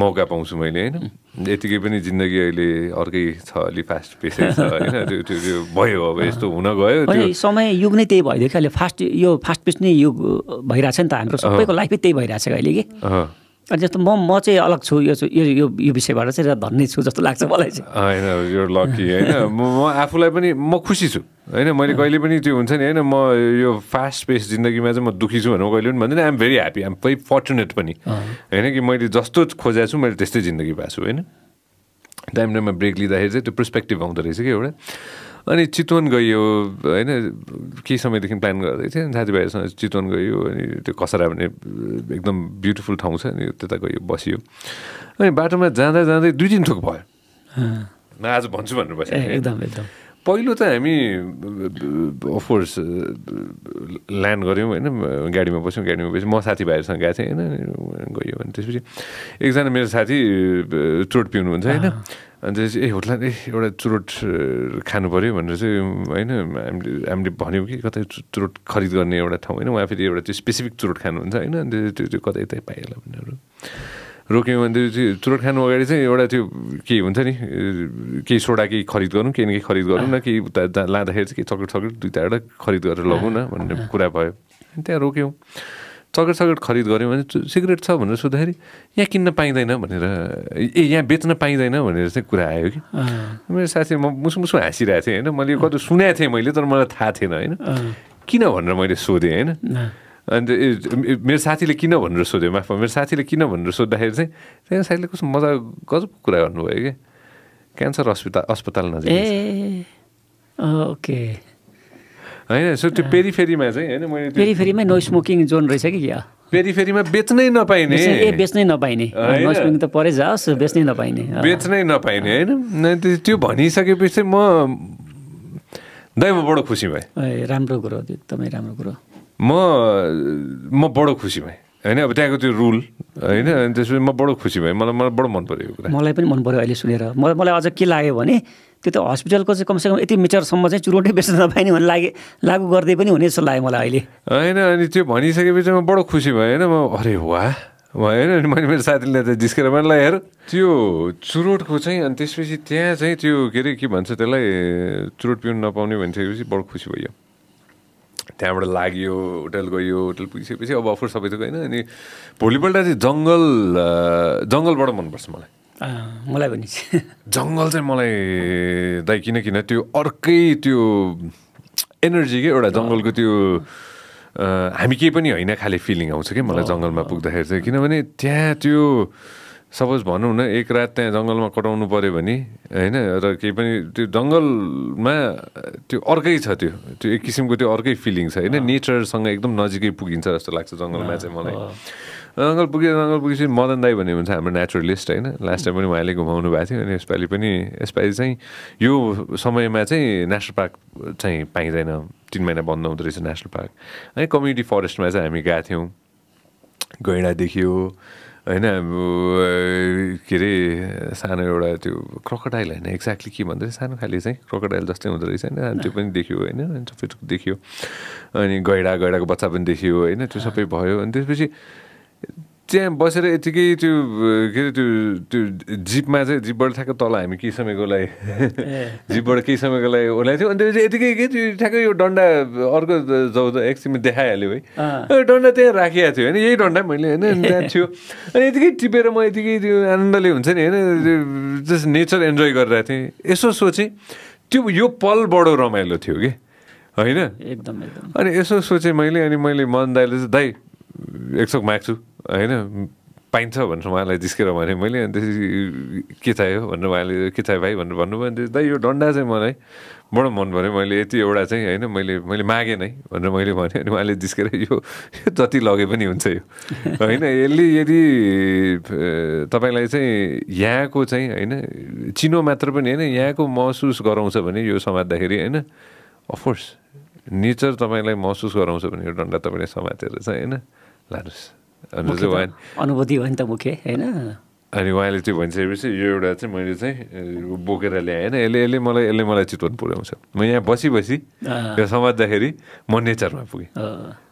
मौका पाउँछु मैले होइन। यतिकै पनि जिन्दगी अहिले अर्कै छ अलि फास्ट पेसै छ होइन त्यो त्यो त्यो भयो अब यस्तो हुन गयो समय युग नै त्यही भइदियो कि अहिले। फास्ट यो फास्ट पेस नै युग भइरहेछ नि त हाम्रो सबैको लाइफै त्यही भइरहेछ कि अहिले कि। जस्तो म म चाहिँ अलग छु यो यो यो यो विषयबाट चाहिँ धन्य छु जस्तो लाग्छ मलाई चाहिँ। होइन यो लकी होइन। म म आफूलाई पनि म खुसी छु। होइन मैले कहिले पनि त्यो हुन्छ नि होइन म यो फास्ट पेस जिन्दगीमा चाहिँ म दुःखी छु भनेर कहिले पनि भन्दैन। I'm very happy I'm very fortunate पनि। होइन कि मैले जस्तो खोजेको छु मैले त्यस्तै जिन्दगी पाएको छु होइन। टाइम टाइममा ब्रेक लिँदाखेरि चाहिँ त्यो पर्सपेक्टिभ आउँदो रहेछ कि एउटा। अनि चितवन गइयो होइन केही समयदेखि प्लान गर्दै थिएँ साथीभाइहरूसँग चितवन गयो अनि त्यो कसरा भन्ने एकदम ब्युटिफुल ठाउँ छ अनि त्यता गयो बसियो। अनि बाटोमा जाँदा जाँदै दुई तिन थोक भयो। म आज भन्छु भनेर थिएँ। एकदम एकदम। पहिलो त हामी अफकोर्स ल्यान्ड गऱ्यौँ होइन गाडीमा बस्यौँ गाडीमा बस्यौँ म साथीभाइहरूसँग गएको थिएँ होइन गयो भने त्यसपछि एकजना मेरो साथी अ, चुरोट पिउनुहुन्छ होइन। अनि त्यसपछि ए होटल ए एउटा चुरोट खानु पऱ्यो भनेर चाहिँ होइन हामीले हामीले भन्यौँ कि कतै चुरोट खरिद गर्ने एउटा ठाउँ होइन उहाँ फेरि एउटा त्यो स्पेसिफिक चुरोट खानुहुन्छ होइन? अनि त्यो त्यो कतै यतै पाइहाल्यो भनेर रोक्यौँ। भने त्यो चुरोट खानु अगाडि चाहिँ एउटा त्यो के हुन्छ नि केही सोडा केही खरिद गरौँ केही न केही खरिद गरौँ न केही उता लाँदाखेरि चाहिँ केही चक्लेट चक्लेट दुई चारवटा खरिद गरेर लगौँ न भन्ने कुरा भयो। अनि त्यहाँ रोक्यौँ। चक्लेट चक्लेट खरिद गऱ्यौँ भने सिगरेट छ भनेर सोद्धाखेरि यहाँ किन्न पाइँदैन भनेर ए यहाँ बेच्न पाइँदैन भनेर चाहिँ कुरा आयो कि। मेरो साथी म मुसु मुसु हाँसिरहेको थिएँ होइन? मैले कति सुनेको थिएँ मैले तर मलाई थाहा थिएन होइन? किन भनेर मैले सोधेँ होइन? अन्त मेरो साथीले किन भनेर सोध्यो? माफ मेरो साथीले किन भनेर सोद्धाखेरि चाहिँ त्यहाँ साथीले कस्तो मजा गजब कुरा गर्नुभयो कि क्यान्सर अस्पताल अस्पताल नजिक ओके। होइन सो त्यो पेरिफेरीमा चाहिँ होइन मैले त्यो फेरि फेरिमै नो स्मोकिङ जोन रहेछ कि क्या? पेरिफेरीमा बेच्नै नपाइने। ए बेच्नै नपाइने। होइन। नो स्मोकिङ त परै जाओस् बेच्नै नपाइने। बेच्नै नपाइने होइन? त्यो- भनिसकेपछि म बडो खुसी भएँ। राम्रो कुरो एकदमै राम्रो कुरो। म म बडो खुसी भएँ। होइन अब त्यहाँको त्यो रुल होइन? अनि त्यसपछि म बडो खुसी भएँ। मलाई मलाई बडो मन पऱ्यो कुरा। मलाई पनि मन पऱ्यो अहिले सुनेर। मलाई मलाई अझ के लाग्यो भने त्यो त हस्पिटलको चाहिँ कमसेकम यति मिटरसम्म चाहिँ चुरोटै बेच्न नपाइने भन्ने लागे लागु गर्दै पनि हुने जस्तो लाग्यो मलाई अहिले। होइन अनि त्यो भनिसकेपछि म बडो खुसी भएँ होइन? म अरे वाह! होइन? अनि मैले मेरो साथीले त जिस्केर मैले ल हेर त्यो चुरोटको चाहिँ अनि त्यसपछि त्यहाँ चाहिँ त्यो के अरे के भन्छ त्यसलाई चुरोट पिउनु नपाउने भनिसकेपछि बडो खुसी भयो त्यहाँबाट लाग्यो होटल गयो होटल पुगिसकेपछि अब अफर सबै थोक होइन? अनि भोलिपल्ट चाहिँ जङ्गल जङ्गलबाट मनपर्छ मलाई। मलाई पनि। जङ्गल चाहिँ मलाई दाइ किन किन त्यो अर्कै त्यो एनर्जी के एउटा जङ्गलको त्यो हामी केही पनि होइन खाले फिलिङ आउँछ कि मलाई जङ्गलमा पुग्दाखेरि चाहिँ। किनभने त्यहाँ त्यो सपोज भनौँ न एक रात त्यहाँ जङ्गलमा कटाउनु पऱ्यो भने होइन र केही पनि त्यो जङ्गलमा त्यो अर्कै छ त्यो। त्यो एक किसिमको त्यो अर्कै फिलिङ छ होइन। नेचरसँग एकदम नजिकै पुगिन्छ जस्तो लाग्छ जङ्गलमा चाहिँ मलाई। जङ्गल पुगे जङ्गल पुगेपछि मदन दाई भन्ने हुन्छ हाम्रो नेचुरलिस्ट होइन लास्ट टाइम पनि उहाँले घुमाउनु भएको थियो अनि यसपालि पनि यसपालि चाहिँ यो समयमा चाहिँ नेसनल पार्क चाहिँ पाइँदैन तिन महिना बन्द हुँदो रहेछ नेसनल पार्क है कम्युनिटी फरेस्टमा चाहिँ हामी गएको थियौँ गैँडा देखियो होइन के अरे सानो एउटा त्यो क्रोकोडाइल होइन एक्ज्याक्टली के भन्दो सानो खाले चाहिँ क्रोकोडाइल जस्तै हुँदो रहेछ होइन त्यो पनि देखियो होइन सबै देखियो अनि गैडा गैडाको बच्चा पनि देखियो होइन त्यो सबै भयो अनि त्यसपछि त्यहाँ बसेर यतिकै त्यो के अरे त्यो त्यो जिपमा चाहिँ जिपबाट ठ्याक्क तल हामी केही समयको लागि जिपबाट केही समयको लागि ओर्लाएको थियो। अनि त्यसपछि यतिकै के त्यो ठ्याक्कै यो डन्डा अर्को जाउ त एकछिनमा देखाइहाल्यो है। डन्डा त्यहाँ राखिएको थियो होइन। यही डन्डा मैले होइन त्यहाँ थियो। अनि यतिकै टिपेर म यतिकै त्यो आनन्दले हुन्छ नि होइन जस्ट नेचर इन्जोय गरिरहेको थिएँ। यसो सोचेँ त्यो यो पल बडो रमाइलो थियो कि? होइन? एकदम एकदम। अनि यसो सोचेँ मैले अनि मैले मन दाइले चाहिँ दाइ एक सौ माग्छु। होइन पाइन्छ भनेर उहाँलाई जिस्केर भने मैले अनि त्यसपछि के चाहियो भनेर उहाँले के चाहियो भाइ भनेर भन्नुभयो अनि दाइ यो डन्डा चाहिँ मलाई बडो मन पऱ्यो। मैले यति एउटा चाहिँ होइन मैले मैले मागेँ नै भनेर मैले भने अनि उहाँले जिस्केर यो जति लगे पनि हुन्छ यो। होइन यसले यदि तपाईँलाई चाहिँ यहाँको चाहिँ होइन चिनो मात्र पनि होइन यहाँको महसुस गराउँछ भने यो समात्दाखेरि होइन अफकोर्स नेचर तपाईँलाई महसुस गराउँछ भने यो डन्डा तपाईँले समातेर चाहिँ होइन लानुहोस्। अनुभूति हो नि त मुख्य होइन? अनि उहाँले त्यो भनिसकेपछि यो एउटा चाहिँ मैले चाहिँ बोकेर ल्याएँ। होइन? यसले यसले मलाई यसले मलाई चितवन पुऱ्याउँछ म यहाँ बसी बसी। यो समात्दाखेरि म नेचरमा पुगेँ।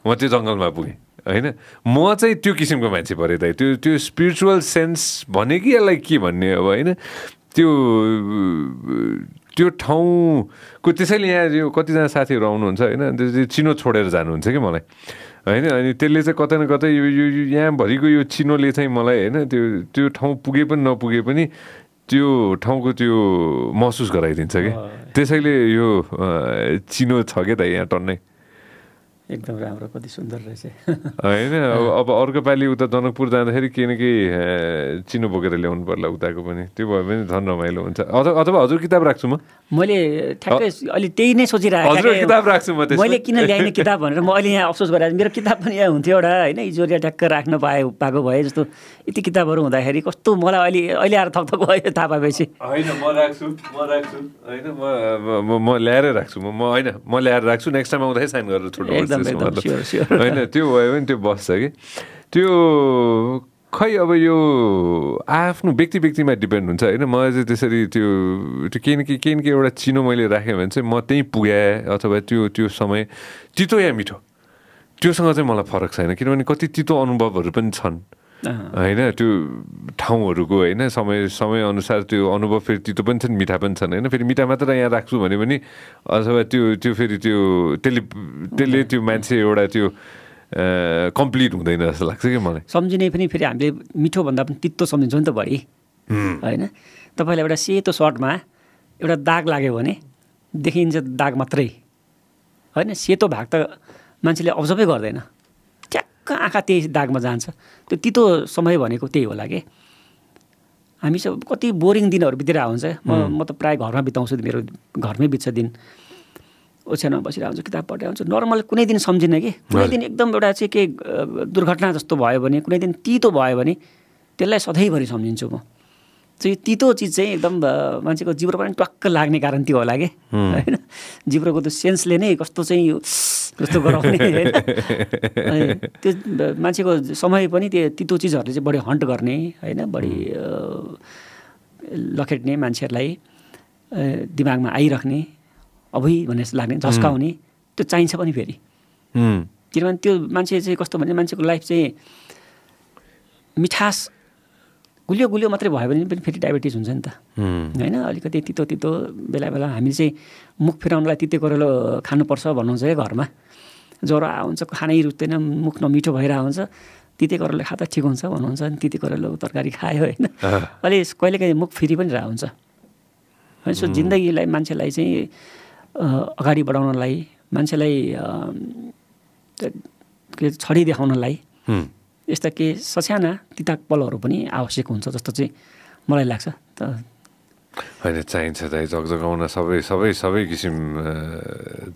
म त्यो जङ्गलमा पुगेँ होइन? म चाहिँ त्यो किसिमको मान्छे परेँ दाइ। त्यो त्यो स्पिरिचुअल सेन्स भने कि यसलाई के भन्ने अब होइन? त्यो त्यो ठाउँको त्यसैले यहाँ यो कतिजना साथीहरू आउनुहुन्छ होइन? चिनो छोडेर जानुहुन्छ कि मलाई? होइन अनि त्यसले चाहिँ कतै न कतै यो यो यो यहाँभरिको यो चिनोले चाहिँ मलाई होइन त्यो त्यो ठाउँ पुगे पनि नपुगे पनि त्यो ठाउँको त्यो महसुस गराइदिन्छ कि? त्यसैले यो चिनो छ क्या त यहाँ टन्नै? एकदम राम्रो कति सुन्दर रहेछ। होइन अब अर्को पालि उता जनकपुर जाँदाखेरि केही न केही चिनो बोकेर ल्याउनु पर्ला उताको पनि। त्यो भयो भने झन् रमाइलो हुन्छ। अथवा अथवा हजुर किताब राख्छु म। मैले ठ्याक्कै अहिले त्यही नै सोचिरहेको। किताब राख्छु म। मैले किन ल्याइने किताब भनेर म अहिले यहाँ अफसोस गरेर मेरो किताब पनि यहाँ हुन्थ्यो एउटा होइन इजोरिया ट्याक्क राख्न पाए पाएको भए जस्तो। यति किताबहरू हुँदाखेरि कस्तो मलाई अहिले अहिले आएर थपथप भयो थाहा पाएपछि। होइन म राख्छु म राख्छु। होइन म ल्याएरै राख्छु म। म होइन म ल्याएर राख्छु नेक्स्ट टाइम आउँदाखेरि साइन गरेर छोड्नु होइन त्यो भयो भने त्यो बस्छ कि त्यो खै अब यो आफ्नो व्यक्ति व्यक्तिमा डिपेन्ड हुन्छ होइन मलाई चाहिँ त्यसरी त्यो त्यो केही न केही केही न केही एउटा चिनो मैले राखेँ भने चाहिँ म त्यहीँ पुगाएँ अथवा त्यो त्यो समय तितो या मिठो त्योसँग चाहिँ मलाई फरक छैन किनभने कति तितो अनुभवहरू पनि छन् होइन त्यो ठाउँहरूको होइन समय समयअनुसार त्यो अनुभव फेरि तितो पनि छन् मिठा पनि छन् होइन फेरि मिठा मात्र यहाँ राख्छु भने पनि अथवा त्यो त्यो फेरि त्यो त्यसले त्यसले त्यो मान्छे एउटा त्यो कम्प्लिट हुँदैन जस्तो लाग्छ कि मलाई सम्झिने पनि फेरि हामीले मिठो भन्दा पनि तितो सम्झिन्छौँ नि त बढी होइन तपाईँलाई एउटा सेतो सर्टमा एउटा दाग लाग्यो भने देखिन्छ दाग मात्रै होइन सेतो भाग त मान्छेले अब्जर्भै गर्दैन ट्याक्क आँखा त्यही दागमा जान्छ? त्यो तितो समय भनेको त्यही होला कि? हामी सब कति बोरिङ दिनहरू बितेर हुन्छ म म त प्रायः घरमा बिताउँछु मेरो घरमै बित्छ दिन। ओछ्यानमा बसिरहेको हुन्छु किताब पढिरहेको हुन्छु। नर्मल कुनै दिन सम्झिनँ कि? कुनै दिन एकदम एउटा चाहिँ के दुर्घटना जस्तो भयो भने कुनै दिन तितो भयो भने त्यसलाई सधैँभरि सम्झिन्छु म। चाहिँ तितो चिज चाहिँ एकदम मान्छेको जिब्रो पनि टक्क लाग्ने कारण त्यो होला कि? होइन? जिब्रोको त्यो सेन्सले नै कस्तो चाहिँ यो जस्तो गराउने होइन? त्यो मान्छेको समय पनि त्यो तितो चिजहरूले चाहिँ बढी हन्ट गर्ने होइन? बढी लखेट्ने मान्छेहरूलाई दिमागमा आइराख्ने अभुइ भन्ने जस्तो लाग्ने झस्काउने त्यो चाहिन्छ पनि फेरि। किनभने त्यो मान्छे चाहिँ कस्तो भने मान्छेको लाइफ चाहिँ मिठास गुलियो गुलियो मात्रै भयो भने पनि फेरि डायबिटिज हुन्छ नि त। होइन? अलिकति तितो तितो बेला बेला हामीले चाहिँ मुख फिराउनलाई तिते करेलो खानुपर्छ भन्नुहुन्छ क्या घरमा। ज्वरो आउँछ खानै रुच्दैन मुख नमिठो भइरहेको हुन्छ तिते करेलो खाँदा ठिक हुन्छ भन्नुहुन्छ अनि तिते करेलो तरकारी खायो होइन। अलि कहिलेकाहीँ मुख फिरी पनि रहेको हुन्छ होइन? सो जिन्दगीलाई मान्छेलाई चाहिँ अगाडि बढाउनलाई मान्छेलाई के छडी देखाउनलाई। यस्ता के ससाना तिता पलहरू पनि आवश्यक हुन्छ जस्तो चाहिँ मलाई लाग्छ। त होइन चाहिन्छ दाइ जगजगाउन सबै सबै सबै किसिम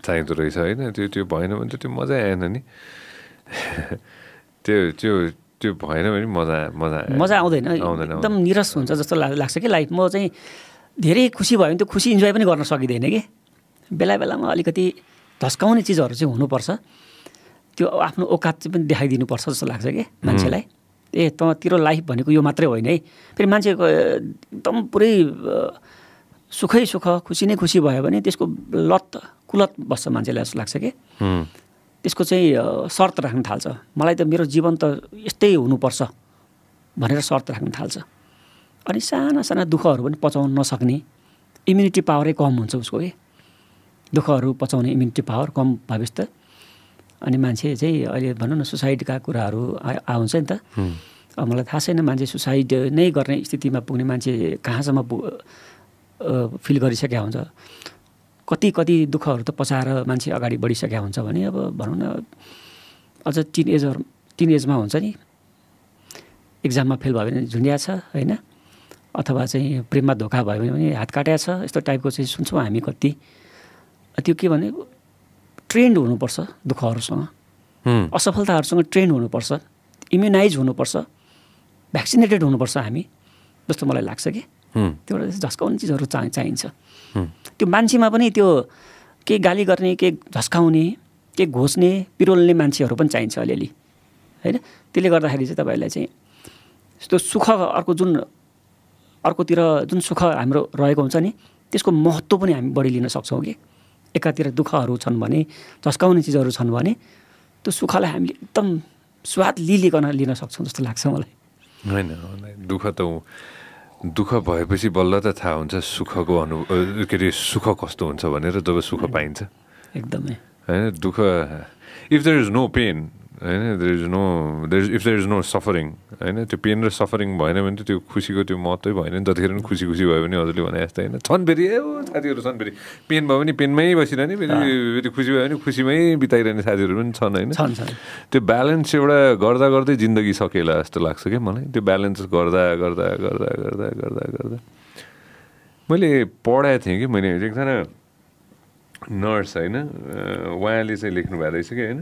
चाहिँदो रहेछ होइन? त्यो त्यो भएन भने त त्यो मजा आएन नि। त्यो त्यो त्यो भएन भने मजा मजा। मजा आउँदैन। एकदम निरस हुन्छ जस्तो लाग्छ कि लाइफ म चाहिँ धेरै खुसी भयो भने त्यो खुसी इन्जोय पनि गर्न सकिँदैन कि। बेला बेलामा अलिकति धस्काउने चिजहरू चाहिँ हुनुपर्छ। त्यो आफ्नो औकात चाहिँ पनि देखाइदिनुपर्छ जस्तो लाग्छ कि मान्छेलाई। ए त तेरो लाइफ भनेको यो मात्रै होइन है। फेरि मान्छेको एकदम पुरै सुखै सुख खुसी नै खुसी भयो भने त्यसको लत कुलत बस्छ मान्छेलाई जस्तो लाग्छ कि। त्यसको चाहिँ शर्त राख्न थाल्छ। मलाई त मेरो जीवन त यस्तै हुनुपर्छ भनेर शर्त राख्न थाल्छ। अनि साना साना दुःखहरू पनि पचाउन नसक्ने इम्युनिटी पावरै कम हुन्छ उसको कि। दुःखहरू पचाउने इम्युनिटी पावर कम भएपछि त अनि मान्छे चाहिँ अहिले भनौँ न सुसाइडका कुराहरू आउँछ नि त। अब मलाई थाहा छैन मान्छे सुसाइड नै गर्ने स्थितिमा पुग्ने मान्छे कहाँसम्म पु फिल गरिसकेका हुन्छ। कति कति दुःखहरू त पचाएर मान्छे अगाडि बढिसकेका हुन्छ भने अब भनौँ न अझ टिन एजहरू टिन एजमा हुन्छ नि। इक्जाममा फेल भयो भने झुन्डिया छ होइन? अथवा चाहिँ प्रेममा धोका भयो भने हात काट्या छ यस्तो टाइपको चाहिँ सुन्छौँ हामी कति। त्यो के भने ट्रेन्ड हुनुपर्छ दुःखहरूसँग। असफलताहरूसँग ट्रेन हुनुपर्छ। इम्युनाइज हुनुपर्छ। भ्याक्सिनेटेड हुनुपर्छ हामी। जस्तो मलाई लाग्छ कि। त्यो एउटा झस्काउने चिजहरू चाहिँ चाहिन्छ। त्यो मान्छेमा पनि त्यो के गाली गर्ने के झस्काउने के घोच्ने पिरोल्ने मान्छेहरू पनि चाहिन्छ अलिअलि। होइन? त्यसले गर्दाखेरि चाहिँ तपाईँहरूलाई चाहिँ त्यो सुख अर्को जुन अर्कोतिर जुन सुख हाम्रो रहेको हुन्छ नि त्यसको महत्त्व पनि हामी बढी लिन सक्छौँ कि। एकातिर दुःखहरू छन् भने झस्काउने चिजहरू छन् भने त्यो सुखलाई हामीले एकदम स्वाद लिलिकन लिन सक्छौँ जस्तो लाग्छ मलाई। होइन दुःख त दुःख भएपछि बल्ल त थाहा हुन्छ सुखको अनु के अरे सुख कस्तो हुन्छ भनेर जब सुख पाइन्छ। एकदमै। होइन दुःख if there is no pain होइन there is no there if there is no suffering होइन त्यो पेन र सफरिङ भएन भने त त्यो खुसीको त्यो महत्त्वै भएन नि जतिखेर पनि खुसी खुसी भयो भने हजुरले भने जस्तै होइन छन् फेरि ए साथीहरू छन् फेरि पेन भयो भने पेनमै बसिरहने फेरि फेरि खुसी भयो भने खुसीमै बिताइरहने साथीहरू पनि छन् होइन त्यो ब्यालेन्स एउटा गर्दा गर्दै जिन्दगी सकेला जस्तो लाग्छ क्या मलाई। त्यो ब्यालेन्स गर्दा गर्दा गर्दा गर्दा गर्दा गर्दा। मैले पढाएको थिएँ कि मैले एकजना नर्स होइन उहाँले चाहिँ लेख्नु भएको रहेछ कि होइन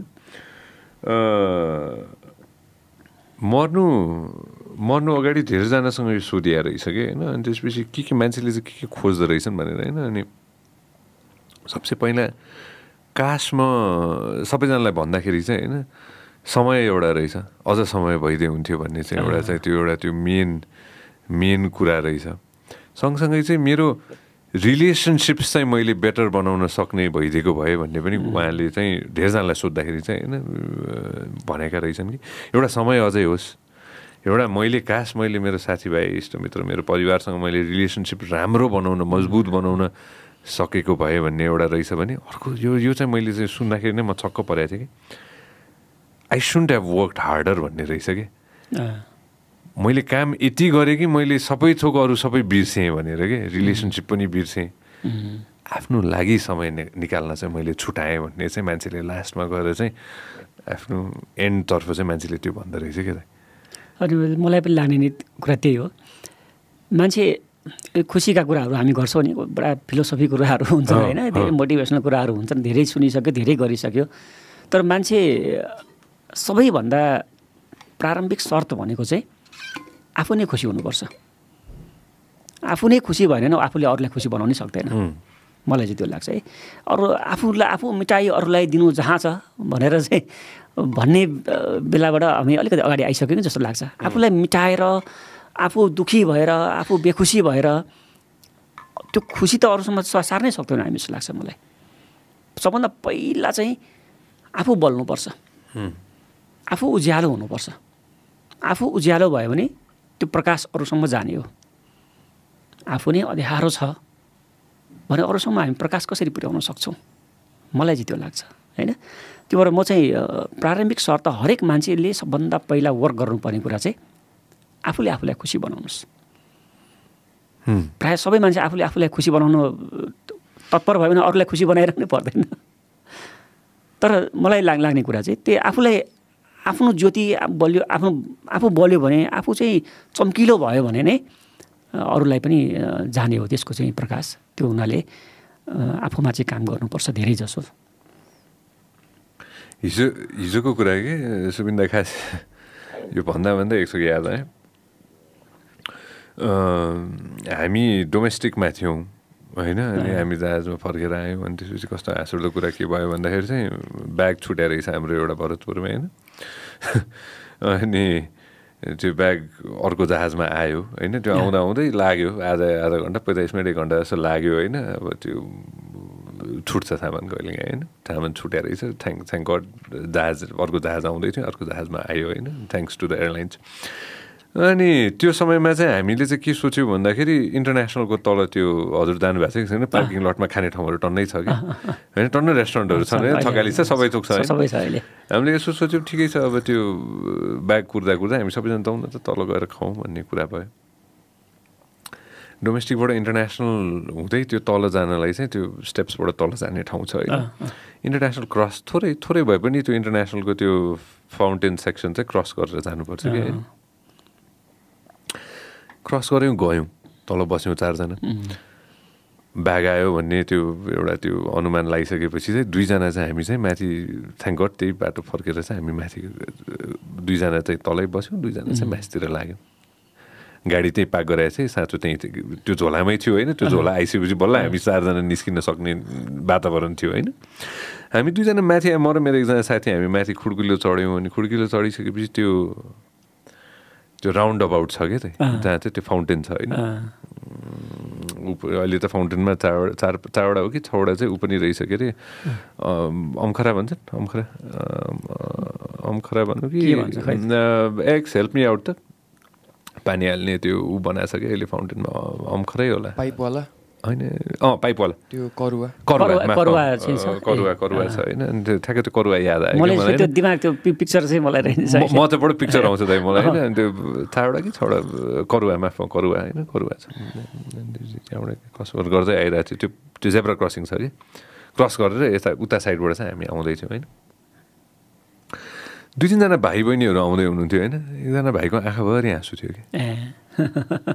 मर्नु मर्नु अगाडि धेरैजनासँग यो सोधिया रहेछ कि होइन? अनि त्यसपछि के के मान्छेले चाहिँ के के खोज्दो रहेछन् भनेर होइन? अनि सबसे पहिला काश म सबैजनालाई भन्दाखेरि चाहिँ होइन समय एउटा रहेछ। अझ समय भइदियो हुन्थ्यो भन्ने चाहिँ एउटा चाहिँ त्यो एउटा त्यो मेन मेन कुरा रहेछ। सँगसँगै चाहिँ मेरो रिलेसनसिप्स चाहिँ मैले बेटर बनाउन सक्ने भइदिएको भए भन्ने पनि उहाँले चाहिँ धेरैजनालाई सोद्धाखेरि चाहिँ होइन भनेका रहेछन् कि। एउटा समय अझै होस्। एउटा मैले काश मैले मेरो साथीभाइ इष्टमित्र मेरो परिवारसँग मैले रिलेसनसिप राम्रो बनाउन मजबुत बनाउन सकेको भए भन्ने एउटा रहेछ भने अर्को यो यो चाहिँ मैले चाहिँ सुन्दाखेरि नै म छक्क परेको थिएँ कि। I should have worked harder भन्ने रहेछ कि। मैले काम यति गरेँ कि मैले सबै थोक अरू सबै बिर्सेँ भनेर के? रिलेसनसिप पनि बिर्सेँ। आफ्नो लागि समय निकाल्न चाहिँ मैले छुट्याएँ भन्ने चाहिँ मान्छेले लास्टमा गएर चाहिँ आफ्नो एन्डतर्फ चाहिँ मान्छेले त्यो भन्दो रहेछ क्या अनि मलाई पनि लाग्ने नि कुरा त्यही हो। मान्छे खुसीका कुराहरू हामी गर्छौँ नि बडा फिलोसफी कुराहरू हुन्छन् अँ, होइन धेरै मोटिभेसनल कुराहरू हुन्छन् धेरै सुनिसक्यो धेरै गरिसक्यो। तर मान्छे सबैभन्दा प्रारम्भिक शर्त भनेको चाहिँ आफू नै खुसी हुनुपर्छ। आफू नै खुसी भएन आफूले अरूलाई खुसी बनाउनै सक्दैन। मलाई चाहिँ त्यो लाग्छ है। अरू आफूलाई आफू मिठाई अरूलाई दिनु जहाँ छ भनेर चाहिँ भन्ने बेलाबाट हामी अलिकति अगाडि आइसक्यो जस्तो लाग्छ। आफूलाई मिटाएर आफू दुखी भएर आफू बेखुसी भएर त्यो खुसी त अरूसँग स- सार्नै सक्दैनौँ हामी जस्तो लाग्छ मलाई। सबभन्दा पहिला चाहिँ आफू बल्नुपर्छ। आफू उज्यालो हुनुपर्छ। आफू उज्यालो भयो भने त्यो प्रकाश अरूसम्म जाने हो। आफू नै अँध्यारो छ भने अरूसम्म हामी प्रकाश कसरी पुर्याउन सक्छौँ? मलाई चाहिँ त्यो लाग्छ होइन? त्यो भएर म चाहिँ प्रारम्भिक शर्त हरेक मान्छेले सबभन्दा पहिला वर्क गर्नुपर्ने कुरा चाहिँ आफूले आफूलाई खुसी बनाउनुहोस्। प्रायः सबै मान्छे आफूले आफूलाई खुसी बनाउन तत्पर भयो भने अरूलाई खुसी बनाइराख्नै पर्दैन। तर मलाई लाग लाग्ने कुरा चाहिँ त्यो आफूलाई आफ्नो ज्योति बलियो आफ्नो आफू बल्यो भने आफू चाहिँ चम्किलो भयो भने नै अरूलाई पनि जाने हो त्यसको चाहिँ प्रकाश। त्यो हुनाले आफूमा चाहिँ काम गर्नुपर्छ धेरै जसो हिजो हिजोको कुरा के? सुबिन्दा खास यो भन्दा भन्दा एकचोटि याद आयो। हामी डोमेस्टिकमा थियौँ होइन? अनि हामी जहाजमा फर्केर आयौँ अनि त्यसपछि कस्तो हाँसउठ्दो कुरा के भयो भन्दाखेरि चाहिँ ब्याग छुट्याएर रहेछ हाम्रो एउटा भरतपुरमा होइन? अनि त्यो ब्याग अर्को जहाजमा आयो होइन? त्यो आउँदा आउँदै लाग्यो आधा आधा घन्टा पैँतालिस मिनट एक घन्टा जस्तो लाग्यो होइन? अब त्यो छुट्छ सामान कहिले काहीँ होइन? सामान छुट्या रहेछ। थ्याङ्क थ्याङ्क गड जहाज अर्को जहाज आउँदै थियो अर्को जहाजमा आयो होइन? थ्याङ्क्स टु द एयरलाइन्स अनि त्यो समयमा चाहिँ हामीले चाहिँ के सोच्यौँ भन्दाखेरि इन्टरनेसनलको तल त्यो हजुर जानुभएको छ कि छैन? पार्किङ लटमा खाने ठाउँहरू टन्नै छ कि? होइन टन्नै रेस्टुरेन्टहरू छन् होइन? थकाली छ सबै थोक छ हामीले यसो सोच्यौँ ठिकै छ अब त्यो ब्याग कुर्दा कुर्दा हामी सबैजना जाउँ न त तल गएर खाउँ भन्ने कुरा भयो। डोमेस्टिकबाट इन्टरनेसनल हुँदै त्यो तल जानलाई चाहिँ त्यो स्टेप्सबाट तल जाने ठाउँ छ होइन। इन्टरनेसनल क्रस थोरै थोरै भए पनि त्यो इन्टरनेसनलको त्यो फाउन्टेन सेक्सन चाहिँ क्रस गरेर जानुपर्छ कि होइन? क्रस गऱ्यौँ गयौँ तल बस्यौँ चारजना। ब्याग आयो भन्ने त्यो एउटा त्यो अनुमान लगाइसकेपछि चाहिँ दुईजना चाहिँ हामी चाहिँ माथि थ्याङ्क गड त्यही बाटो फर्केर चाहिँ हामी माथि दुईजना चाहिँ तलै बस्यौँ दुईजना चाहिँ माथितिर लाग्यौँ। गाडी त्यहीँ पार्क गराएको चाहिँ साँचो त्यहीँ त्यो झोलामै थियो होइन त्यो झोला आइसकेपछि बल्ल हामी चारजना निस्किन सक्ने वातावरण थियो होइन। हामी दुईजना माथि म र मेरो एकजना साथी हामी माथि खुड्किलो चढ्यौँ अनि खुड्किलो चढिसकेपछि त्यो त्यो राउन्ड अबाउट छ क्या त्यहाँ? जहाँ चाहिँ त्यो फाउन्टेन छ होइन। अहिले त फाउन्टेनमा चारवटा चार चारवटा हो कि? छवटा चाहिँ ऊ पनि रहेछ के अरे? अम, अम्खरा भन्छन्? अम्खरा? अम, अम्खरा भन्नु कि? एक्स हेल्प मी आउट त। पानी हाल्ने त्यो ऊ बनाएछ कि अहिले फाउन्टेनमा अम्खरै होला। पाइपवाला होइन अँ पाइपवाला त्यो करुवा। करुवा करुवा- छ। अँ, करुवा ए, करुवा छ। होइन अनि त्यो ठ्याक्कै त्यो करुवा याद आयो मलाई त्यो? दिमाग त्यो पिक्चर चाहिँ मलाई रहन्छ म चाहिँ बडो पिक्चर आउँछ दाइ मलाई होइन। अनि त्यो चारवटा कि छवटा करुवा माफ करुवा होइन करुवा छ। अनि त्यहाँबाट क्रस गर्दै आइरहेको थियो। त्यो त्यो जेब्रा क्रसिङ छ कि? क्रस गरेर यता उता साइडबाट चाहिँ हामी आउँदैथ्यौँ होइन। दुई तिनजना भाइ बहिनीहरू आउँदै हुनुहुन्थ्यो होइन। एकजना भाइको आँखाभरि आँसु थियो कि? ए।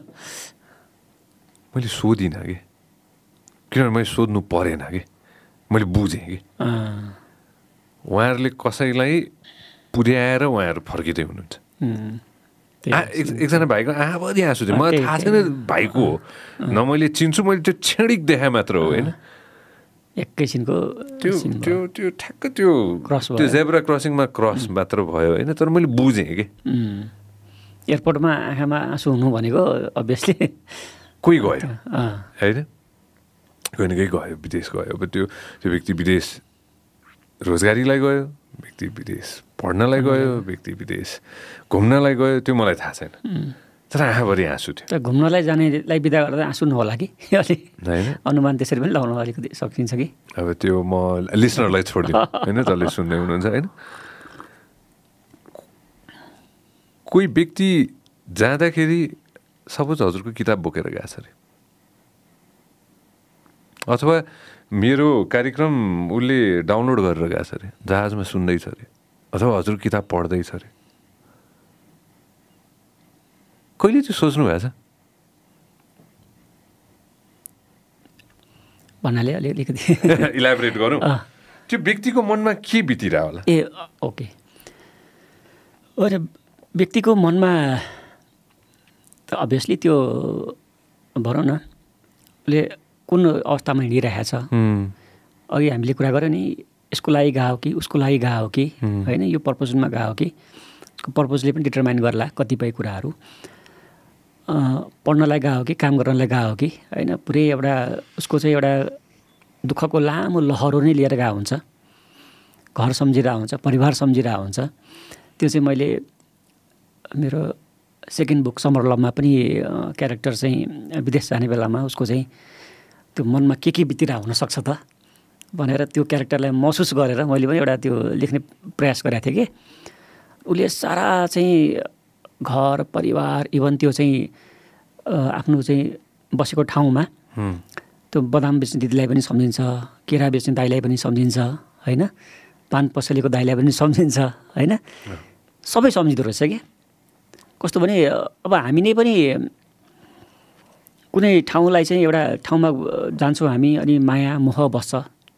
मैले सोधिनँ कि? किनभने मैले सोध्नु परेन कि? मैले बुझेँ कि? उहाँहरूले कसैलाई पुर्याएर उहाँहरू फर्किँदै हुनुहुन्छ। एकजना भाइको आँखाभरि आँसु थियो मलाई थाहा छैन भाइको हो। न मैले चिन्छु मैले त्यो क्षणिक देखाएँ मात्र हो होइन? एकैछिनको त्यो। त्यो त्यो ठ्याक्क त्यो क्रस त्यो। जेब्रा क्रसिङमा क्रस मात्र भयो होइन? तर मैले बुझेँ कि। एयरपोर्टमा आँखामा आँसु हुनु भनेको अभियसली कोही गयो। होइन? कोही गयो विदेश गयो अब त्यो त्यो व्यक्ति विदेश रोजगारीलाई गयो व्यक्ति विदेश पढ्नलाई गयो व्यक्ति विदेश घुम्नलाई गयो त्यो मलाई थाहा छैन तर आँखाभरि आँसु थियो घुम्नलाई जानेलाई बिदा गर्दा आँसु नहोला कि अलि होइन अनुमान त्यसरी पनि लगाउनु अलिकति सकिन्छ कि अब त्यो म लिसनरलाई छोडिदिउँ होइन जसले सुन्दै हुनुहुन्छ होइन कोही व्यक्ति जाँदाखेरि सपोज हजुरको किताब बोकेर गएको छ अरे अथवा मेरो कार्यक्रम उसले डाउनलोड गरेर गएको छ अरे जहाजमा सुन्दैछ अरे अथवा हजुर किताब पढ्दैछ अरे। कहिले चाहिँ सोच्नु भएको छ भन्नाले अलि अलिकति। इलाबोरेट गरौँ। त्यो व्यक्तिको मनमा के बितिरह होला? ए ओके। अरे व्यक्तिको मनमा त अभियसली त्यो भनौँ न उसले कुन अवस्थामा हिँडिरहेछ? उम्, अघि हामीले कुरा गऱ्यौँ नि यसको लागि गएको हो कि उसको लागि गएको हो कि? होइन यो पर्पजमा गएको हो कि? पर्पजले पनि डिटरमाइन गर्ला कतिपय कुराहरू। पढ्नलाई गएको हो कि काम गर्नलाई गएको हो कि? होइन पुरै एउटा उसको चाहिँ एउटा दुःखको लामो लहरो नै लिएर गएको हुन्छ। घर सम्झिरहेको हुन्छ परिवार सम्झिरहेको हुन्छ। त्यो चाहिँ मैले मेरो सेकेन्ड बुक समर लभमा पनि क्यारेक्टर चाहिँ विदेश जाने बेलामा उसको चाहिँ त्यो मनमा के के बितिरहेको हुनसक्छ त भनेर त्यो क्यारेक्टरलाई महसुस गरेर मैले पनि एउटा त्यो लेख्ने प्रयास गरेको थिएँ कि। उसले सारा चाहिँ घर परिवार इभन त्यो चाहिँ आफ्नो चाहिँ बसेको ठाउँमा उम्, त्यो बदाम बेच्ने दिदीलाई पनि सम्झिन्छ केरा बेच्ने दाइलाई पनि सम्झिन्छ होइन? पान पसलेको दाइलाई पनि सम्झिन्छ होइन? सबै सम्झिँदो रहेछ क्या कस्तो भने अब हामी नै पनि कुनै ठाउँलाई चाहिँ एउटा ठाउँमा जान्छौँ हामी अनि माया मोह बस्छ।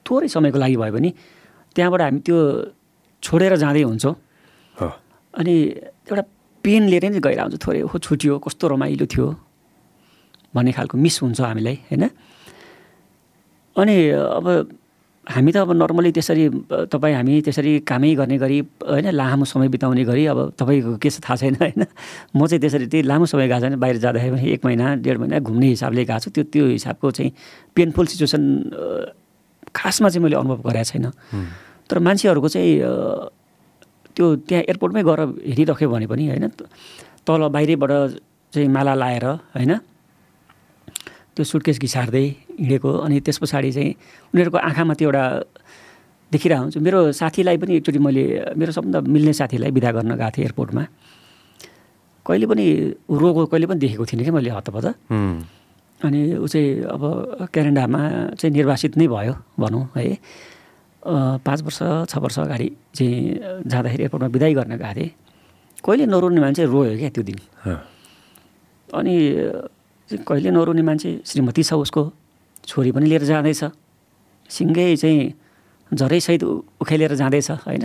थोरै समयको लागि भयो भने त्यहाँबाट हामी त्यो छोडेर जाँदै हुन्छौँ। अनि एउटा पेन लिएर नै गएर हुन्छ। थोरै हो छुट्यो कस्तो रमाइलो थियो भन्ने खालको मिस हुन्छ हामीलाई होइन? अनि अब हामी त अब नर्मली त्यसरी तपाईँ हामी त्यसरी कामै गर्ने गरी होइन लामो समय बिताउने गरी अब तपाईँको के छ थाहा छैन होइन। म चाहिँ त्यसरी त्यही लामो समय गएको छैन बाहिर जाँदाखेरि पनि एक महिना डेढ महिना घुम्ने हिसाबले गएको छु। त्यो त्यो हिसाबको चाहिँ पेनफुल सिचुएसन खासमा चाहिँ मैले अनुभव गरेको छैन। तर मान्छेहरूको चाहिँ त्यो त्यहाँ एयरपोर्टमै गएर हेरिरह्यो भने पनि होइन तल बाहिरैबाट चाहिँ माला लाएर होइन त्यो सुटकेस घिसार्दै हिँडेको अनि त्यस पछाडि चाहिँ उनीहरूको आँखामा त्यो एउटा देखिरहेको हुन्छ मेरो साथीलाई पनि एकचोटि मैले मेरो सबभन्दा मिल्ने साथीलाई विदा गर्न गएको थिएँ एयरपोर्टमा। कहिले पनि रोगो कहिले पनि देखेको थिइनँ कि मैले हतपत। अनि ऊ चाहिँ अब क्यानाडामा चाहिँ निर्वासित नै भयो भनौँ है। पाँच वर्ष छ वर्ष अगाडि चाहिँ जाँदाखेरि एयरपोर्टमा विदाई गर्न गएको थिएँ। कहिले नरुने मान्छे रोयो क्या त्यो दिन। अनि कहिले नरुने मान्छे श्रीमती छ उसको छोरी पनि लिएर जाँदैछ। सिङ्गै चाहिँ झरैसहित उखेलेर जाँदैछ होइन?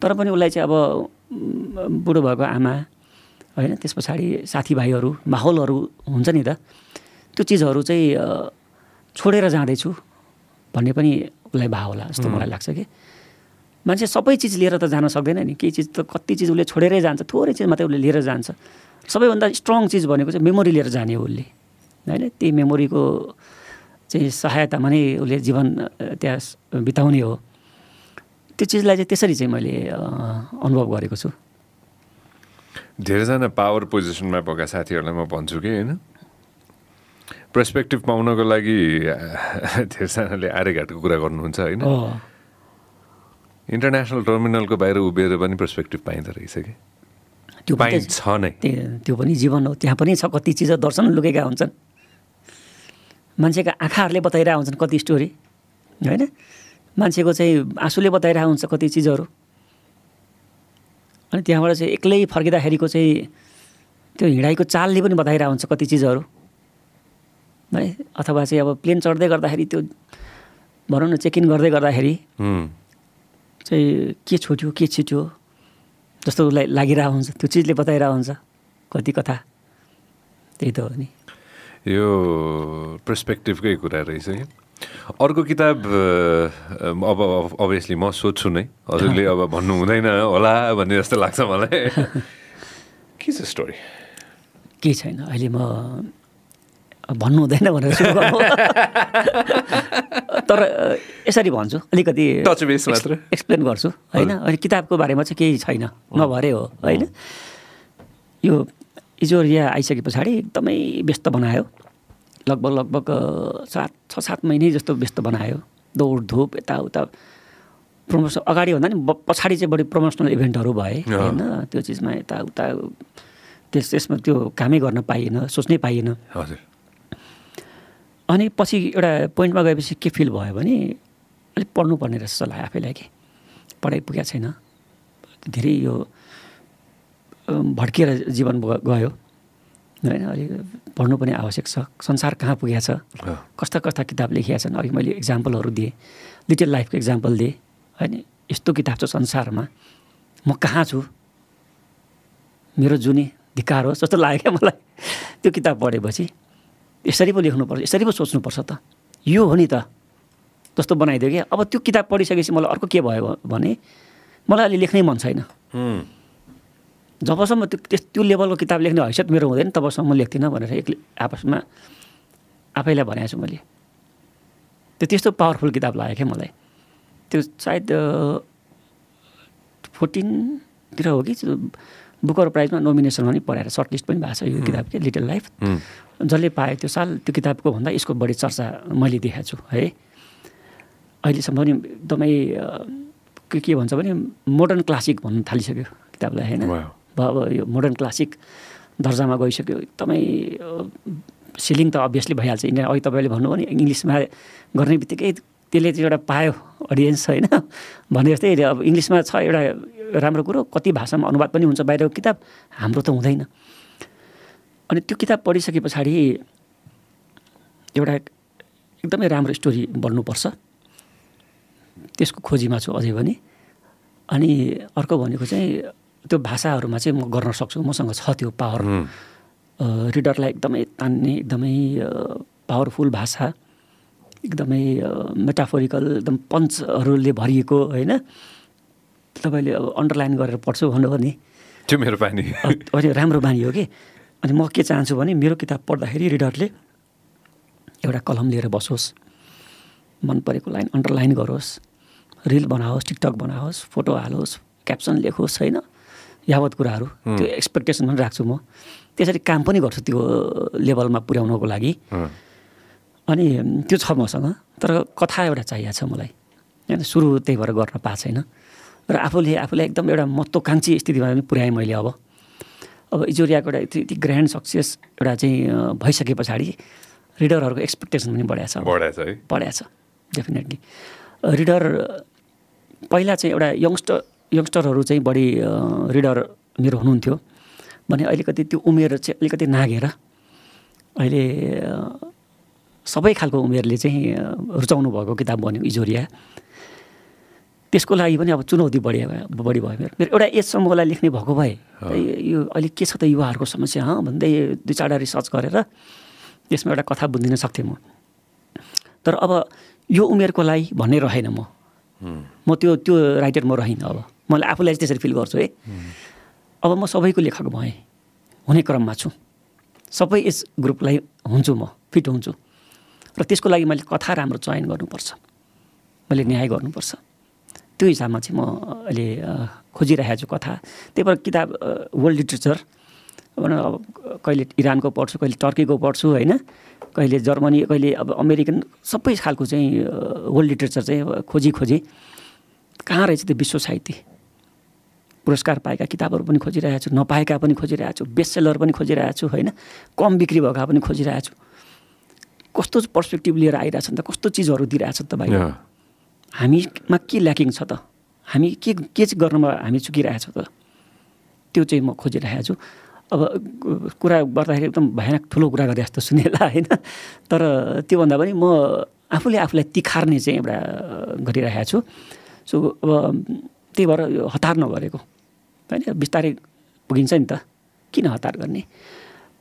तर पनि उसलाई चाहिँ अब बुढो भएको आमा होइन? त्यस पछाडि साथीभाइहरू माहौलहरू हुन्छ नि त। त्यो चिजहरू चाहिँ छोडेर जाँदैछु भन्ने पनि उसलाई भाव होला जस्तो मलाई लाग्छ कि। मान्छे सबै चिज लिएर त जान सक्दैन नि। केही चिज त कति चिज उसले छोडेरै जान्छ थोरै चिज मात्रै उसले लिएर जान्छ। सबैभन्दा स्ट्रङ चिज भनेको चाहिँ मेमोरी लिएर जाने हो उसले। होइन? त्यही मेमोरीको चाहिँ सहायतामा नै उसले जीवन त्यहाँ बिताउने हो। त्यो चिजलाई चाहिँ त्यसरी चाहिँ मैले अनुभव गरेको छु। धेरैजना पावर पोजिसनमा भएका साथीहरूलाई म भन्छु कि होइन? पर्सपेक्टिभ पाउनको लागि धेरैजनाले आर्यघाटको कुरा गर्नुहुन्छ होइन? इन्टरनेसनल टर्मिनलको बाहिर उभिएर पनि पर्सपेक्टिभ पाइँदो रहेछ कि? त्यो पनि पाइन्छ नै। त्यो पनि जीवन हो। त्यहाँ पनि छ कति चिज दर्शन लुकेका हुन्छन्। मान्छेका आँखाहरूले बताइरहेको हुन्छन् कति स्टोरी होइन? मान्छेको चाहिँ आँसुले बताइरहेको हुन्छ कति चिजहरू। अनि त्यहाँबाट चाहिँ एक्लै फर्किँदाखेरिको चाहिँ त्यो हिँडाइको चालले पनि बताइरहेको हुन्छ कति चिजहरू। है? अथवा चाहिँ अब प्लेन चढ्दै गर्दाखेरि त्यो भनौँ न चेक इन गर्दै गर्दाखेरि। चाहिँ के छुट्यो के छिट्यो जस्तो उसलाई लागिरहेको हुन्छ। त्यो चिजले बताइरहेको हुन्छ। कति कथा। त्यही त हो नि। यो पर्सपेक्टिभकै कुरा रहेछ कि अर्को किताब अब अभियसली म सोध्छु नै। हजुरले अब भन्नु हुँदैन होला भन्ने जस्तो लाग्छ मलाई। के छ स्टोरी केही छैन। अहिले म भन्नु हुँदैन भनेर तर यसरी भन्छु अलिकति। एक्सप्लेन गर्छु होइन? अनि किताबको बारेमा चाहिँ केही छैन नभरे हो होइन? यो इजोरिया आइसके पछाडि एकदमै व्यस्त बनायो। लगभग लगभग सात छ सात महिनै जस्तो व्यस्त बनायो। दौडधुप यताउता। प्रमोसन अगाडि भन्दा नि पछाडि चाहिँ बढी प्रमोसनल इभेन्टहरू भए होइन? त्यो चिजमा यताउता त्यस त्यसमा त्यो कामै गर्न पाइएन सोच्नै पाइएन। हजुर। अनि पछि एउटा पोइन्टमा गएपछि के फिल भयो भने अलिक पढ्नुपर्ने रहेछ जस्तो लाग्यो आफैलाई कि। पढाइ पुगेको छैन। धेरै यो भड्किएर जीवन गयो। होइन अलिक पढ्नु पनि आवश्यक छ। संसार कहाँ पुगेको छ। कस्ता कस्ता किताब लेखिएका छन्? अघि मैले इक्जाम्पलहरू दिएँ। लिटल लाइफको इक्जाम्पल दिएँ। होइन यस्तो किताब छ संसारमा। म कहाँ छु? मेरो जुनी धिकार हो जस्तो लाग्यो क्या मलाई। त्यो किताब पढेपछि। यसरी पो लेख्नुपर्छ यसरी पो सोच्नुपर्छ त। यो हो नि त। जस्तो बनाइदियो क्या। अब त्यो किताब पढिसकेपछि मलाई अर्को के भयो भने मलाई अहिले लेख्नै मन छैन। जबसम्म त्यो त्यस त्यो लेभलको किताब लेख्ने हैसियत मेरो हुँदैन तबसम्म म लेख्दिनँ भनेर एक्लै आपसमा आफैलाई भनेको छु मैले। त्यो त्यस्तो पावरफुल किताब लाग्यो क्या मलाई। त्यो सायद फोर्टिनतिर हो कि बुकर प्राइजमा नोमिनेसनमा पनि पढाएर सर्ट लिस्ट पनि भएको छ यो किताब के लिटल लाइफ। जसले पायो त्यो साल त्यो किताबको भन्दा यसको बढी चर्चा मैले देखाएको छु है। अहिलेसम्म पनि एकदमै के के भन्छ भने मोडर्न क्लासिक भन्नु थालिसक्यो किताबलाई होइन. अब अब यो मोडर्न क्लासिक दर्जामा गइसक्यो। एकदमै सिलिङ त अभियसली भइहाल्छ। इन्डिया अघि तपाईँले भन्नुभयो नि इङ्ग्लिसमा गर्ने बित्तिकै त्यसले चाहिँ एउटा पायो अडियन्स होइन? भने जस्तै अब इङ्ग्लिसमा छ एउटा राम्रो कुरो कति भाषामा अनुवाद पनि हुन्छ बाहिरको किताब हाम्रो त हुँदैन। अनि त्यो किताब पढिसके पछाडि एउटा एकदमै राम्रो स्टोरी बन्नुपर्छ। त्यसको खोजीमा छु अझै पनि। अनि अर्को भनेको चाहिँ त्यो भाषाहरूमा चाहिँ म गर्न सक्छु मसँग छ त्यो पावर। रिडरलाई एकदमै तान्ने एकदमै पावरफुल भाषा एकदमै मेटाफोरिकल एकदम पञ्चहरूले भरिएको होइन? तपाईँले अब अन्डरलाइन गरेर पढ्छु भन्नुभयो नि। त्यो मेरो अनि राम्रो बानी हो कि? अनि म के चाहन्छु भने मेरो किताब पढ्दाखेरि रिडरले एउटा कलम लिएर बसोस्। मन परेको लाइन अन्डरलाइन गरोस्। रिल बनाओस् टिकटक बनाओस् फोटो हालोस् क्याप्सन लेखोस् होइन? यावत कुराहरू। त्यो एक्सपेक्टेसन पनि राख्छु म। त्यसरी काम पनि गर्छु त्यो लेभलमा पुर्याउनको लागि। अनि त्यो छ मसँग तर कथा एउटा चाहिएको छ मलाई। होइन सुरु त्यही भएर गर्न पाएको छैन। र आफूले आफूलाई एकदम एउटा महत्त्वकाङ्क्षी स्थितिमा पनि पुर्याएँ मैले अब। अब इजोरियाको एउटा यति यति ग्रान्ड सक्सेस एउटा चाहिँ भइसके पछाडि रिडरहरूको एक्सपेक्टेसन पनि बढाएको छ। बढाएछ है। छ डेफिनेटली रिडर पहिला चाहिँ एउटा यङ्स्टर यङ्स्टरहरू चाहिँ बढी रिडर मेरो हुनुहुन्थ्यो। भने अलिकति त्यो उमेर चाहिँ अलिकति नागेर अहिले सबै खालको उमेरले चाहिँ रुचाउनु भएको किताब बन्यो इजोरिया। त्यसको लागि पनि अब चुनौती बढी बढी भयो मेरो। मेरो एउटा एजसम्मलाई लेख्ने भएको भए यो अहिले के छ त युवाहरूको समस्या हँ? भन्दै दुई चारवटा रिसर्च गरेर त्यसमा एउटा कथा बुझिदिन सक्थेँ म। तर अब यो उमेरको लागि भन्ने रहेन म। म त्यो त्यो राइटर म रहिनँ अब। मैले आफूलाई चाहिँ त्यसरी फिल गर्छु है? अब म सबैको लेखक भएँ हुने क्रममा छु। सबै एज ग्रुपलाई हुन्छु म फिट हुन्छु। र त्यसको लागि मैले कथा राम्रो चयन गर्नुपर्छ। मैले न्याय गर्नुपर्छ। त्यो हिसाबमा चाहिँ म अहिले खोजिरहेको छु कथा। त्यही भएर किताब वर्ल्ड लिट्रेचर अब कहिले इरानको पढ्छु कहिले टर्कीको पढ्छु होइन? कहिले जर्मनी कहिले अब अमेरिकन सबै खालको चाहिँ वर्ल्ड लिट्रेचर चाहिँ खोजी खोजी। कहाँ रहेछ त्यो विश्व साहित्य? पुरस्कार पाएका किताबहरू पनि खोजिरहेको छु नपाएका पनि खोजिरहेको छु बेस्ट सेलर पनि खोजिरहेको छु होइन? कम बिक्री भएका पनि खोजिरहेको छु। कस्तो पर्सपेक्टिभ लिएर आइरहेछ त कस्तो चिजहरू दिइरहेछ त भाइ? हामीमा के ल्याकिङ छ त? हामी के के चाहिँ गर्नमा हामी चुकिरहेछ त? त्यो चाहिँ म खोजिरहेको छु। अब कुरा गर्दाखेरि एकदम भयानक ठुलो कुरा गरे जस्तो सुनेला होइन? तर त्योभन्दा पनि म आफूले आफूलाई तिखार्ने चाहिँ एउटा गरिरहेको छु। सो अब त्यही भएर यो हतार नगरेको। होइन? बिस्तारै पुगिन्छ नि त। किन हतार गर्ने?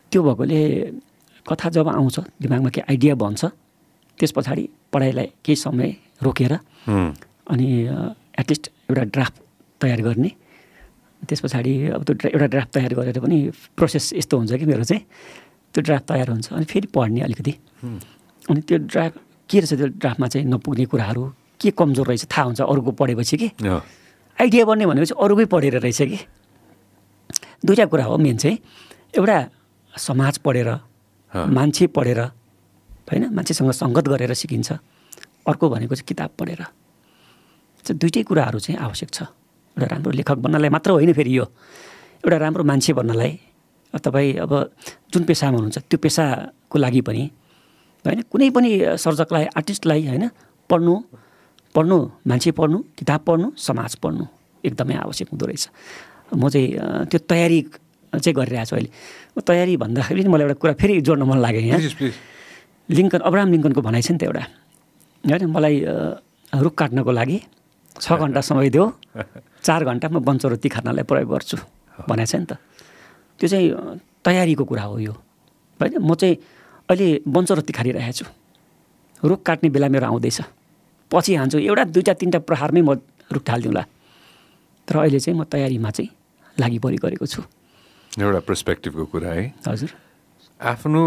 त्यो भएकोले कथा जब आउँछ दिमागमा केही आइडिया बन्छ त्यस पछाडि पढाइलाई केही समय रोकेर अनि एटलिस्ट एउटा ड्राफ्ट तयार गर्ने। त्यस पछाडि अब त्यो एउटा ड्राफ्ट तयार गरेर पनि प्रोसेस यस्तो हुन्छ कि मेरो चाहिँ त्यो ड्राफ्ट तयार हुन्छ अनि फेरि पढ्ने अलिकति। अनि त्यो ड्राफ्ट के रहेछ त्यो ड्राफ्टमा चाहिँ नपुग्ने कुराहरू के कमजोर रहेछ थाहा हुन्छ अरूको पढेपछि कि? आइडिया बन्ने भनेपछि अरूकै पढेर रहेछ कि? दुइटा कुरा हो मेन चाहिँ। एउटा समाज पढेर मान्छे पढेर होइन? मान्छेसँग सङ्गत गरेर सिकिन्छ। अर्को भनेको चाहिँ किताब पढेर। दुइटै कुराहरू चाहिँ आवश्यक छ। एउटा राम्रो लेखक बन्नलाई मात्र होइन फेरि यो। एउटा राम्रो मान्छे बन्नलाई। तपाईँ अब जुन पेसामा हुनुहुन्छ त्यो पेसाको लागि पनि होइन कुनै पनि सर्जकलाई आर्टिस्टलाई होइन पढ्नु पढ्नु मान्छे पढ्नु किताब पढ्नु समाज पढ्नु एकदमै आवश्यक हुँदो रहेछ। म चाहिँ त्यो तयारी चाहिँ गरिरहेको छु अहिले। तयारी भन्दाखेरि मलाई एउटा कुरा फेरि जोड्न मन लाग्यो यहाँ। लिङ्कन अब्राहम लिङ्कनको भनाइ छ नि त एउटा। होइन मलाई रुख काट्नको लागि छ घन्टा समय दियो। चार घन्टा म बन्चरो तिखार्नलाई प्रयोग गर्छु भनेको छ नि त। त्यो चाहिँ तयारीको कुरा हो यो होइन? म चाहिँ अहिले बन्चरो तिखारिरहेको छु। रुख काट्ने बेला मेरो आउँदैछ। पछि हान्छु। एउटा दुईवटा तिनवटा प्रहारमै म रुख ढालिदिउँला। तर अहिले चाहिँ म तयारीमा चाहिँ लागि परि गरेको छु। एउटा पर्सपेक्टिभको कुरा है। हजुर। आफ्नो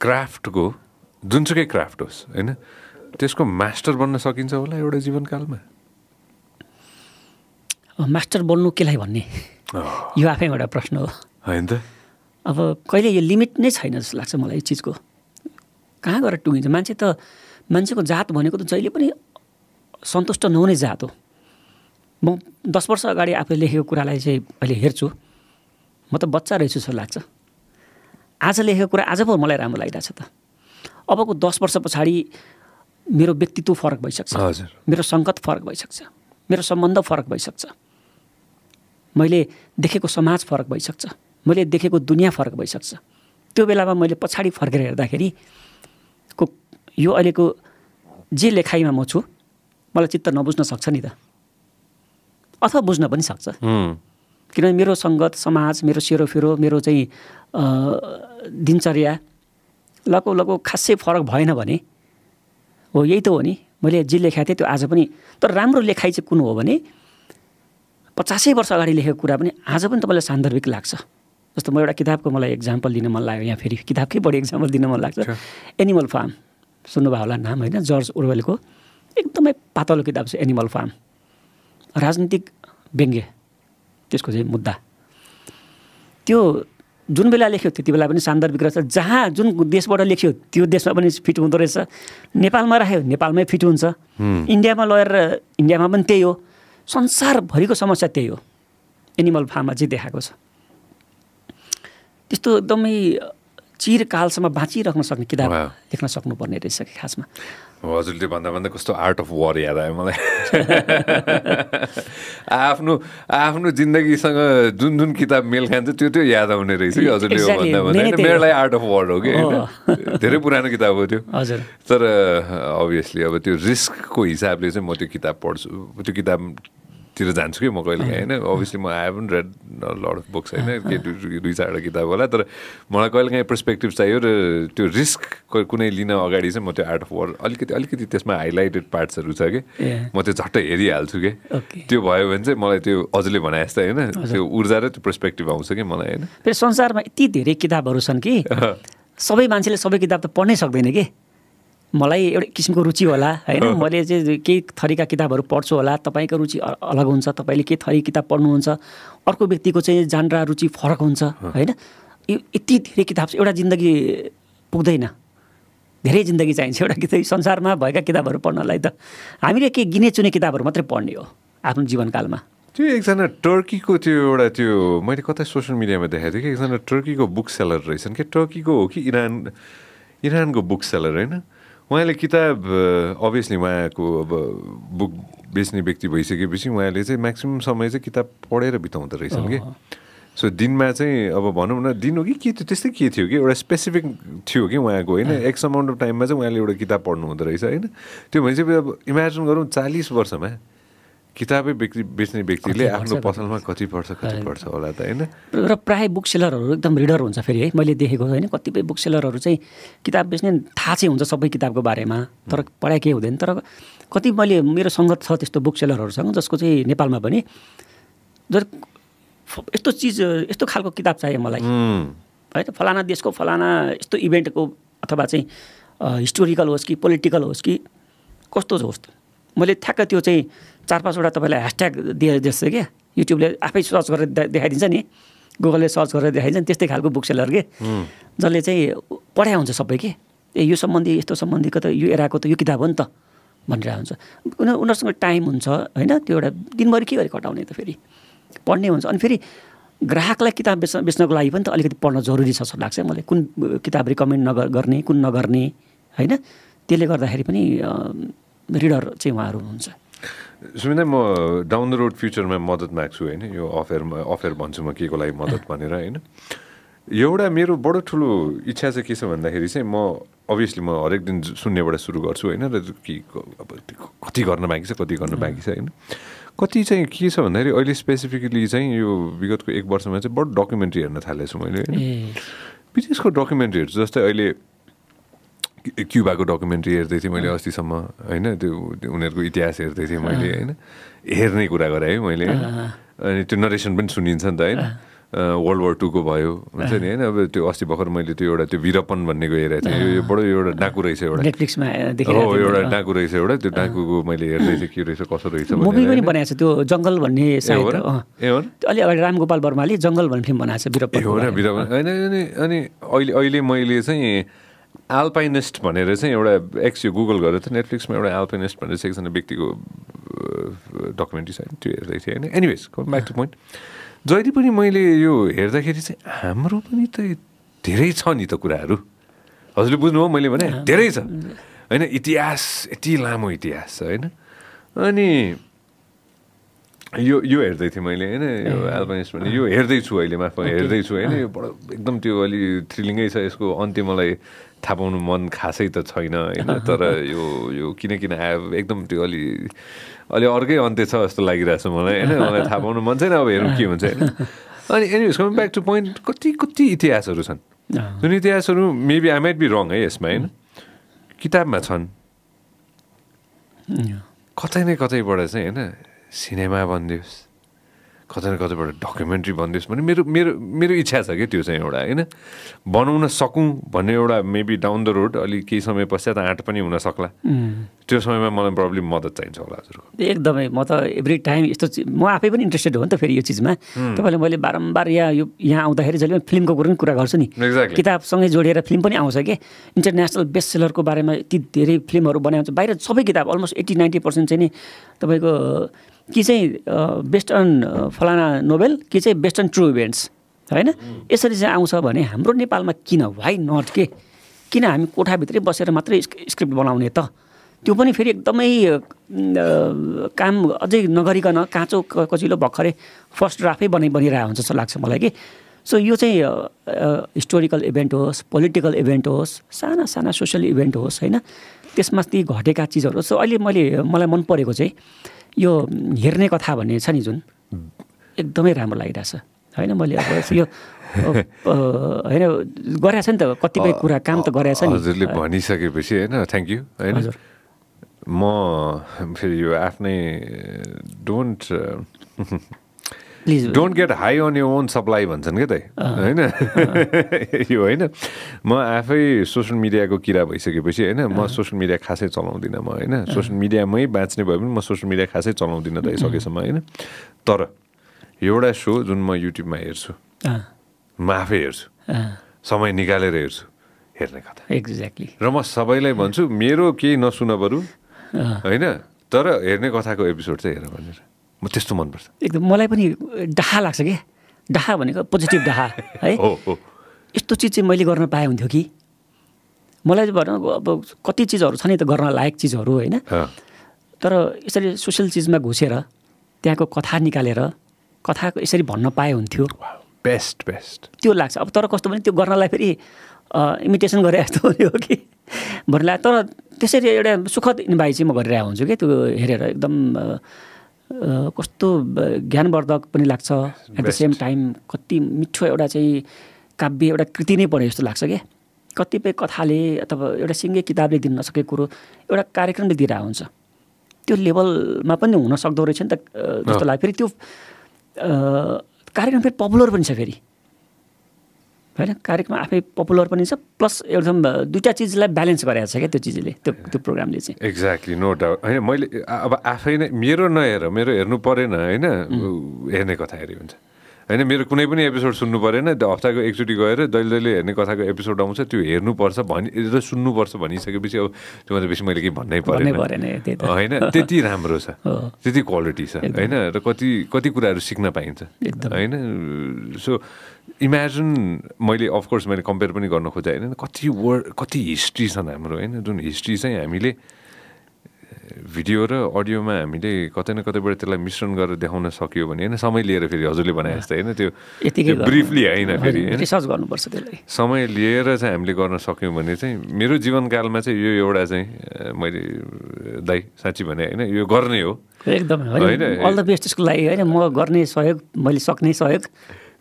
क्राफ्टको जुनसुकै क्राफ्ट होस् होइन? त्यसको मास्टर बन्न सकिन्छ होला एउटा जीवनकालमा। मास्टर बन्नु केलाई भन्ने? यो आफैमा एउटा प्रश्न हो। होइन त। अब कहिले यो लिमिट नै छैन जस्तो लाग्छ मलाई यो चिजको। कहाँ गएर टुङ्गिन्छ? मान्छे त मान्छेको जात भनेको त जहिले पनि सन्तुष्ट नहुने जात हो। म दस वर्ष अगाडि आफूले लेखेको कुरालाई चाहिँ अहिले हेर्छु। म त बच्चा रहेछु जस्तो लाग्छ। आज लेखेको कुरा आज पो मलाई राम्रो लागिरहेछ त। अबको दस वर्ष पछाडि मेरो व्यक्तित्व फरक भइसक्छ। हजुर। मेरो सङ्गत फरक भइसक्छ। मेरो सम्बन्ध फरक भइसक्छ। मैले देखेको समाज फरक भइसक्छ। मैले देखेको दुनियाँ फरक भइसक्छ। त्यो बेलामा मैले पछाडि फर्केर हेर्दाखेरि को यो अहिलेको जे लेखाइमा म छु मलाई चित्त नबुझ्न सक्छ नि त। अथवा बुझ्न पनि सक्छ। किनभने मेरो सङ्गत समाज मेरो सेरोफेरो मेरो चाहिँ दिनचर्या लगो लगो खासै फरक भएन भने हो यही त हो नि। मैले जे लेखाएको थिएँ त्यो आज पनि। तर राम्रो लेखाइ चाहिँ कुन हो भने पचासै वर्ष अगाडि लेखेको कुरा पनि आज पनि तपाईँलाई सान्दर्भिक लाग्छ। जस्तो म एउटा किताबको मलाई इक्जाम्पल दिन मन लाग्यो यहाँ फेरि। किताबकै बढी इक्जाम्पल दिन मन लाग्छ। एनिमल फार्म सुन्नुभयो होला नाम होइन? जर्ज उर्वेलको एकदमै पातलो किताब छ एनिमल फार्म राजनीतिक व्यङ्ग्य त्यसको चाहिँ मुद्दा। त्यो जुन बेला लेख्यो त्यति बेला पनि सान्दर्भिक रहेछ। जहाँ जुन देशबाट लेख्यो त्यो देशमा पनि फिट हुँदो रहेछ। नेपालमा राख्यो नेपालमै फिट हुन्छ। इन्डियामा लगेर इन्डियामा पनि त्यही हो। संसारभरिको समस्या त्यही हो। एनिमल फार्ममा चाहिँ देखाएको छ। त्यस्तो एकदमै चिरकालसम्म बाँचिराख्न सक्ने किताब. लेख्न सक्नुपर्ने रहेछ खासमा। हजुरले भन्दा भन्दा कस्तो आर्ट अफ वार याद आयो मलाई। आफ्नो आफ्नो जिन्दगीसँग जुन जुन किताब मेल खान्छ त्यो त्यो याद आउने रहेछ कि हजुरले. भन्दा भन्दा मेरै। लागि आर्ट अफ वार हो कि होइन? धेरै पुरानो किताब हो त्यो। हजुर। तर अभियसली अब त्यो रिस्कको हिसाबले चाहिँ म त्यो किताब पढ्छु त्यो किताबतिर जान्छु कि म कहिले काहीँ होइन। अभियसली म I haven't read lot of books होइन। के दुई चारवटा किताब होला तर मलाई कहिले काहीँ पर्सपेक्टिभ चाहियो र त्यो रिस्क कुनै लिन अगाडि चाहिँ म त्यो आर्ट अफ वार अलिकति अलिकति त्यसमा हाइलाइटेड पार्ट्सहरू छ कि. म त्यो झट्टै हेरिहाल्छु कि। त्यो भयो भने चाहिँ मलाई त्यो हजुरले भने जस्तै होइन। त्यो ऊर्जा र त्यो पर्सपेक्टिभ आउँछ कि मलाई होइन। फेरि संसारमा यति धेरै किताबहरू छन् कि सबै मान्छेले सबै किताब त पढ्नै सक्दैन कि। मलाई एउटा किसिमको रुचि होला होइन? मैले चाहिँ केही थरीका किताबहरू पढ्छु होला तपाईँको रुचि अलग हुन्छ तपाईँले के थरी किताब पढ्नुहुन्छ अर्को व्यक्तिको चाहिँ जानरा रुचि फरक हुन्छ होइन? यो यति धेरै किताब छ एउटा जिन्दगी पुग्दैन। धेरै जिन्दगी चाहिन्छ एउटा किताब संसारमा भएका किताबहरू पढ्नलाई त। हामीले के गिने चुने किताबहरू मात्रै पढ्ने हो आफ्नो जीवनकालमा। त्यो एकजना टर्कीको त्यो एउटा त्यो मैले कतै सोसियल मिडियामा देखाएको थिएँ कि एकजना टर्कीको बुक सेलर रहेछन्। कि टर्कीको हो कि इरान इरानको बुक सेलर होइन? उहाँले किताब अभियसली उहाँको अब बुक बेच्ने व्यक्ति भइसकेपछि उहाँले चाहिँ म्याक्सिमम् समय चाहिँ किताब पढेर बिताउँदो रहेछन् कि। सो दिनमा चाहिँ अब भनौँ न दिन हो कि के थियो त्यस्तै के थियो कि? एउटा स्पेसिफिक थियो कि उहाँको होइन? एक्स अमाउन्ट अफ टाइममा चाहिँ उहाँले एउटा किताब पढ्नु हुँदो रहेछ होइन? त्यो भनेपछि अब इमेजिन गरौँ चालिस वर्षमा किताबै व्यक्ति बेच्ने व्यक्तिले कति आफ्नो पसलमा कति पढ्छ कति पढ्छ होला त होइन? र प्रायः बुक सेलरहरू एकदम रिडर हुन्छ फेरि है? मैले देखेको होइन कतिपय बुक सेलरहरू चाहिँ किताब बेच्ने थाहा चाहिँ हुन्छ सबै किताबको बारेमा तर पढाइ केही हुँदैन। तर कति मैले मेरो सङ्गत छ त्यस्तो बुक सेलरहरूसँग जसको चाहिँ नेपालमा पनि फ- यस्तो चिज यस्तो खालको किताब चाहियो मलाई। होइन फलाना देशको फलाना यस्तो इभेन्टको अथवा चाहिँ हिस्टोरिकल होस् कि पोलिटिकल होस् कि कस्तो होस् मैले ठ्याक्क त्यो चाहिँ चार पाँचवटा तपाईँलाई ह्यासट्याग दिए जस्तो क्या युट्युबले आफै सर्च गरेर देखाइदिन्छ नि। गुगलले सर्च गरेर देखाइदिन्छ नि। त्यस्तै खालको बुक सेलर के जसले चाहिँ पढाइ हुन्छ सबै के? ए यो सम्बन्धी यस्तो सम्बन्धीको त यो एराको त यो किताब हो नि त भनेर हुन्छ। उनीहरू उनीहरूसँग टाइम हुन्छ होइन? त्यो एउटा दिनभरि के गरी कटाउने त फेरि? पढ्ने हुन्छ। अनि फेरि ग्राहकलाई किताब बेच्न बेच्नको लागि पनि त अलिकति पढ्न जरुरी छ जस्तो लाग्छ मलाई। कुन किताब रिकमेन्ड नगर गर्ने कुन नगर्ने होइन? त्यसले गर्दाखेरि पनि रिडर चाहिँ उहाँहरू हुन्छ सुमिना म डाउन द रोड फ्युचरमा मद्दत माग्छु होइन? यो अफेरमा अफेर भन्छु म के को लागि मद्दत भनेर होइन? एउटा मेरो बडो ठुलो इच्छा चाहिँ के छ भन्दाखेरि चाहिँ म अभियसली म हरेक दिन शून्यबाट सुरु गर्छु होइन? र के अब कति गर्न बाँकी छ कति गर्न बाँकी छ होइन? कति चाहिँ के छ भन्दाखेरि अहिले स्पेसिफिकली चाहिँ यो विगतको एक वर्षमा चाहिँ बडो डकुमेन्ट्री हेर्न थालेको छु मैले होइन? विदेशको डकुमेन्ट्रीहरू जस्तै अहिले क्युबाको डकुमेन्ट्री हेर्दै थिएँ मैले अस्तिसम्म होइन? त्यो उनीहरूको इतिहास हेर्दै थिएँ मैले होइन? हेर्ने कुरा गरेँ है मैले। होइन अनि त्यो नरेसन पनि सुनिन्छ नि त होइन? वर्ल्ड वार टूको भयो हुन्छ नि होइन? अब त्यो अस्ति भर्खर मैले त्यो एउटा त्यो वीरप्पन भन्नेको हेरेको थिएँ। यो- बडो एउटा डाकु रहेछ एउटा। हो एउटा। डाकु रहेछ एउटा। त्यो डाकुको मैले हेर्दै थिएँ के रहेछ कसो रहेछ मुभी पनि? बनाएको छ त्यो जङ्गल भन्ने अलि अगाडि रामगोपाल वर्माले जङ्गल भन्ने फिल्म बनाएको छ। वीरप्पन होइन अनि अहिले अहिले मैले चाहिँ आल्पाइनिस्ट भनेर चाहिँ एउटा एक्स यो गुगल गरेर त नेटफ्लिक्समा एउटा आल्पाइनिस्ट भनेर चाहिँ एकजना व्यक्तिको डकुमेन्ट्री छ त्यो हेर्दै थिएँ होइन? एनिवेज ब्याक टु पोइन्ट जहिले पनि मैले यो हेर्दाखेरि चाहिँ हाम्रो पनि त धेरै छ नि त कुराहरू। हजुरले बुझ्नुभयो मैले भने? धेरै छ। होइन इतिहास यति लामो इतिहास छ होइन? अनि यो यो हेर्दै थिएँ मैले होइन? यो एल्बानिस भने यो हेर्दैछु अहिले माफ हेर्दैछु होइन? यो बडो एकदम त्यो अलि थ्रिलिङै छ यसको अन्त्य मलाई थाहा पाउनु मन खासै त छैन होइन तर यो यो किन किन आयो एकदम त्यो अलि अलि अर्कै अन्त्य छ जस्तो लागिरहेछ मलाई. होइन मलाई थाहा पाउनु मन छैन अब हेरौँ के हुन्छ। होइन अनि anyways coming back to point कति कति इतिहासहरू छन्। जुन इतिहासहरू maybe I might be wrong है यसमा होइन? किताबमा छन्। कतै न कतैबाट चाहिँ होइन सिनेमा बनिदियोस् कतै न कतैबाट डकुमेन्ट्री बनिदियोस् भने मेरो मेरो मेरो इच्छा छ कि त्यो चाहिँ एउटा होइन? बनाउन सकौँ भन्ने एउटा मेबी डाउन द रोड अलिक केही समय पश्चात आँट पनि हुन सक्ला। त्यो समयमा मलाई प्रब्लम मद्दत चाहिन्छ होला हजुरको एकदमै म त एभ्री टाइम यस्तो म आफै पनि इन्ट्रेस्टेड हो नि त फेरि यो चिजमा। तपाईँले मैले बारम्बार यहाँ यो यहाँ आउँदाखेरि जहिले पनि फिल्मको कुरो पनि कुरा गर्छु नि. किताबसँगै जोडिएर फिल्म पनि आउँछ कि? इन्टरनेसनल बेस्ट सेलरको बारेमा यति धेरै फिल्महरू बनाउँछ। बाहिर सबै किताब अलमोस्ट एट्टी नाइन्टी पर्सेन्ट चाहिँ नि तपाईँको कि चाहिँ बेस्ट अन फलाना नोभेल कि चाहिँ बेस्ट अन ट्रु इभेन्ट्स होइन? यसरी चाहिँ आउँछ भने हाम्रो नेपालमा किन? वाइ नट के? किन हामी कोठाभित्रै बसेर मात्रै स्क्रि- स्क्रिप्ट बनाउने त? त्यो पनि फेरि एकदमै काम अझै नगरिकन काँचो कचिलो भर्खरै फर्स्ट ड्राफ्टै बनि बनिरहेको हुन्छ जस्तो लाग्छ मलाई कि? सो यो चाहिँ हिस्टोरिकल इभेन्ट होस् पोलिटिकल इभेन्ट होस् साना साना सोसियल इभेन्ट होस् होइन? त्यसमा ती घटेका चिजहरू सो अहिले मैले मलाई मन परेको चाहिँ यो हेर्ने कथा भन्ने छ नि जुन? एकदमै राम्रो लागिरहेछ। होइन मैले अब यो होइन गरेछ नि त। कतिपय कुरा काम त गरेछ नि। हजुरले भनिसकेपछि होइन थ्याङ्क यू होइन। म फेरि यो आफ्नै don't Please. Don't get high on you own supply भन्छन् क्या त। होइन? यो होइन। म आफै सोसियल मिडियाको किरा भइसकेपछि होइन म सोसियल मिडिया खासै चलाउँदिनँ म होइन? सोसियल मिडियामै बाँच्ने भए पनि म सोसियल मिडिया खासै चलाउँदिनँ त सकेसम्म होइन? तर एउटा सो जुन म युट्युबमा हेर्छु म आफै हेर्छु समय निकालेर हेर्छु हेर्ने कथा। एक्ज्याक्टली र म सबैलाई भन्छु मेरो केही नसुन बरु होइन? तर हेर्ने कथाको एपिसोड चाहिँ हेर भनेर। म त्यस्तो मनपर्छ। एकदम मलाई पनि डाहा लाग्छ क्या डाहा भनेको पोजिटिभ डाहा है? यस्तो चिज चाहिँ मैले गर्न पाए हुन्थ्यो कि? मलाई चाहिँ भनौँ अब कति चिजहरू छ नि त गर्न लायक चिजहरू होइन? तर यसरी सोसियल चिजमा घुसेर त्यहाँको कथा निकालेर कथाको यसरी भन्न पाए हुन्थ्यो। Best best. त्यो लाग्छ। अब तर कस्तो भने त्यो गर्नलाई फेरि इमिटेसन गरे जस्तो हो कि? भन्ने लाग्छ तर त्यसरी एउटा सुखद इन्भाइ चाहिँ म गरिरहेको हुन्छु कि? त्यो हेरेर एकदम कस्तो ज्ञानवर्धक पनि लाग्छ। At the. सेम टाइम कति मिठो एउटा चाहिँ काव्य एउटा कृति नै पढे जस्तो लाग्छ क्या। कतिपय कथाले अथवा एउटा सिङ्गै किताबले दिन नसकेको कुरो एउटा कार्यक्रमले दिइरहेको हुन्छ त्यो लेभलमा पनि हुन सक्दो रहेछ नि त जस्तो। लाग्यो। फेरि त्यो कार्यक्रम फेरि पपुलर पनि छ फेरि। होइन? कार्यक्रम आफै पपुलर पनि छ प्लस एकदम दुइटा चिजलाई ब्यालेन्स गरेको छ क्या त्यो चिजले त्यो त्यो प्रोग्रामले चाहिँ। एक्ज्याक्टली नो डाउट होइन मैले अब आफै नै मेरो नहेर मेरो हेर्नु परेन होइन? हेर्ने कथा हेऱ्यो हुन्छ। होइन मेरो कुनै पनि एपिसोड सुन्नु परेन त्यो हप्ताको एकचोटि गएर जहिले जहिले हेर्ने कथाको एपिसोड आउँछ त्यो हेर्नुपर्छ भनि र सुन्नुपर्छ भनिसकेपछि अब त्योभन्दा बेसी मैले केही भन्नै परेन। होइन त्यति राम्रो छ। त्यति क्वालिटी छ होइन? र कति कति कुराहरू सिक्न पाइन्छ। होइन? सो इमेजिन मैले अफकोर्स मैले कम्पेयर पनि गर्न खोजेँ होइन? कति वर्ड कति हिस्ट्री छन् हाम्रो होइन? जुन हिस्ट्री चाहिँ हामीले भिडियो र अडियोमा हामीले कतै न कतैबाट त्यसलाई मिश्रण गरेर देखाउन सक्यो भने होइन? समय लिएर फेरि हजुरले भने जस्तै होइन? त्यो। ब्रिफली होइन? फेरि रिसर्च गर्नुपर्छ त्यसलाई। समय लिएर चाहिँ हामीले गर्न सक्यौँ भने चाहिँ मेरो जीवनकालमा चाहिँ यो एउटा चाहिँ मैले दाइ साँच्ची भने होइन? यो गर्ने हो। एकदम होइन? अल द बेस्ट यसको लागि होइन? म गर्ने सहयोग मैले सक्ने सहयोग।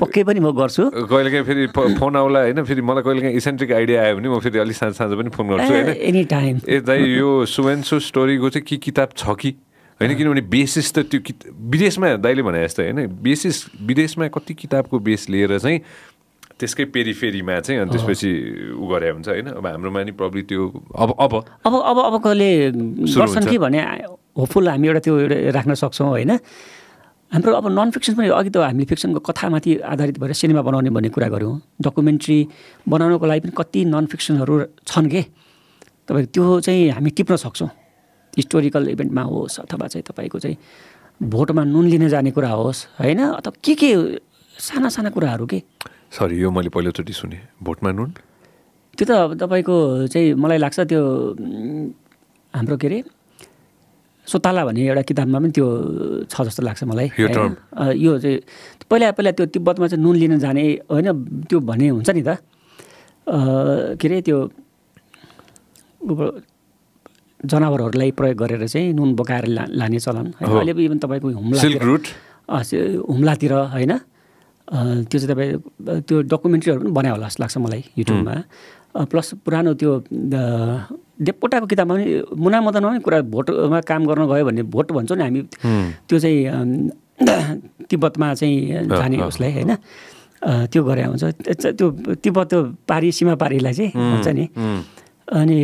पक्कै पनि म गर्छु। कहिलेकाहीँ फेरि फोन आउला होइन फेरि मलाई कहिलेकाहीँ इसेन्ट्रिक आइडिया आयो भने म फेरि अलिक साँझ साँझ पनि फोन गर्छु होइन? एनी टाइम ए दाइ यो सुवेन्सो स्टोरीको चाहिँ के किताब छ कि? होइन किनभने बेसिस त त्यो कित विदेशमा दाइले भने जस्तो होइन? बेसिस विदेशमा कति किताबको बेस लिएर चाहिँ त्यसकै पेरिफेरीमा चाहिँ अनि त्यसपछि उ गरे हुन्छ होइन? अब हाम्रोमा नि प्रब्लम त्यो अब अब। अब अब अब कसले गर्छन्। कि भने होपफुल हामी एउटा त्यो राख्न सक्छौँ होइन? हाम्रो अब नन फिक्सन पनि अघि त हामीले फिक्सनको कथामाथि आधारित भएर सिनेमा बनाउने भन्ने कुरा गऱ्यौँ। डकुमेन्ट्री बनाउनको लागि पनि कति नन फिक्सनहरू छन् के? तपाईँको त्यो चाहिँ हामी टिप्न सक्छौँ। हिस्टोरिकल इभेन्टमा होस् अथवा चाहिँ तपाईँको चाहिँ भोटमा नुन लिन जाने कुरा होस् होइन? अथवा के के साना साना कुराहरू के? सरी यो मैले पहिलोचोटि सुने। भोटमा नुन? त्यो त अब तपाईँको चाहिँ मलाई लाग्छ त्यो हाम्रो के अरे सोताला भन्ने एउटा किताबमा पनि त्यो छ जस्तो लाग्छ मलाई। यो चाहिँ पहिला पहिला त्यो तिब्बतमा चाहिँ नुन लिन जाने होइन? त्यो भन्ने हुन्छ नि त। के अरे त्यो जनावरहरूलाई प्रयोग गरेर चाहिँ नुन बोकाएर ला लाने चलन। अहिले इभन तपाईँको हुम्ला रुट हुम्लातिर होइन? त्यो चाहिँ तपाईँ त्यो डकुमेन्ट्रीहरू पनि बनायो होला जस्तो लाग्छ मलाई युट्युबमा। प्लस पुरानो त्यो देवकोटाको किताबमा पनि मुना मदनमा पनि कुरा भोटमा काम गर्न गयो भने भोट भन्छौँ नि हामी। त्यो चाहिँ तिब्बतमा चाहिँ जाने उसलाई होइन। त्यो गरे हुन्छ। त्यो तिब्बत त्यो पारी सीमा पारीलाई चाहिँ भन्छ नि। अनि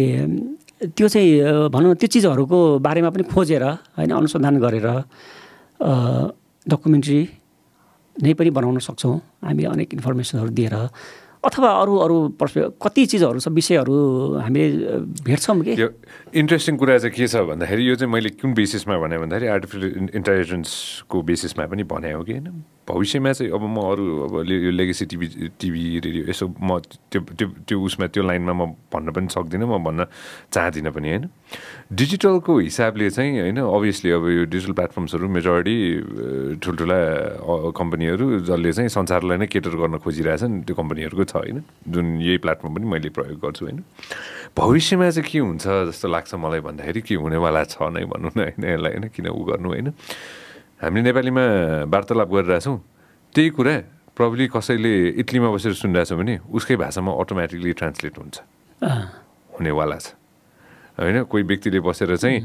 त्यो चाहिँ भनौँ त्यो चिजहरूको बारेमा पनि खोजेर होइन अनुसन्धान गरेर डकुमेन्ट्री नै पनि बनाउन सक्छौँ। हामीले अनेक इन्फर्मेसनहरू दिएर। अथवा अरू अरू पर्सपे कति चिजहरू छ विषयहरू हामीले भेट्छौँ कि? इन्ट्रेस्टिङ कुरा चाहिँ के छ भन्दाखेरि यो चाहिँ मैले कुन बेसिसमा भने भन्दाखेरि आर्टिफिसियल इन्टेलिजेन्सको बेसिसमा पनि भने हो कि होइन? भविष्यमा चाहिँ अब म अरू अब यो लेगेसी टिभी टिभी रेडियो यसो म त्यो त्यो त्यो उसमा त्यो लाइनमा म भन्न पनि सक्दिनँ म भन्न चाहदिनँ पनि होइन? डिजिटलको हिसाबले चाहिँ होइन अभियसली अब यो डिजिटल प्लेटफर्म्सहरू मेजोरिटी ठुल्ठुला कम्पनीहरू जसले चाहिँ संसारलाई नै केटर गर्न खोजिरहेछन् त्यो कम्पनीहरूको छ होइन? जुन यही प्लेटफर्म पनि मैले प्रयोग गर्छु होइन? भविष्यमा चाहिँ के हुन्छ जस्तो लाग्छ मलाई भन्दाखेरि के हुनेवाला छ नै भनौँ न होइन यसलाई होइन? किन उ गर्नु होइन? हामीले नेपालीमा वार्तालाप गरिरहेछौँ त्यही कुरा प्रब्ली कसैले इटलीमा बसेर सुनिरहेछ भने उसकै भाषामा अटोमेटिकली ट्रान्सलेट हुन्छ। हुनेवाला छ। होइन? कोही व्यक्तिले बसेर चाहिँ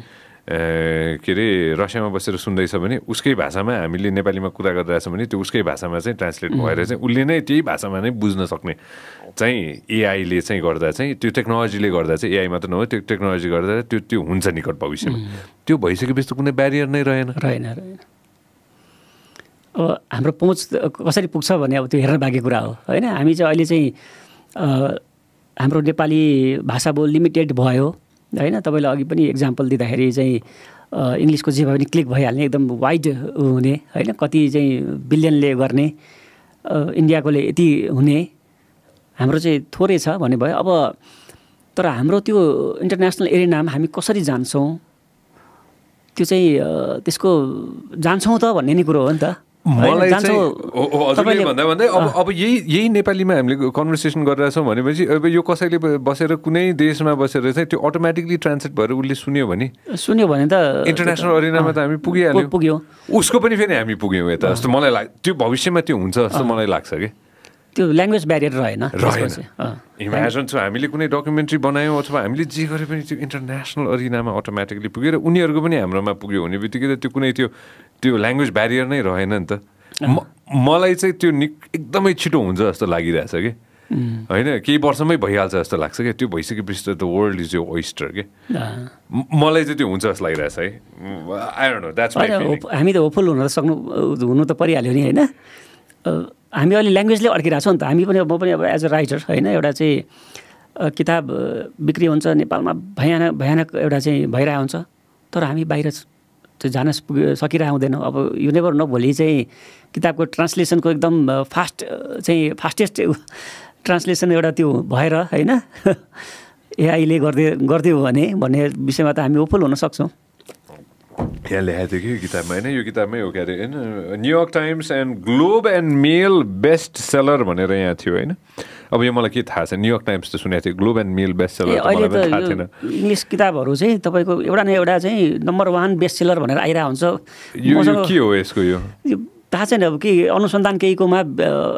के अरे रसियामा बसेर सुन्दैछ भने उसकै भाषामा हामीले नेपालीमा कुरा गरिरहेछौँ भने त्यो उसकै भाषामा चाहिँ ट्रान्सलेट भएर चाहिँ उसले नै त्यही भाषामा नै बुझ्न सक्ने चाहिँ एआईले चाहिँ गर्दा चाहिँ त्यो टेक्नोलोजीले गर्दा चाहिँ एआई मात्र नहो त्यो टेक्नोलोजी गर्दा त्यो त्यो हुन्छ निकट भविष्यमा। त्यो भइसकेपछि त कुनै ब्यारियर नै रहेन। रहेन रहेन। अब हाम्रो पहुँच कसरी पुग्छ भन्ने अब त्यो हेर्न बाँकी कुरा हो। होइन हामी चाहिँ अहिले चाहिँ हाम्रो नेपाली भाषा बोल लिमिटेड भयो। होइन तपाईँले अघि पनि इक्जाम्पल दिँदाखेरि चाहिँ इङ्ग्लिसको जे भए पनि क्लिक भइहाल्ने एकदम वाइड हुने। होइन कति चाहिँ बिलियनले गर्ने इन्डियाकोले यति हुने। हाम्रो चाहिँ थोरै छ भन्ने भयो। अब तर हाम्रो त्यो इन्टरनेसनल एरिनामा हामी कसरी जान्छौँ? त्यो चाहिँ त्यसको जान्छौँ त भन्ने नै कुरो हो नि त। मलाई चाहिँ भन्दा भन्दै अब अब यही यही नेपालीमा हामीले कन्भर्सेसन गरिरहेछौँ भनेपछि अब यो कसैले बसेर कुनै देशमा बसेर चाहिँ त्यो अटोमेटिकली ट्रान्सलेट भएर उसले सुन्यो भने सुन्यो भने त इन्टरनेसनल अरिनामा त हामी पुगिहाल्यौँ। पुग्यो। उसको पनि फेरि हामी पुग्यौँ यता। जस्तो मलाई लाग्छ त्यो भविष्यमा त्यो हुन्छ जस्तो मलाई लाग्छ कि। त्यो ल्याङ्ग्वेज ब्यारियर रहेन। रहेन। इमेजिन छ हामीले कुनै डकुमेन्ट्री बनायौँ अथवा हामीले जे गरे पनि त्यो इन्टरनेसनल अरिनामा अटोमेटिकली पुग्यो र उनीहरूको पनि हाम्रोमा पुग्यो भने बित्तिकै त त्यो कुनै त्यो त्यो ल्याङ्ग्वेज ब्यारियर नै रहेन नि त। मलाई चाहिँ त्यो निक एकदमै छिटो हुन्छ जस्तो लागिरहेछ कि। होइन केही वर्षमै भइहाल्छ जस्तो लाग्छ क्या त्यो भइसकेपछि त वर्ल्ड इज यो ओइस्टर के। मलाई चाहिँ त्यो हुन्छ जस्तो लागिरहेछ है। हामी त होपफुल हुन सक्नु हुनु त परिहाल्यो नि होइन? हामी अहिले ल्याङ्ग्वेजले अड्किरहेको छ नि त। हामी पनि म पनि अब एज अ राइटर होइन एउटा चाहिँ किताब बिक्री हुन्छ नेपालमा भयानक भयानक एउटा चाहिँ भइरहेको हुन्छ। तर हामी बाहिर त्यो जान सकिरहेको हुँदैन। अब यो नेभर भोलि चाहिँ किताबको ट्रान्सलेसनको एकदम फास्ट चाहिँ फास्टेस्ट ट्रान्सलेसन एउटा त्यो भएर होइन एआईले गरिदियो गरिदियो भने भन्ने विषयमा त हामी ओफुल हुन सक्छौँ। यहाँ लेखाएको थियो कि किताबमा होइन यो किताबमै हो क्या अरे होइन New York Times and Globe and Mail best seller भनेर यहाँ थियो होइन अब यो मलाई के थाहा छ न्युयोर्क टाइम्स त सुनेको थियो Globe and Mail best seller अहिले त इङ्ग्लिस किताबहरू चाहिँ तपाईँको एउटा न एउटा चाहिँ नम्बर वान बेस्ट सेलर भनेर आइरहेको हुन्छ यो के हो यसको यो थाहा छैन अब के अनुसन्धान केहीकोमा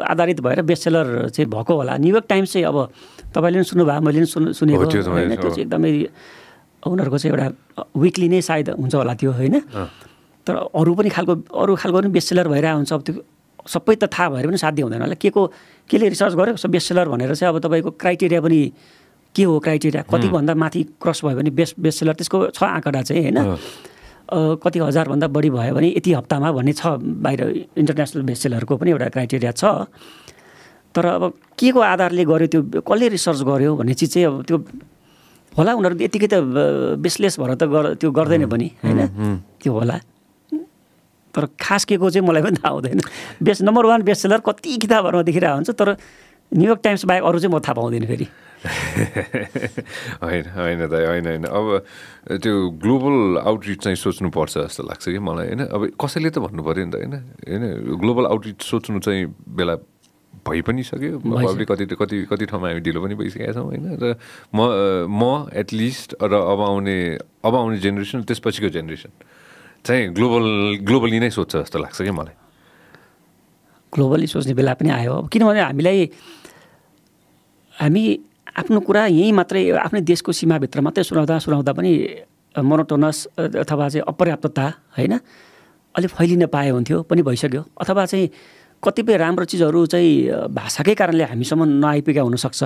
आधारित भएर बेस्ट सेलर चाहिँ भएको होला न्युयोर्क टाइम्स चाहिँ अब तपाईँले पनि सुन्नुभयो मैले पनि सुन् सुनेको त्यो चाहिँ एकदमै उनीहरूको चाहिँ एउटा विकली नै सायद हुन्छ होला त्यो होइन? तर अरू पनि खालको अरू खालको पनि बेस्ट सेलर भइरहेको हुन्छ। अब त्यो सबै त थाहा भएर पनि साध्य हुँदैन होला। के को केले रिसर्च गर्यो? सो बेस्ट सेलर भनेर चाहिँ अब तपाईँको क्राइटेरिया पनि के हो क्राइटेरिया कतिभन्दा माथि क्रस भयो भने बेस्ट बेस्ट सेलर त्यसको छ आँकडा चाहिँ होइन? कति हजारभन्दा बढी भयो भने यति हप्तामा भन्ने छ बाहिर इन्टरनेसनल बेस्ट सेलरको पनि एउटा क्राइटेरिया छ। तर अब के को आधारले गर्यो त्यो कसले रिसर्च गर्यो भन्ने चिज चाहिँ अब त्यो होला उनीहरू यतिकै त बेसलेस भएर त त्यो गर्दैन पनि होइन? त्यो होला। तर खास के को चाहिँ मलाई पनि थाहा हुँदैन। Best number one best seller कति किताबहरूमा देखिरहेको हुन्छ तर न्युयोर्क टाइम्स बाहेक अरू चाहिँ म थाहा पाउँदैन फेरि। होइन होइन त होइन होइन। अब त्यो ग्लोबल आउटरिच चाहिँ सोच्नुपर्छ जस्तो लाग्छ कि मलाई होइन? अब कसैले त भन्नु पऱ्यो नि त होइन? होइन ग्लोबल आउटरिच सोच्नु चाहिँ बेला भइ पनि सक्यो। पब्लिक कति कति कति ठाउँमा हामी ढिलो पनि भइसकेका छौँ होइन? र म म एटलिस्ट र अब आउने अब आउने जेनेरेसन त्यसपछिको जेनेरेसन चाहिँ ग्लोबल ग्लोबली नै सोध्छ जस्तो लाग्छ कि मलाई। ग्लोबली सोच्ने बेला पनि आयो। अब किनभने हामीलाई हामी आफ्नो कुरा यहीँ मात्रै आफ्नै देशको सीमाभित्र मात्रै सुनाउँदा सुनाउँदा पनि मोनोटोनस अथवा चाहिँ अपर्याप्तता होइन? अलिक फैलिन पाए हुन्थ्यो पनि भइसक्यो। अथवा चाहिँ कतिपय राम्रो चिजहरू चाहिँ भाषाकै कारणले हामीसम्म नआइपुगेका हुनसक्छ।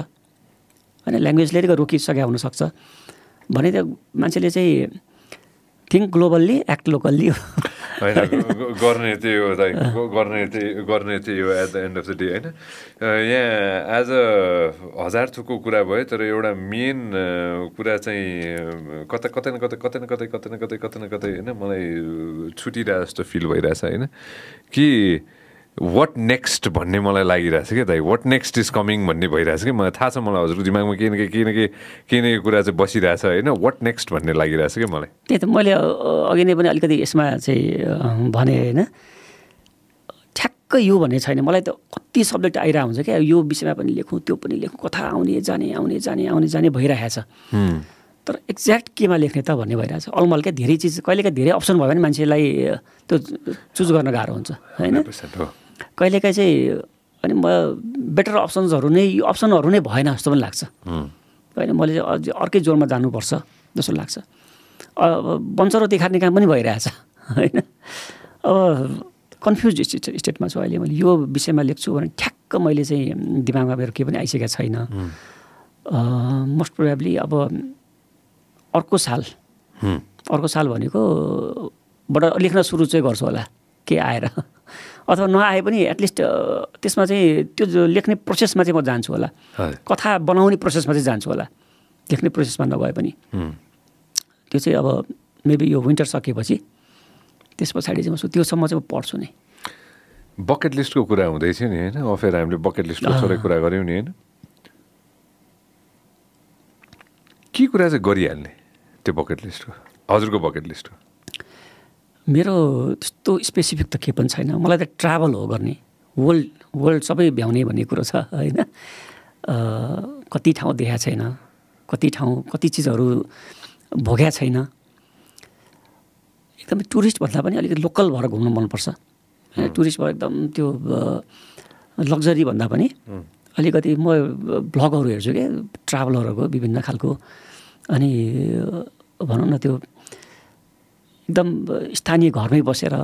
होइन ल्याङ्ग्वेजले रोकिसकेका हुनसक्छ। भने त मान्छेले चाहिँ थिङ्क ग्लोबल्ली एक्ट लोकल्ली होइन गर्ने त्यही हो गर्ने त्यही गर्ने त्यही हो at the end of the day होइन? यहाँ एज अ हजार थुकको कुरा भयो तर एउटा मेन कुरा चाहिँ कता कतै न कतै कतै न कतै कतै न कतै कतै न कतै होइन? मलाई छुटिरहेको जस्तो फिल भइरहेछ होइन? कि वाट नेक्स्ट भन्ने मलाई लागिरहेको छ क्या दाइ? वाट नेक्स्ट इज कमिङ भन्ने भइरहेछ कि? मलाई थाहा छ मलाई हजुरको दिमागमा केही न केही केही न केही केही न केही कुरा चाहिँ बसिरहेछ होइन? वाट नेक्स्ट भन्ने लागिरहेछ कि मलाई? त्यही त मैले अघि नै पनि अलिकति यसमा चाहिँ भने होइन? ठ्याक्कै यो भन्ने छैन। मलाई त कति सब्जेक्ट आइरहेको हुन्छ क्या। यो विषयमा पनि लेखौँ त्यो पनि लेखौँ। कथा आउने जाने आउने जाने आउने जाने भइरहेछ। तर एक्ज्याक्ट केमा लेख्ने त भन्ने भइरहेछ। अलमल क्या धेरै चिज कहिलेकाहीँ धेरै अप्सन भयो भने मान्छेलाई त्यो चुज गर्न गाह्रो हुन्छ होइन? कहिलेकाहीँ चाहिँ अनि म बेटर अप्सन्सहरू नै यो अप्सनहरू नै भएन जस्तो पनि लाग्छ। होइन मैले चाहिँ अझ अर्कै जोरमा जानुपर्छ जस्तो लाग्छ। अब बन्चरो देखार्ने काम पनि भइरहेछ होइन? अब कन्फ्युज स्टेट स्टेटमा छु अहिले मैले। यो विषयमा लेख्छु भने ठ्याक्क मैले चाहिँ दिमागमा मेरो केही पनि आइसकेको छैन। मोस्ट प्रोभाब्ली अब अर्को साल। अर्को साल भनेको बाट लेख्न सुरु चाहिँ गर्छु होला के आएर। अथवा नआए पनि एटलिस्ट त्यसमा चाहिँ त्यो लेख्ने प्रोसेसमा चाहिँ म जान्छु होला। कथा बनाउने प्रोसेसमा चाहिँ जान्छु होला। लेख्ने प्रोसेसमा नगए पनि। त्यो चाहिँ अब मेबी यो विन्टर सकेपछि त्यस पछाडि चाहिँ म त्योसम्म चाहिँ म पढ्छु नै। बकेट लिस्टको कुरा हुँदै थियो नि होइन? अफेर हामीले बकेट लिस्टको थोरै कुरा गऱ्यौँ नि होइन? के कुरा चाहिँ गरिहाल्ने त्यो बकेट लिस्टको हजुरको बकेट लिस्टको मेरो त्यस्तो स्पेसिफिक त केही पनि छैन। मलाई त ट्राभल हो गर्ने। वर्ल्ड वर्ल्ड सबै भ्याउने भन्ने कुरो छ होइन? कति ठाउँ देखाएको छैन। कति ठाउँ कति चिजहरू भोग्या छैन। एकदमै टुरिस्ट भन्दा पनि अलिकति लोकल भएर घुम्नु मनपर्छ। होइन टुरिस्ट भएर एकदम त्यो लग्जरी भन्दा पनि अलिकति म भ्लगहरू हेर्छु क्या ट्राभलरहरूको विभिन्न खालको। अनि भनौँ न त्यो एकदम स्थानीय घरमै बसेर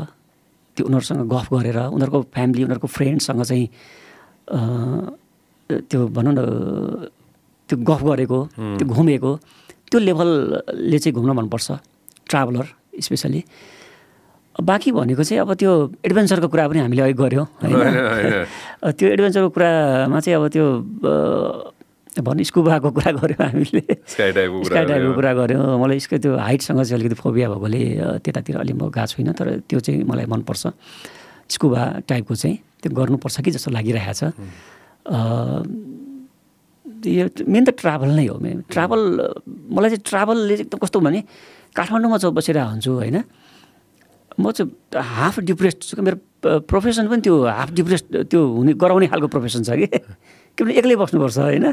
त्यो उनीहरूसँग गफ गरेर उनीहरूको फ्यामिली उनीहरूको फ्रेन्डसँग चाहिँ त्यो भनौँ न त्यो गफ गरेको त्यो घुमेको त्यो लेभलले चाहिँ घुम्न मनपर्छ ट्राभलर स्पेसली। बाँकी भनेको चाहिँ अब त्यो एडभेन्चरको कुरा पनि हामीले अघि गऱ्यौँ होइन त्यो एडभेन्चरको कुरामा चाहिँ अब त्यो अ, भन्नु स्कुबाको कुरा गऱ्यौँ हामीले। स्काई डाइभको कुरा गऱ्यौँ। मलाई यसको त्यो हाइटसँग चाहिँ अलिकति फोबिया भएकोले त्यतातिर अलि म गएको छुइनँ तर त्यो चाहिँ मलाई मनपर्छ। स्कुबा टाइपको चाहिँ त्यो गर्नुपर्छ कि जस्तो लागिरहेको छ। यो मेन त ट्राभल नै हो मेन ट्राभल मलाई चाहिँ ट्राभलले एकदम कस्तो भने काठमाडौँमा चाहिँ बसिरहेको हुन्छु होइन म चाहिँ हाफ डिप्रेस्ड छु कि मेरो प्रोफेसन पनि त्यो हाफ डिप्रेस्ड त्यो हुने गराउने खालको प्रोफेसन छ कि। किनभने एक्लै बस्नुपर्छ होइन।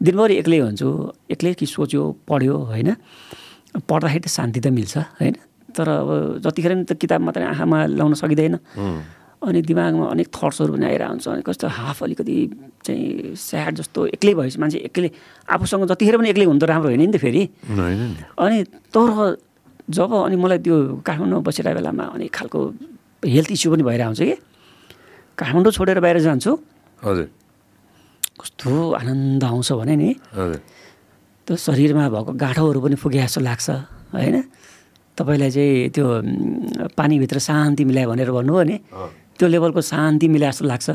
दिनभरि एक्लै हुन्छु एक्लै कि सोच्यो पढ्यो होइन? पढ्दाखेरि त शान्ति त मिल्छ होइन? तर अब जतिखेर नि त किताब मात्रै आँखामा लाउन सकिँदैन। अनि दिमागमा अनेक थट्सहरू पनि आइरहेको हुन्छ अनि कस्तो हाफ अलिकति चाहिँ स्याड जस्तो एक्लै भएपछि मान्छे एक्लै आफूसँग जतिखेर पनि एक्लै हुनु त राम्रो होइन नि त फेरि। अनि तर जब अनि मलाई त्यो काठमाडौँ बसिरहेको बेलामा अनेक खालको हेल्थ इस्यु पनि भइरहेको हुन्छ कि। काठमाडौँ छोडेर बाहिर जान्छु। हजुर। कस्तो आनन्द आउँछ भने नि त्यो शरीरमा भएको गाँठोहरू पनि पुगे जस्तो लाग्छ होइन? तपाईँलाई चाहिँ त्यो पानीभित्र शान्ति मिलायो भनेर भन्नुभयो नि। त्यो लेभलको शान्ति मिलाए जस्तो लाग्छ।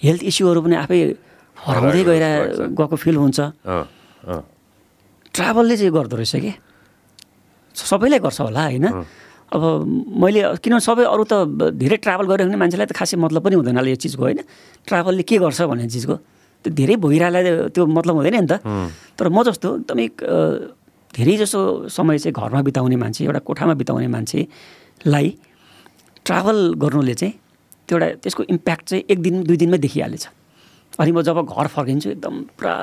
हेल्थ इस्युहरू पनि आफै हराउँदै गएर। गएको फिल हुन्छ। ट्राभलले चाहिँ गर्दो रहेछ कि? सबैलाई गर्छ होला होइन? अब मैले किनभने सबै अरू त धेरै ट्राभल गऱ्यो भने मान्छेलाई त खासै मतलब पनि हुँदैन होला यो चिजको होइन? ट्राभलले के गर्छ भन्ने चिजको? त्यो धेरै भइरहेलाई त्यो मतलब हुँदैन नि त। तर म जस्तो एकदमै धेरै जसो समय चाहिँ घरमा बिताउने मान्छे एउटा कोठामा बिताउने मान्छेलाई ट्राभल गर्नुले चाहिँ त्यो एउटा त्यसको इम्प्याक्ट चाहिँ एक दिन दुई दिनमै देखिहालेछ। अनि म जब घर फर्किन्छु एकदम पुरा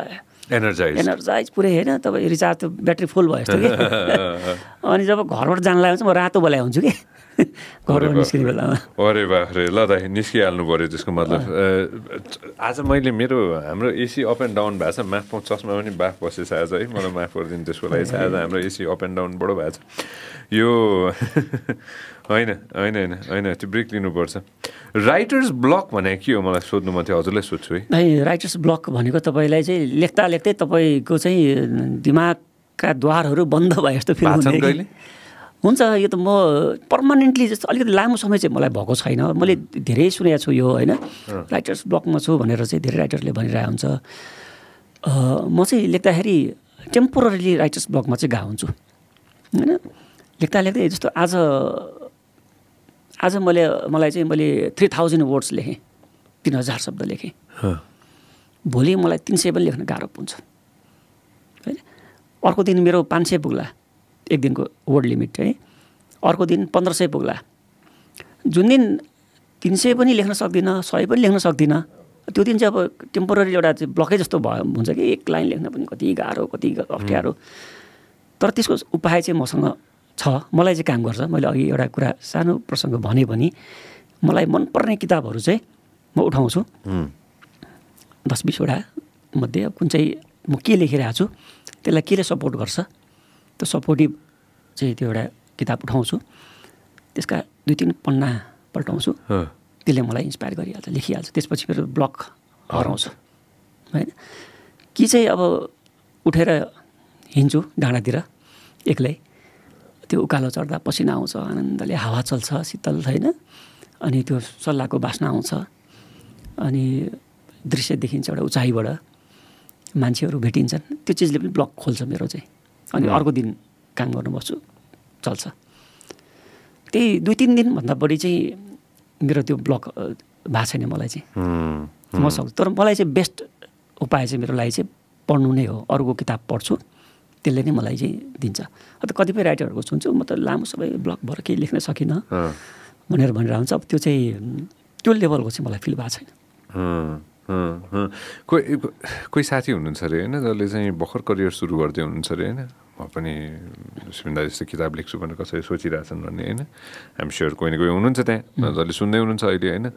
एनर्जाइज एनर्जाइज पुरै होइन तपाईँ रिचार्ज त्यो ब्याट्री फुल भयो जस्तो कि। अनि जब घरबाट जान लाग्यो चाहिँ म रातो बोलाइ हुन्छु कि। निस्किने बेलामा। अरे बाख्रे ल त निस्किहाल्नु पऱ्यो त्यसको मतलब। आज मैले मेरो हाम्रो एसी अप एन्ड डाउन भएको छ। माफ चस्मा पनि बाफ बसेछ आज है। मलाई माफ गरिदिनु त्यसको लागि। चाहिँ आज हाम्रो एसी अप एन्ड डाउन बडो भएको छ। यो होइन होइन होइन होइन त्यो ब्रेक लिनुपर्छ। राइटर्स ब्लक भने के हो? मलाई सोध्नु मन थियो। हजुरलाई सोध्छु है। भाइ राइटर्स ब्लक भनेको तपाईँलाई चाहिँ लेख्दा लेख्दै तपाईँको चाहिँ दिमागका द्वारहरू बन्द भए जस्तो फिल हुन्छ यो त म पर्मानेन्टली जस्तो अलिकति लामो समय चाहिँ मलाई भएको छैन। मैले धेरै सुनेको छु यो होइन? राइटर्स ब्लकमा छु भनेर चाहिँ धेरै राइटरले भनिरहेको हुन्छ। म चाहिँ लेख्दाखेरि टेम्पोररीली राइटर्स ब्लकमा चाहिँ गएको हुन्छु होइन? लेख्दा लेख्दै जस्तो आज आज मैले मलाई चाहिँ मैले थ्री थाउजन्ड वर्ड्स लेखेँ तिन हजार शब्द लेखेँ। भोलि मलाई तिन सय पनि लेख्न गाह्रो हुन्छ होइन? अर्को दिन मेरो पाँच सय पुग्ला। एक दिनको वर्ड लिमिट है। अर्को दिन पन्ध्र सय पुग्ला। जुन दिन तिन सय पनि लेख्न सक्दिनँ सय पनि लेख्न सक्दिनँ त्यो दिन चाहिँ अब टेम्पोररी एउटा चाहिँ ब्लकै जस्तो भयो हुन्छ कि? एक लाइन लेख्न पनि कति गाह्रो कति अप्ठ्यारो। तर त्यसको उपाय चाहिँ मसँग छ। मलाई चाहिँ काम गर्छ। मैले अघि एउटा कुरा सानो प्रसङ्ग भने पनि मलाई मनपर्ने किताबहरू चाहिँ म उठाउँछु। दस बिसवटा मध्ये कुन चाहिँ म के लेखिरहेको छु त्यसलाई केले सपोर्ट गर्छ त्यो सपोर्टिभ चाहिँ त्यो एउटा किताब उठाउँछु। त्यसका दुई तिन पन्ना पल्टाउँछु। त्यसले मलाई इन्सपायर गरिहाल्छ लेखिहाल्छ। त्यसपछि मेरो ब्लक हराउँछ। होइन? कि चाहिँ अब उठेर हिँड्छु डाँडातिर एक्लै। त्यो उकालो चढ्दा पसिना आउँछ आनन्दले हावा चल्छ शीतल होइन अनि त्यो सल्लाहको बास्ना आउँछ। अनि दृश्य देखिन्छ एउटा उचाइबाट। मान्छेहरू भेटिन्छन्। त्यो चिजले पनि ब्लक खोल्छ मेरो चाहिँ। अनि अर्को दिन काम गर्नु बस्छु। चल्छ। त्यही दुई तिन दिनभन्दा बढी चाहिँ मेरो त्यो ब्लक भएको छैन मलाई चाहिँ। म सक्छु। तर मलाई चाहिँ बेस्ट उपाय चाहिँ मेरो लागि चाहिँ पढ्नु नै हो। अरूको किताब पढ्छु। त्यसले नै मलाई चाहिँ दिन्छ। अन्त कतिपय राइटरहरूको सुन्छु। म त लामो सबै ब्लक भएर केही लेख्न सकिनँ। भनेर भनेर हुन्छ अब त्यो चाहिँ त्यो लेभलको चाहिँ मलाई फिल भएको छैन। कोही कोही साथी हुनुहुन्छ अरे होइन? जसले चाहिँ भर्खर करियर सुरु गर्दै हुनुहुन्छ अरे होइन? म पनि सुन्दा जस्तो किताब लेख्छु भनेर कसरी सोचिरहेछन् भन्ने होइन? आइम स्योर कोही न कोही हुनुहुन्छ त्यहाँ। जसले सुन्दै हुनुहुन्छ अहिले होइन?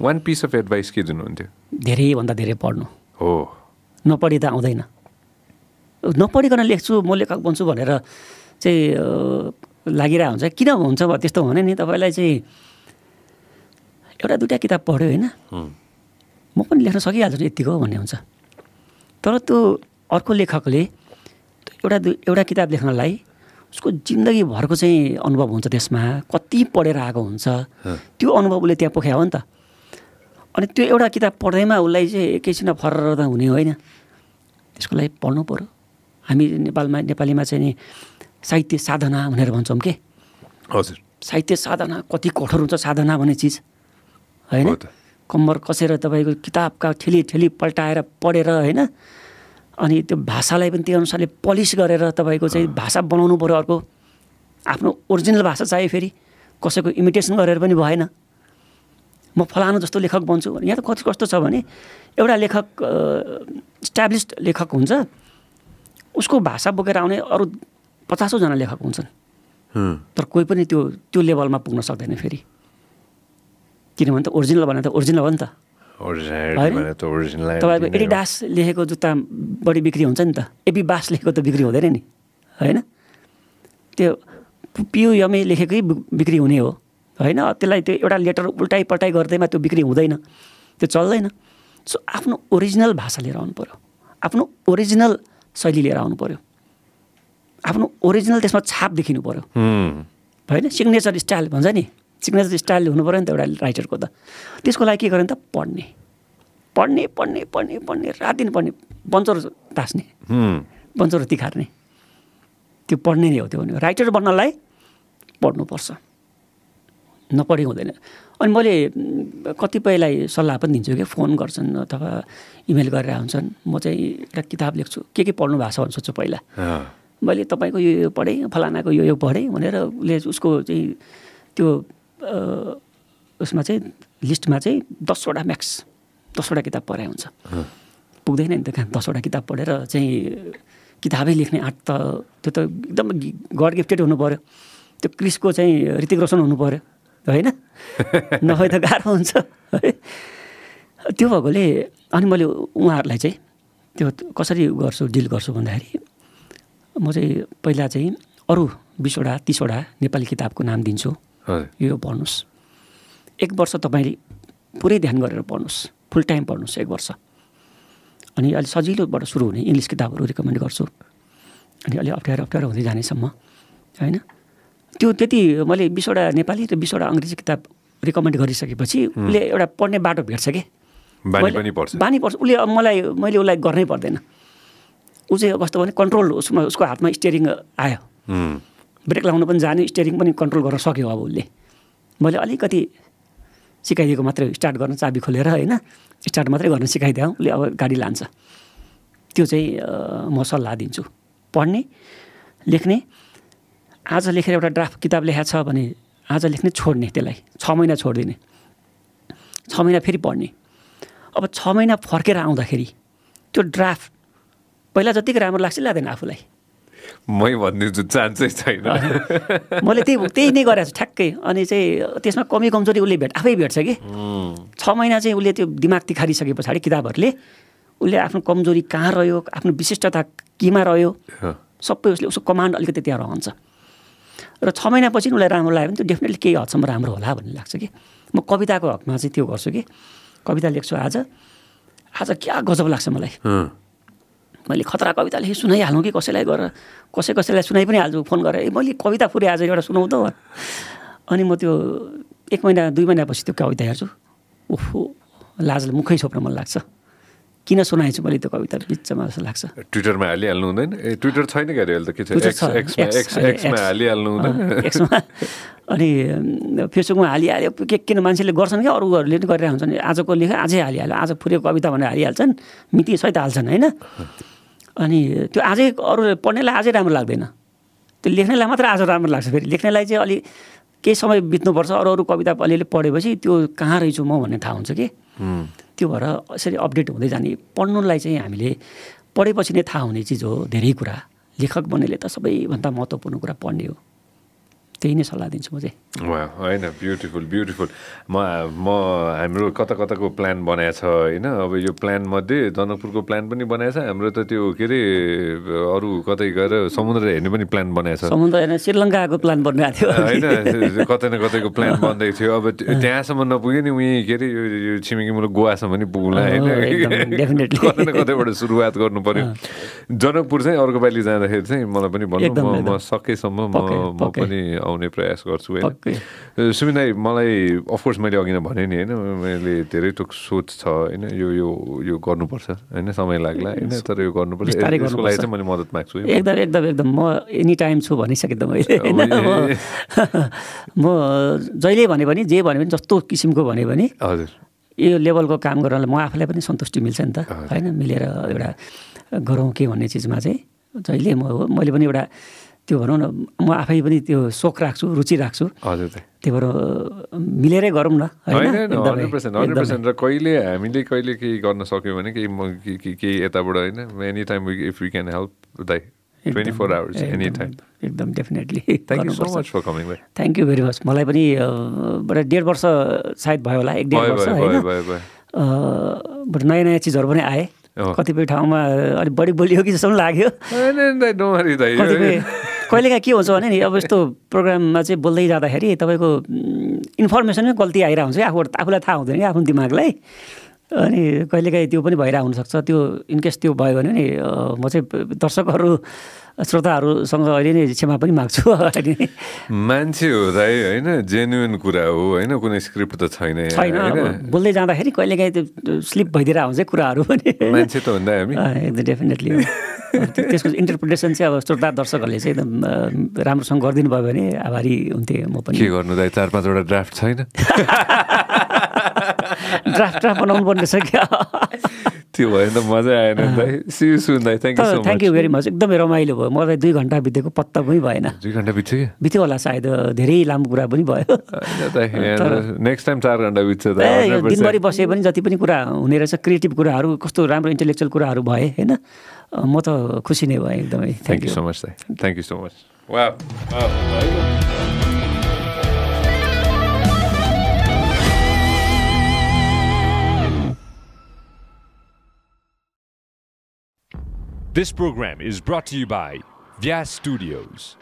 वान पिस अफ एडभाइस के दिनुहुन्थ्यो? धेरैभन्दा धेरै पढ्नु। हो। नपढी त आउँदैन। नपढिकन लेख्छु म लेखक बन्छु भनेर चाहिँ लागिरहेको हुन्छ। किन हुन्छ त्यस्तो भने नि तपाईँलाई चाहिँ एउटा दुइटा किताब पढ्यो होइन? म पनि लेख्न सकिहाल्छु नि यत्तिको भन्ने हुन्छ। तर त्यो अर्को लेखकले एउटा एउटा किताब लेख्नलाई उसको जिन्दगीभरको चाहिँ अनुभव हुन्छ त्यसमा कति पढेर आएको हुन्छ त्यो अनुभव उसले त्यहाँ पोख्या हो नि त। अनि त्यो एउटा किताब पढ्दैमा उसलाई चाहिँ एकैछिन फरर त हुने होइन। त्यसको लागि पढ्नु पऱ्यो हामी नेपालमा नेपालीमा चाहिँ नि साहित्य साधना भनेर भन्छौँ के? हजुर। साहित्य साधना कति कठोर हुन्छ साधना भन्ने चिज। होइन? कम्मर कसेर तपाईँको किताबका ठेली ठेली पल्टाएर पढेर होइन? अनि त्यो भाषालाई पनि त्यो अनुसारले पलिस गरेर तपाईँको चाहिँ भाषा बनाउनु पऱ्यो अर्को। आफ्नो ओरिजिनल भाषा चाहियो फेरि। कसैको इमिटेसन गरेर पनि भएन। म फलानु जस्तो लेखक बन्छु। भने यहाँ त कति कस्तो छ भने एउटा लेखक इस्टाब्लिस्ड लेखक हुन्छ। उसको भाषा बोकेर आउने अरू पचासौँजना लेखक हुन्छन्। तर कोही पनि त्यो त्यो लेभलमा पुग्न सक्दैन फेरि। किनभने त ओरिजिनल भने त ओरिजिनल हो नि त। तपाईँको एडिडास लेखेको जुत्ता बढी बिक्री हुन्छ नि त। एपी बास लेखेको त बिक्री हुँदैन नि होइन? त्यो पियुएमए लेखेकै बिक्री हुने हो होइन? त्यसलाई त्यो एउटा लेटर उल्टाइ पल्टाइ गर्दैमा त्यो बिक्री हुँदैन त्यो चल्दैन। सो आफ्नो ओरिजिनल भाषा लिएर आउनु पऱ्यो आफ्नो ओरिजिनल शैली लिएर आउनु पऱ्यो आफ्नो ओरिजिनल त्यसमा छाप देखिनु पऱ्यो होइन? सिग्नेचर स्टाइल भन्छ नि। सिग्नेचर स्टाइल हुनु पऱ्यो नि त एउटा राइटरको त त्यसको लागि के गर्यो त पढ्ने पढ्ने पढ्ने पढ्ने पढ्ने रात दिन पढ्ने बन्चरो तास्ने बन्चरो तिखार्ने त्यो पढ्ने नै हो त्यो भनेको राइटर बन्नलाई पढ्नुपर्छ नपढी हुँदैन अनि मैले कतिपयलाई सल्लाह पनि दिन्छु कि फोन गर्छन् अथवा इमेल गरेर हुन्छन् म चाहिँ एउटा किताब लेख्छु के के पढ्नु भएको छ भनेर सोध्छु पहिला मैले तपाईँको यो यो पढेँ फलानाको यो यो पढेँ भनेर उसले उसको चाहिँ त्यो उसमा चाहिँ लिस्टमा चाहिँ दसवटा म्याक्स दसवटा किताब पढाइ हुन्छ। पुग्दैन नि त कहाँ दसवटा किताब पढेर चाहिँ किताबै लेख्ने आँट त त्यो त एकदम गड गिफ्टेड हुनु पऱ्यो त्यो क्रिसको चाहिँ ऋतिक रोशन हुनु पऱ्यो होइन? नभए त गाह्रो हुन्छ है? त्यो भएकोले अनि मैले उहाँहरूलाई चाहिँ त्यो कसरी गर्छु डिल गर्छु भन्दाखेरि म चाहिँ पहिला चाहिँ अरू बिसवटा तिसवटा नेपाली किताबको नाम दिन्छु। यो पढ्नुहोस् एक वर्ष तपाईँले पुरै ध्यान गरेर पढ्नुहोस् फुल टाइम पढ्नुहोस् एक वर्ष। अनि अलिक सजिलोबाट सुरु हुने इङ्ग्लिस किताबहरू रिकमेन्ड गर्छु। अनि अलिक अप्ठ्यारो अप्ठ्यारो हुँदै जानेसम्म होइन? त्यो त्यति मैले बिसवटा नेपाली र बिसवटा अङ्ग्रेजी किताब रिकमेन्ड गरिसकेपछि उसले एउटा पढ्ने बाटो भेट्छ कि? बानी पर्छ। उसले मलाई मैले उसलाई गर्नै पर्दैन। ऊ चाहिँ कस्तो भने कन्ट्रोल उसमा उसको हातमा स्टियरिङ आयो। ब्रेक लगाउनु पनि जाने स्टियरिङ पनि कन्ट्रोल गर्न सक्यो अब उसले। मैले अलिकति सिकाइदिएको मात्रै स्टार्ट गर्न चाबी खोलेर होइन स्टार्ट मात्रै गर्न सिकाइदिएँ उसले अब गाडी लान्छ। त्यो चाहिँ म सल्लाह दिन्छु। पढ्ने लेख्ने आज लेखेर एउटा ड्राफ्ट किताब लेखाएको छ भने आज लेख्ने छोड्ने त्यसलाई। छ महिना छोडिदिने। छ महिना फेरि पढ्ने। अब छ महिना फर्केर आउँदाखेरि त्यो ड्राफ्ट पहिला जतिको राम्रो लाग्छ लाग्दैन आफूलाई। मै भनिदिन्छु चान्सै छैन। मैले त्यही त्यही नै गरेको छु ठ्याक्कै। अनि चाहिँ त्यसमा कमी कमजोरी उसले भेट आफै भेट्छ कि? छ महिना चाहिँ उसले त्यो दिमाग तिखारिसके पछाडि किताबहरूले। उसले आफ्नो कमजोरी कहाँ रह्यो आफ्नो विशिष्टता केमा रह्यो? सबै उसले उसको कमान्ड अलिकति त्यहाँ रहन्छ। र छ महिनापछि उसलाई राम्रो लाग्यो भने त्यो डेफिनेटली केही हदसम्म राम्रो होला भन्ने लाग्छ कि? म कविताको हकमा चाहिँ त्यो गर्छु कि? कविता लेख्छु आज। आज क्या गजब लाग्छ मलाई। मैले खतरा कविता लेखेँ सुनाइहालौँ कि कसैलाई गरेर? कसै कसैलाई सुनाइ पनि हाल्छु फोन गरेर। ए मैले कविता फुरे आज एउटा सुनाउँ त। अनि म त्यो एक महिना दुई महिनापछि त्यो कविता हेर्छु। ओहो लाजले मुखै छोप्न मन लाग्छ। किन सुनाएछु मैले त्यो कविता? बिचमा जस्तो लाग्छ। ट्विटरमा हालिहाल्नु हुँदैन? ए ट्विटर छैन क्या अहिले त? के। हालिहाल्नु एक्समा। अनि फेसबुकमा हालिहाल्यो। के किन मान्छेले गर्छन् क्या? अरूहरूले पनि गरिरहेको हुन्छन्। आजको लेख आजै हालिहाल्यो। आज फुरेको कविता भनेर हालिहाल्छन्। मिति सहित हाल्छन् होइन? अनि त्यो आजै अरू पढ्नेलाई अझै राम्रो लाग्दैन। त्यो लेख्नेलाई मात्र आज राम्रो लाग्छ फेरि। लेख्नेलाई चाहिँ अलि केही समय बित्नुपर्छ। अरू अरू कविता अलिअलि पढेपछि त्यो कहाँ रहेछु म भन्ने थाहा हुन्छ कि? त्यो भएर यसरी अपडेट हुँदै जाने। पढ्नुलाई चाहिँ हामीले पढेपछि नै थाहा हुने चिज हो धेरै कुरा। लेखक बन्नेले त सबैभन्दा महत्त्वपूर्ण कुरा पढ्ने हो। त्यही नै सल्लाह दिन्छु म चाहिँ वा होइन ब्युटिफुल ब्युटिफुल म म हाम्रो कता कताको प्लान बनाएको छ होइन? अब यो प्लान मध्ये जनकपुरको प्लान पनि बनाएछ हाम्रो त त्यो के अरे अरू कतै गएर समुद्र हेर्ने पनि प्लान बनाएछ समुद्र हेर्न श्रीलङ्काको प्लान बनिरहेको थियो। होइन कतै न कतैको प्लान बन्दै थियो। अब त्यो- त्यहाँसम्म नपुग्यो नि उहीँ के अरे यो छिमेकी मुलुक गोवासम्म पनि पुग्ला होइन. कतै न कतैबाट सुरुवात गर्नु पर्यो। जनकपुर चाहिँ अर्को पालि जाँदाखेरि चाहिँ मलाई पनि भन्नु म। सकेसम्म म म। पनि आउने प्रयास गर्छु होइन दाई मलाई अफकोर्स मैले अघि नै भने नि होइन मैले धेरै टोक सोच छ होइन यो यो यो गर्नुपर्छ होइन समय लाग्ला होइन तर यो गर्नुपर्छ यसको लागि। चाहिँ मैले मद्दत माग्छु। एकदम एकदम एकदम म एनी टाइम छु भनिसकेँ त मैले होइन म जहिले भने पनि जे भने पनि जस्तो किसिमको भने पनि हजुर यो लेभलको काम गर्नलाई म आफूलाई पनि सन्तुष्टि मिल्छ नि त होइन मिलेर एउटा गरौँ के भन्ने चिजमा चाहिँ जहिले म हो मैले पनि एउटा त्यो भनौँ न म आफै पनि त्यो सोख राख्छु रुचि राख्छु। हजुर त्यही भएर मिलेरै गरौँ न होइन? एकदमै, हन्ड्रेड पर्सेन्ट हन्ड्रेड एकदमै। पर्सेन्ट र कहिले हामीले कहिले केही गर्न सक्यो भने केही म के- के- केही यताबाट होइन any time if we can help दाइ twenty four hours any time एकदम definitely thank you so much for coming thank you very much मलाई पनि बडा डेढ वर्ष सायद भयो होला एक डेढ वर्ष बट नयाँ नयाँ चिजहरू पनि आए। कतिपय ठाउँमा अलिक बढी बोलियो कि जस्तो पनि लाग्यो। कहिलेकाहीँ के हुन्छ भने नि अब यस्तो प्रोग्राममा चाहिँ बोल्दै जाँदाखेरि तपाईँको इन्फर्मेसनै गल्ती आइरहेको हुन्छ कि आफूबाट आफूलाई थाहा हुँदैन कि आफ्नो दिमागलाई। अनि कहिलेकाहीँ त्यो पनि भइरहेको हुनसक्छ त्यो इनकेस त्यो भयो भने नि म चाहिँ दर्शकहरू श्रोताहरूसँग अहिले नै क्षमा पनि माग्छु नै मान्छे हो दाइ होइन? जेन्युन कुरा हो होइन? कुनै स्क्रिप्ट त छैन छैन बोल्दै जाँदाखेरि कहिलेकाहीँ त्यो स्लिप भइदिएर हुन्छ कुराहरू पनि। मान्छे त भन्दा हामी। डेफिनेटली त्यसको इन्टरप्रिटेसन चाहिँ अब श्रोता दर्शकहरूले चाहिँ एकदम राम्रोसँग गरिदिनु भयो भने आभारी हुन्थेँ म पनि। के गर्नु दाइ? चार पाँचवटा ड्राफ्ट छैन। ड्राफ्ट ड्राफ्ट बनाउनु पर्ने रहेछ क्या? त्यो भयो भने त मजा आएन thank you so thank much you very much एकदमै रमाइलो भयो। मलाई दुई घन्टा बितेको पत्ता पनि भएन। दुई घन्टा बित्छ क्या? बित्यो होला सायद धेरै लामो कुरा पनि भयो। नेक्स्ट टाइम चार घन्टा बित्छ त ए यो 100%. दिनभरि बसे पनि जति पनि कुरा हुने रहेछ क्रिएटिभ कुराहरू कस्तो राम्रो इन्टेलेक्चुअल कुराहरू भए होइन? म त खुसी नै भएँ एकदमै। Thank you so much, Sai. Thank you so This program is brought to you by Vyas Studios.